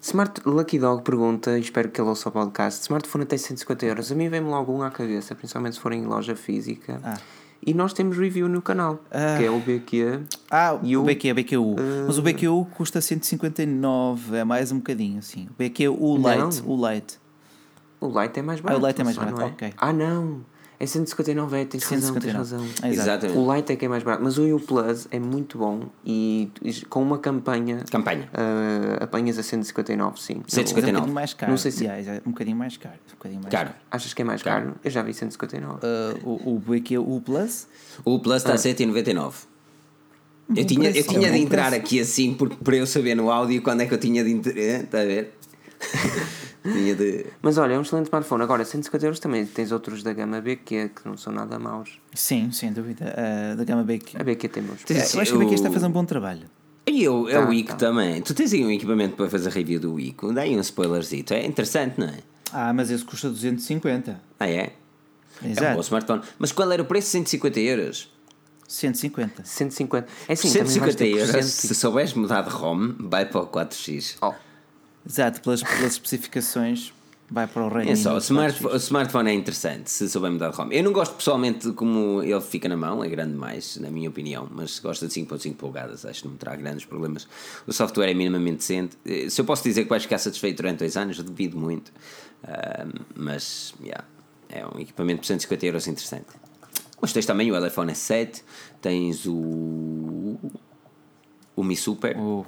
C: Smart Lucky Dog pergunta, e espero que ele ouça o podcast: smartphone até 150 euros. A mim vem-me logo um à cabeça, principalmente se for em loja física. Ah. E nós temos review no canal, ah. que é o BQ.
B: Ah, o, o BQ, BQU. Uh... Mas o BQU custa 159, é mais um bocadinho assim. O Lite, o Lite.
C: O Lite é mais barato.
B: Ah, o Lite é mais barato,
C: é?
B: ok.
C: Ah, não. É 159, é, tens 159. razão, tens razão.
A: Exatamente.
C: O Lite é que é mais barato, mas o U Plus é muito bom e com uma campanha.
A: Campanha.
C: Uh, apanhas a 159, sim.
A: 159.
B: É um bocadinho mais caro. Não sei se... Yeah, é um bocadinho mais caro. Um bocadinho mais
A: caro. caro.
C: Achas que é mais caro? caro? Eu já vi 159.
B: Uh, o, o, é o U Plus?
A: O Plus está ah. a 199. Eu tinha, eu tinha de entrar preço. aqui assim para eu saber no áudio quando é que eu tinha de entrar. Está a ver?
C: de... Mas olha, é um excelente smartphone. Agora, 150 euros também tens outros da gama B que, é, que não são nada maus.
B: Sim, sem dúvida. Uh, da gama B. Que...
C: A BQ tem bons.
B: É, eu acho que a BQ está a fazer um bom trabalho.
A: E eu, tá, o ICO tá. também. Tu tens aí um equipamento para fazer review do ICO. Dá aí um spoilerzito. É interessante, não é?
B: Ah, mas esse custa 250.
A: Ah, é?
B: Exato.
A: É um bom smartphone. Mas qual era o preço? 150 euros?
B: 150.
C: 150. É assim,
A: 150 euros, se souberes mudar de ROM, vai para o 4X.
C: Oh.
B: Exato, pelas, pelas especificações vai para o reino.
A: É só, o, smart, o smartphone é interessante se souber mudar de ROM. Eu não gosto pessoalmente de como ele fica na mão, é grande demais, na minha opinião, mas gosto de 5.5 polegadas, acho que não me terá grandes problemas. O software é minimamente decente. Eh, se eu posso dizer que vais ficar satisfeito durante dois anos, eu duvido muito. Uh, mas, yeah, é um equipamento por 150 euros interessante. Mas tens também o iPhone S7, tens o. o Mi Super.
B: Oh.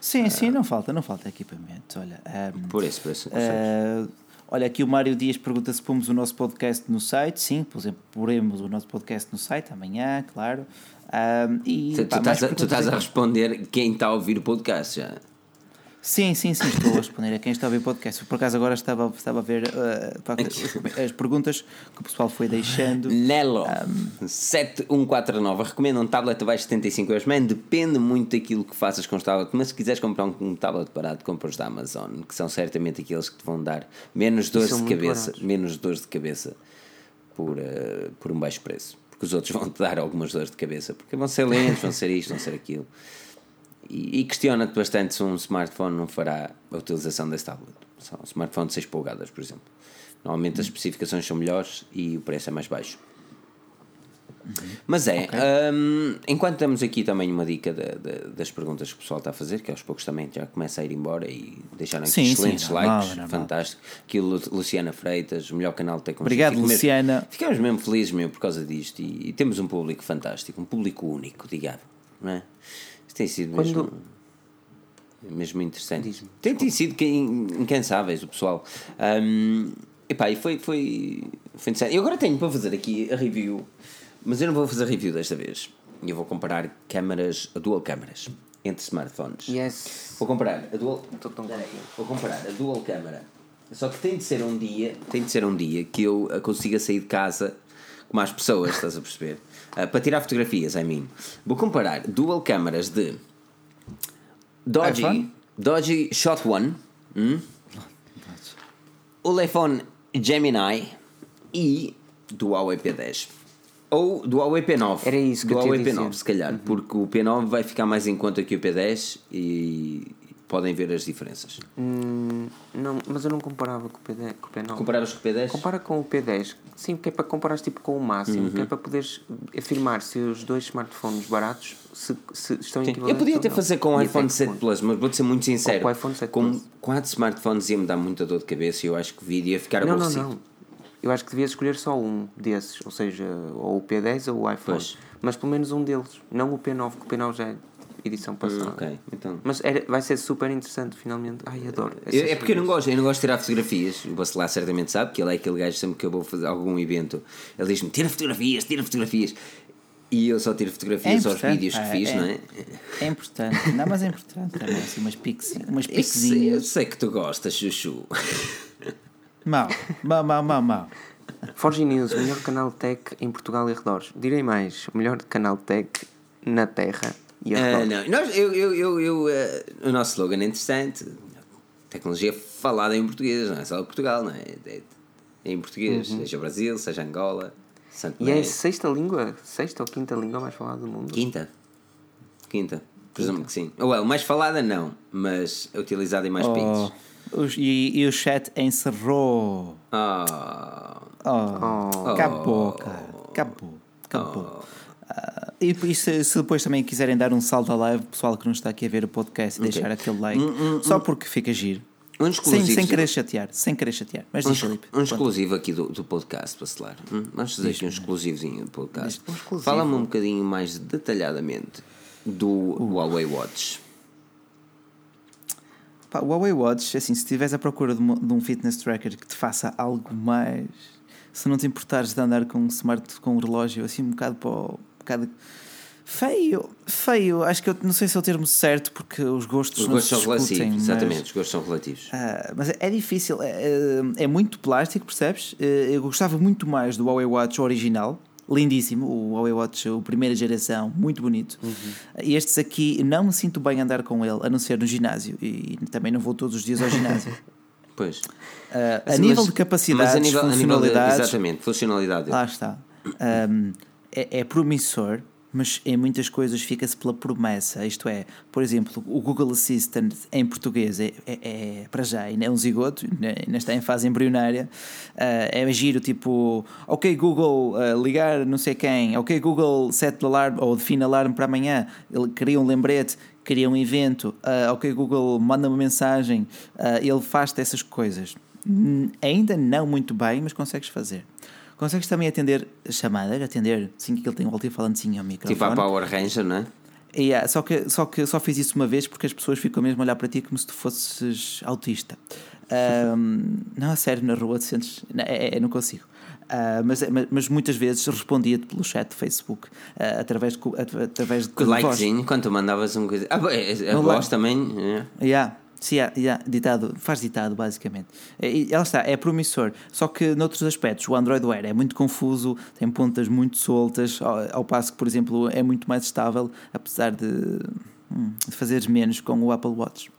B: Sim, sim, não falta, não falta equipamento. Olha, um,
A: por esse preço.
B: Uh, olha, aqui o Mário Dias pergunta se pomos o nosso podcast no site. Sim, por exemplo, poremos o nosso podcast no site amanhã, claro. Um, e,
A: tu, pá, tu, estás a, tu estás a responder quem está a ouvir o podcast já.
B: Sim, sim, sim, estou a responder a quem está a ver o podcast. Por acaso agora estava, estava a ver uh, as perguntas que o pessoal foi deixando.
A: Nelo um, 7149 recomenda um tablet abaixo de 75 euros. Man, depende muito daquilo que faças com os tablets, mas se quiseres comprar um, um tablet barato, compras da Amazon, que são certamente aqueles que te vão dar menos dores de cabeça, baratos. menos dores de cabeça por, uh, por um baixo preço. Porque os outros vão te dar algumas dores de cabeça, porque vão ser lentos, vão ser isto, vão ser aquilo. E, e questiona-te bastante se um smartphone não fará a utilização desse tablet. Um smartphone de 6 polegadas, por exemplo. Normalmente as especificações são melhores e o preço é mais baixo. Mas é, okay. um, enquanto temos aqui também uma dica de, de, das perguntas que o pessoal está a fazer, que aos poucos também já começa a ir embora e deixaram aqui sim, excelentes sim, likes, não, fantástico. Aqui Luciana Freitas, o melhor canal de tecnologia.
B: Obrigado, Luciana.
A: Mesmo, ficamos mesmo felizes meu, por causa disto e, e, temos um público fantástico, um público único, digamos, não é? Tem sido Quando... mesmo, mesmo interessante. Tem, tem sido incansáveis o pessoal. Um, epá, e foi, foi, foi interessante. Eu agora tenho para fazer aqui a review, mas eu não vou fazer review desta vez. Eu vou comparar câmaras, dual câmaras entre smartphones.
C: Yes.
A: Vou comparar a dual. Vou comparar a dual câmara. Só que tem de ser um dia, tem de ser um dia que eu consiga sair de casa com mais pessoas, estás a perceber? Uh, para tirar fotografias, I mean. Vou comparar dual câmaras de Dodge, Dodge Shot One, hum? o iPhone Gemini e do Huawei P10. Ou do Huawei P9.
C: Era isso que
A: do
C: eu
A: Huawei P9, se calhar, uhum. porque o P9 vai ficar mais em conta que o P10 e podem ver as diferenças.
C: Hum, não, mas eu não comparava com o, P10, com o P9.
A: Comparavas com o P10?
C: Compara com o P10. Sim, porque é para comparar tipo, com o máximo, uhum. que é para poderes afirmar se os dois smartphones baratos se, se estão Sim.
A: Eu podia até fazer com o iPhone 7 Plus, mas vou-te ser muito sincero.
C: Com o iPhone 7
A: com quatro smartphones ia-me dar muita dor de cabeça e eu acho que o vídeo ia ficar
C: não,
A: aborrecido.
C: Não, não, Eu acho que devias escolher só um desses, ou seja, ou o P10 ou o iPhone. Pois. Mas pelo menos um deles, não o P9, que o P9 já é edição passada.
A: ok, então.
C: Mas era, vai ser super interessante finalmente. Ai, adoro.
A: Eu, é porque eu não gosto, eu não gosto de tirar fotografias. O Bacelar certamente sabe que ele é aquele gajo sempre que eu vou fazer algum evento, ele diz-me: tira fotografias, tira fotografias. E eu só tiro fotografias é aos vídeos que é, fiz,
B: é,
A: não é?
B: É importante, não, mas é importante também, assim, umas, pix, umas piquezinhas.
A: Eu sei, eu sei que tu gostas, Chuchu.
B: Mal, mal, mal, mal, mal.
C: Forge News, o melhor canal tech em Portugal e arredores. Direi mais, o melhor canal tech na Terra
A: Uh, não, nós, eu, eu, eu, eu uh, o nosso slogan é interessante. Tecnologia falada em português, não é só Portugal, não é? É, é em português, uhum. seja Brasil, seja Angola,
C: Santo E é a sexta língua, sexta ou quinta língua mais falada do mundo?
A: Quinta. Quinta. Presumo que sim. Ou well, mais falada não, mas é utilizada em mais oh,
B: países. E, e, o chat encerrou.
A: Oh.
B: Oh. oh. Acabou, cara. Acabou. Acabou. Uh, e, e se, se, depois também quiserem dar um salto à live, pessoal que não está aqui a ver o podcast, okay. deixar aquele like, um, um, só porque fica giro. Um sem, sem querer chatear, sem querer chatear. Mas
A: um,
B: diz, Felipe.
A: Um exclusivo aqui do, do podcast, para selar. Hum? Vamos fazer aqui um exclusivozinho do podcast. Um Fala-me um bocadinho mais detalhadamente do uh. Huawei Watch.
B: Pá, o Huawei Watch, assim, se estiveres à procura de, de um fitness tracker que te faça algo mais. Se não te importares de andar com um smart, com um relógio assim um bocado para o, bocado feio, feio. Acho que eu não sei se é o termo certo, porque os gostos,
A: os gostos são relativos. Mas, exatamente, os gostos são relativos.
B: Uh, mas é difícil, é, é, é, muito plástico, percebes? Eh, eu gostava muito mais do Huawei Watch original. Lindíssimo, o Huawei Watch, a primeira geração, muito bonito. Uhum. Estes aqui não me sinto bem andar com ele, a não ser no ginásio. E também não vou todos os dias ao ginásio.
A: pois.
B: Uh, a mas, nível de capacidade, funcionalidade.
A: exatamente, funcionalidade.
B: Lá está. Um, é, é promissor, mas em muitas coisas fica-se pela promessa. Isto é, por exemplo, o Google Assistant em português é, é, é para já ainda é um zigoto, ainda está em fase embrionária. Uh, é giro tipo, ok Google, uh, ligar não sei quem, ok Google, set alarme ou define alarme para amanhã. Ele cria um lembrete, cria um evento, uh, ok Google, manda uma mensagem, ele faz-te essas coisas. Ainda não muito bem, mas consegues fazer. Consegues também atender chamadas, atender, sim, que ele tem um alto-falante sim ao microfone.
A: Tipo a Power Ranger, não é?
B: Yeah, só, que, só que só fiz isso uma vez porque as pessoas ficam mesmo a olhar para ti como se tu fosses autista. Um, não, a sério, na rua te sentes. Não, é, é, não consigo. Uh, mas, mas muitas vezes respondia-te pelo chat do Facebook uh, através de, através de.
A: Likezinho, quando tu mandavas um coisa. Ah, a, a voz like. também.
B: Yeah. yeah. Sim, ditado, faz ditado, basicamente. E ela está, é promissor. Só que noutros aspectos, o Android Wear é muito confuso, tem pontas muito soltas, ao, ao passo que, por exemplo, é muito mais estável, apesar de, hum, de fazeres menos com o Apple Watch.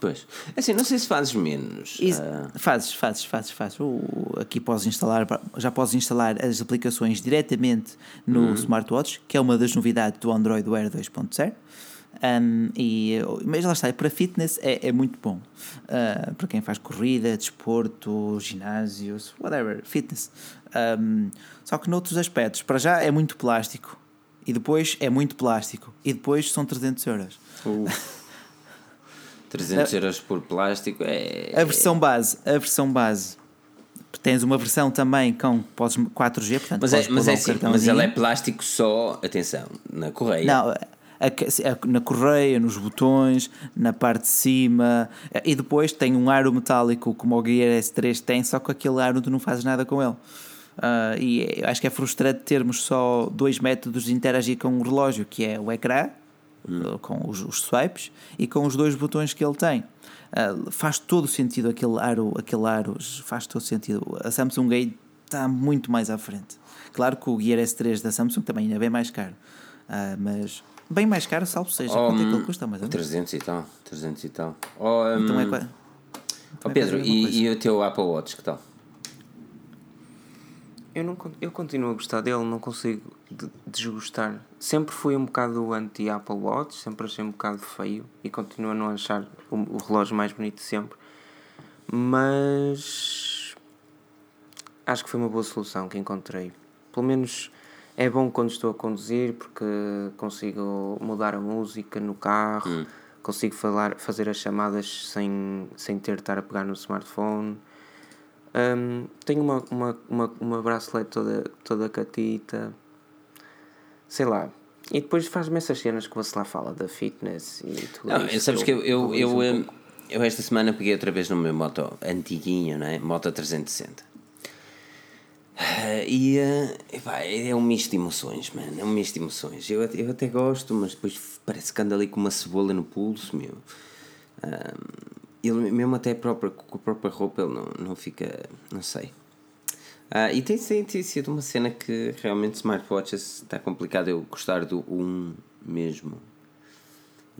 A: Pois. É assim, não sei se fazes menos.
B: uh... Fazes, fazes, fazes, fazes. aqui podes instalar, já podes instalar as aplicações diretamente no uhum. smartwatch, que é uma das novidades do Android Wear 2.0. Um, e, mas lá está, para fitness é, é muito bom. Uh, para quem faz corrida, desporto, ginásios, whatever, fitness. Um, só que noutros aspectos, para já é muito plástico. E depois é muito plástico. E depois são 300 euros. Uh.
A: 300 euros por plástico é.
B: A versão base, a versão base. Tens uma versão também com podes 4G, portanto,
A: mas, é, mas, é assim, mas ela é plástico só, atenção, na correia.
B: Não, na correia, nos botões, na parte de cima e depois tem um aro metálico como o Gear S3 tem, só que aquele aro tu não fazes nada com ele. Uh, e acho que é frustrante termos só dois métodos de interagir com o relógio, que é o ecrã, hum. com os, os, swipes, e com os dois botões que ele tem. Uh, faz todo sentido aquele aro, aquele aro, faz todo sentido. A Samsung Gate está muito mais à frente. Claro que o Gear S3 da Samsung também ainda é bem mais caro, uh, mas Bem mais caro, salvo seja. Oh, quanto é que ele custa? Mais
A: 300 e tal. 300 e tal. Oh, um, então é quase. Oh, então Pedro, é e, e o teu Apple Watch, que tal?
C: Eu, não, eu continuo a gostar dele, não consigo desgostar. Sempre fui um bocado anti-Apple Watch, sempre achei um bocado feio e continuo a não achar o, o relógio mais bonito de sempre. Mas acho que foi uma boa solução que encontrei. Pelo menos é bom quando estou a conduzir porque consigo mudar a música no carro, hum. consigo falar, fazer as chamadas sem, sem ter de estar a pegar no smartphone. Um, tenho uma, uma, uma, uma bracelete toda, toda catita, sei lá. E depois faz-me essas cenas que você lá fala da fitness e tudo
A: Não, isso. Sabes que eu, eu, eu, um eu, eu, esta semana peguei outra vez no meu moto antiguinho, né? Moto 360. Uh, e uh, epá, é um misto de emoções, mano. É um misto de emoções. Eu, eu até gosto, mas depois parece que anda ali com uma cebola no pulso, meu. Uh, ele mesmo até própria, com a própria roupa ele não, não fica. não sei. Uh, e tem, tem, tem sido uma cena que realmente smartwatches está complicado eu gostar do um mesmo.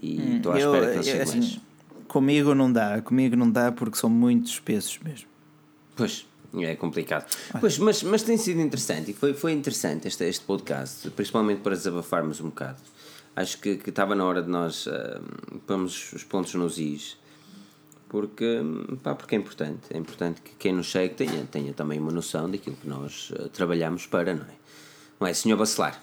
A: E estou hum, à espera eu, que seja assim, mais.
B: Comigo não dá, comigo não dá porque são muito espessos mesmo.
A: Pois. É complicado. Pois, mas, mas tem sido interessante e foi, foi interessante este, este podcast, principalmente para desabafarmos um bocado. Acho que, que estava na hora de nós uh, pormos os pontos nos is, porque, pá, porque é importante. É importante que quem nos segue tenha, tenha também uma noção daquilo que nós uh, trabalhamos para, não é? Não é, senhor Bacelar?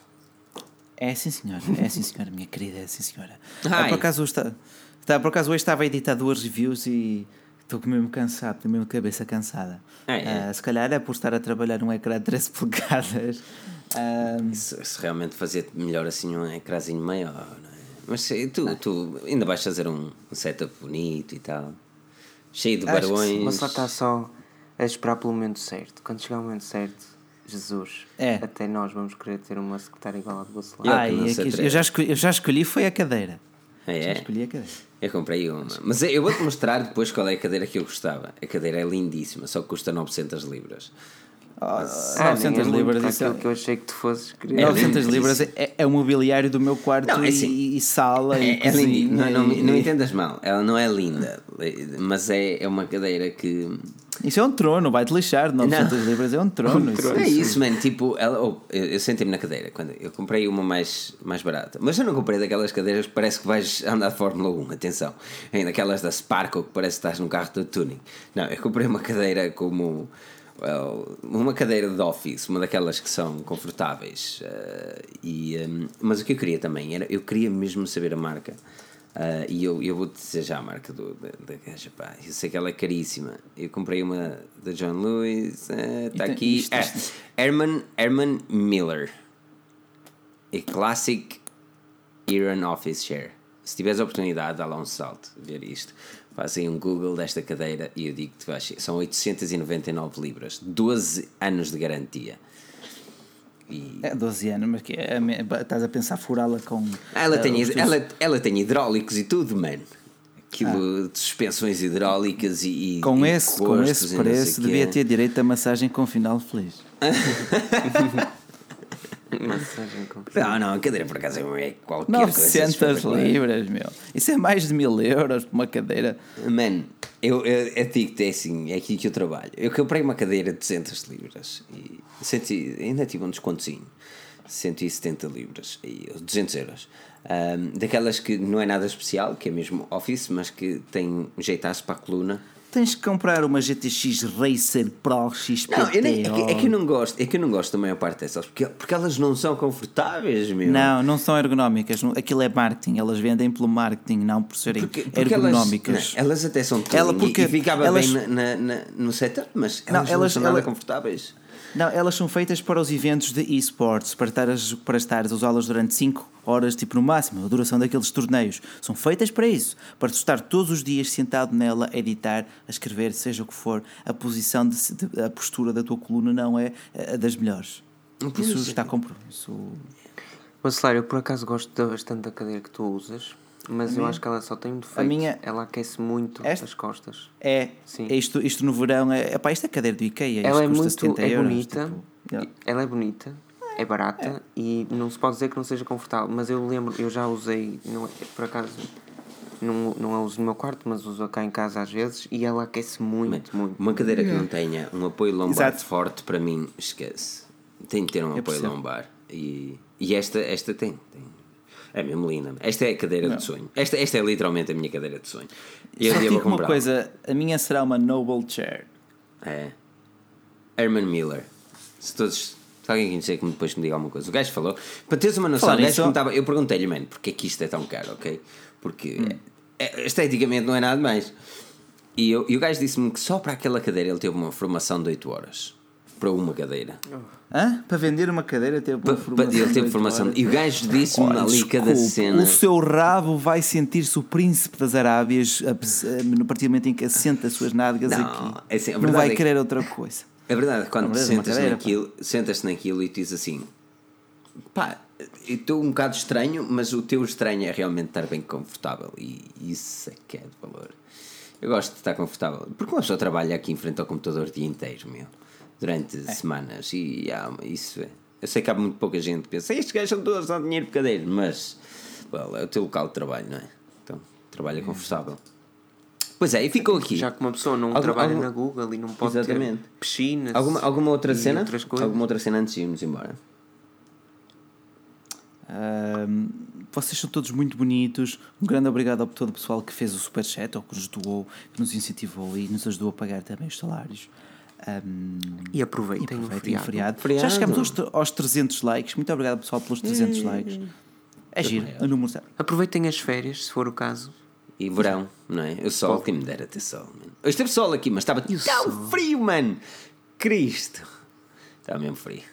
B: É sim, senhora. É sim, senhora, minha querida. É sim, senhora. Ah, por, acaso, está, está, por acaso hoje estava a editar duas reviews e Estou mesmo cansado, estou mesmo cabeça cansada. É, é. Uh, se calhar é por estar a trabalhar num ecrã de 13 polegadas.
A: Uh, se, se, realmente fazia melhor assim um ecrãzinho maior, não é? Mas tu, tu ainda vais fazer um, um setup bonito e tal, cheio de barões.
C: Mas só está só a esperar pelo momento certo. Quando chegar o momento certo, Jesus, é. até nós vamos querer ter uma secretária igual à do Bacelar.
B: Ah, eu, já escolhi, eu já escolhi foi a cadeira. É, já escolhi a cadeira.
A: Eu comprei uma. Mas eu vou-te mostrar depois qual é a cadeira que eu gostava. A cadeira é lindíssima, só que custa 900 libras.
B: Ah, 900 libras
C: isso é que eu achei que tu fosses
B: querer. 900 libras é, é, o mobiliário do meu quarto não, é assim, e, e, sala é, e
A: é linda. Não, não, não, entendas mal, ela não é linda, mas é, é uma cadeira que
B: Isso é um trono, vai-te lixar, 900 não. libras é um trono.
A: Um trono. É isso, mano. Tipo, ela, oh, eu, eu sentei-me na cadeira. Quando eu comprei uma mais, mais barata. Mas eu não comprei daquelas cadeiras que parece que vais andar de Fórmula 1. Atenção. Ainda aquelas da Sparkle que parece que estás num carro de tuning. Não, eu comprei uma cadeira como. Well, uma cadeira de office, uma daquelas que são confortáveis. Uh, e, um, mas o que eu queria também era. Eu queria mesmo saber a marca. Uh, e eu, eu vou dizer já a marca do, da, da gaja, pá. Eu sei que ela é caríssima. Eu comprei uma da John Lewis, está uh, aqui. Isto, isto. É, Herman, Herman Miller. A Classic Iron Office Chair. Se tiveres a oportunidade, dá lá um salto ver isto. Faz aí um Google desta cadeira e eu digo que são 899 libras, 12 anos de garantia.
B: E... É 12 anos, mas que é, estás a pensar furá-la com.
A: Ela, uh, tem, ela, ela tem hidráulicos e tudo, mano. Aquilo ah. de suspensões hidráulicas e.
B: Com
A: e
B: esse, com esse preço, devia ter direito a massagem com final feliz.
A: massagem com Não, não, a cadeira por acaso é qualquer
B: 900 coisa. 900 libras, meu. Isso é mais de mil euros por uma cadeira.
A: Mano, eu, eu, eu digo é assim, é aqui que eu trabalho. Eu comprei uma cadeira de 200 libras e senti, ainda tive um descontozinho. 170 libras, e 200 euros. Um, daquelas que não é nada especial, que é mesmo Office, mas que tem jeitaço para a coluna
B: tens que comprar uma GTX Racer Pro XPT.
A: Não, eu nem, é, que, é, que, eu não gosto, é que eu não gosto da maior parte dessas, porque, porque elas não são confortáveis, meu.
B: Não, não são ergonómicas. Aquilo é marketing, elas vendem pelo marketing, não por serem porque, porque ergonómicas.
A: Elas, não, elas até são Ela porque e ficava elas, bem na, na, no setup, mas elas não, elas, não são nada confortáveis.
B: Não, elas são feitas para os eventos de esportes, para estar, para estar a usá-las durante 5 horas, tipo no máximo, a duração daqueles torneios. São feitas para isso, para estar todos os dias sentado nela a editar, a escrever, seja o que for. A posição, de, de a postura da tua coluna não é a das melhores. Isso está comprovado. Isso...
C: Mas, Celário, eu por acaso gosto bastante da cadeira que tu usas. Mas eu acho que ela só tem um defeito. A minha... Ela aquece muito Esta... as costas.
B: É. Sim. Isto, isto no verão é. Epá, isto é cadeira do IKEA. Ela é muito. é
C: euros, bonita. Tipo, ela é bonita. É barata é. e não se pode dizer que não seja confortável. Mas eu lembro, eu já usei, não, é, por acaso, não, não a uso no meu quarto, mas uso cá em casa às vezes e ela aquece muito, muito.
A: Uma cadeira que não tenha um apoio lombar Exato. forte, para mim, esquece. Tem de ter um apoio lombar. E, e esta, esta tem, tem é mesmo linda. Esta é a cadeira não. de sonho. Esta, esta é literalmente a minha cadeira de sonho.
B: Eu vou comprar. uma coisa, a minha será uma Noble Chair.
A: É. Herman Miller. Se todos. Se alguém conhecer que depois me diga alguma coisa. O gajo falou. Para teres uma noção, o gajo perguntava, eu perguntei-lhe, mano, porque é que isto é tão caro, ok? Porque hum. é, esteticamente não é nada mais. E, eu, e o gajo disse-me que só para aquela cadeira ele teve uma formação de 8 horas para uma cadeira.
B: Hã? Para vender uma cadeira teve uma
A: formação. Ele teve formação. E o gajo disse-me ali desculpe, cada cena.
B: O seu rabo vai sentir-se o príncipe das Arábias no partir do momento em que assenta as suas nádegas não, aqui. É assim, não vai é querer outra coisa.
A: É verdade, quando é sentas naquilo, sentas naquilo e diz assim: pá, estou um bocado estranho, mas o teu estranho é realmente estar bem confortável. E isso é que é de valor. Eu gosto de estar confortável. Porque uma pessoa trabalha aqui em frente ao computador o dia inteiro, meu durante é. semanas. E yeah, isso é. Eu sei que há muito pouca gente que pensa, estes gajos são todos a dinheiro por cadeira, mas well, é o teu local de trabalho, não é? Então, trabalho é confortável. Pois é, e ficou aqui.
C: Já que uma pessoa não algum, trabalha algum... na Google e não pode Exatamente. ter piscinas.
A: Alguma, alguma outra cena? Alguma outra cena antes de irmos embora?
B: Um, vocês são todos muito bonitos. Um grande obrigado a todo o pessoal que fez o superchat ou que nos doou, que nos incentivou e nos ajudou a pagar também os salários. Um,
C: e aproveitem, e aproveitem o, feriado.
B: o feriado. Já chegamos aos, aos 300 likes. Muito obrigado, pessoal, pelos 300 likes. É giro, a número zero.
C: Aproveitem as férias, se for o caso.
A: E verão, não é? O sol, quem me dera ter sol. Mano. Hoje teve sol aqui, mas estava tão sol? frio, mano. Cristo. Estava mesmo frio.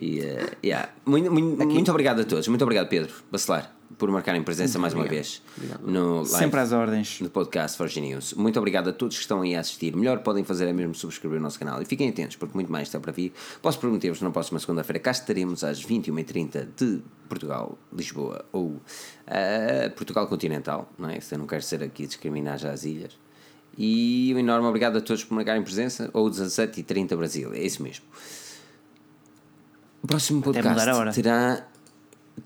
A: E, uh, yeah. muito, muito, muito obrigado a todos. Muito obrigado, Pedro Bacelar por marcarem presença mais obrigado. uma vez no live,
B: Sempre às ordens
A: no podcast Forge News. Muito obrigado a todos que estão aí a assistir. Melhor podem fazer é mesmo subscrever o nosso canal e fiquem atentos porque muito mais está para vir. Posso prometer-vos na próxima segunda-feira cá estaremos às 21h30 de Portugal, Lisboa ou uh, Portugal continental, não é? Se eu não quero ser aqui discriminar já as ilhas. E um enorme obrigado a todos por marcarem presença ou 17h30 Brasil, é isso mesmo. O próximo podcast terá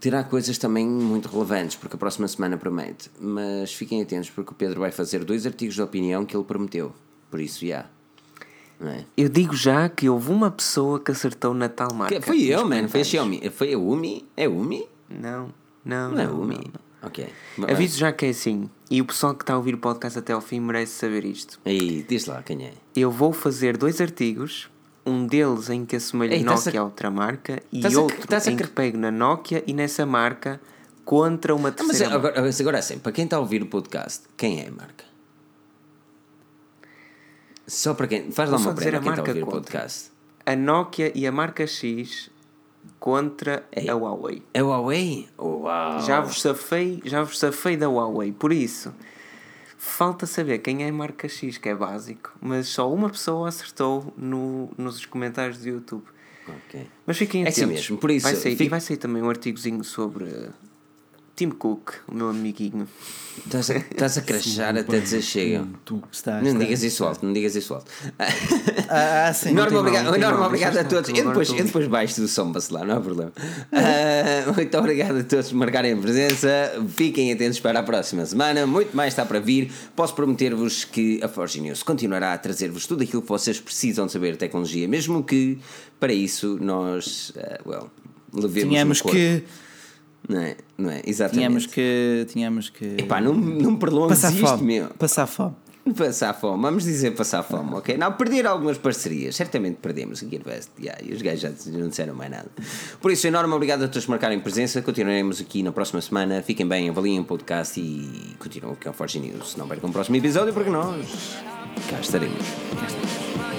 A: terá coisas também muito relevantes, porque a próxima semana promete. Mas fiquem atentos, porque o Pedro vai fazer dois artigos de opinião que ele prometeu. Por isso, já. Yeah, É?
C: Eu digo já que houve uma pessoa que acertou na tal marca.
A: Que, foi eu, mano. Foi a Xiaomi. Foi a Umi? É Umi?
C: Não, não.
A: Não é Umi.
C: não.
A: Ok.
C: Aviso já que é assim. E o pessoal que está a ouvir o podcast até ao fim merece saber isto.
A: Aí, diz lá quem é.
C: Eu vou fazer dois artigos, um deles em que assemelho
A: Ei,
C: Nokia
A: a-
C: a outra marca e
A: a-
C: outro
A: a
C: em que pego na Nokia e nessa marca contra uma
A: Ah, mas
C: terceira marca.
A: agora, agora assim, para quem está a ouvir o podcast, quem é a marca? Só para quem. Faz lá uma
C: dizer
A: prévia
C: a
A: a quem está a ouvir o podcast.
C: A Nokia e a marca X contra
A: Ei.
C: a Huawei.
A: O Huawei? Uau!
C: Já vos safei, já vos safei da Huawei, por isso falta saber quem é a marca X, que é básico, mas só uma pessoa acertou no, nos comentários do YouTube.
A: Ok.
C: Mas fiquem
A: É
C: atentos.
A: assim mesmo, por isso,
C: Vai sair, E vai sair também um artigozinho sobre Tim Cook, o meu amiguinho.
A: Estás a, estás a crachar até dizer chega.
B: Tu estás.
A: Não
B: estás.
A: digas isso alto, não digas isso alto.
B: Ah, ah, sim.
A: Enorme
C: mal,
A: obrigado a todos. Eu depois, eu depois baixo do som para lá, não há problema. Ah, muito obrigado a todos por marcarem a presença. Fiquem atentos para a próxima semana. Muito mais está para vir. Posso prometer-vos que a Forge News continuará a trazer-vos tudo aquilo que vocês precisam de saber de tecnologia, mesmo que para isso nós, ah, well, levemos
B: Tínhamos que.
A: Não é? Não é? Exatamente.
B: Tínhamos que. Tínhamos que.
A: Epá, não, não me prolongues
B: passar
A: isto,
B: fome.
A: meu.
B: Passar fome.
A: Passar fome, vamos dizer passar fome, ok? Não, perder algumas parcerias, certamente perdemos aqui Invest, yeah, e os gajos já não disseram mais nada. Por isso, enorme obrigado a todos por marcarem presença. Continuaremos aqui na próxima semana. Fiquem bem, avaliem o podcast e continuem com a Forge News. Não percam o próximo episódio porque nós cá estaremos.
B: Cá está.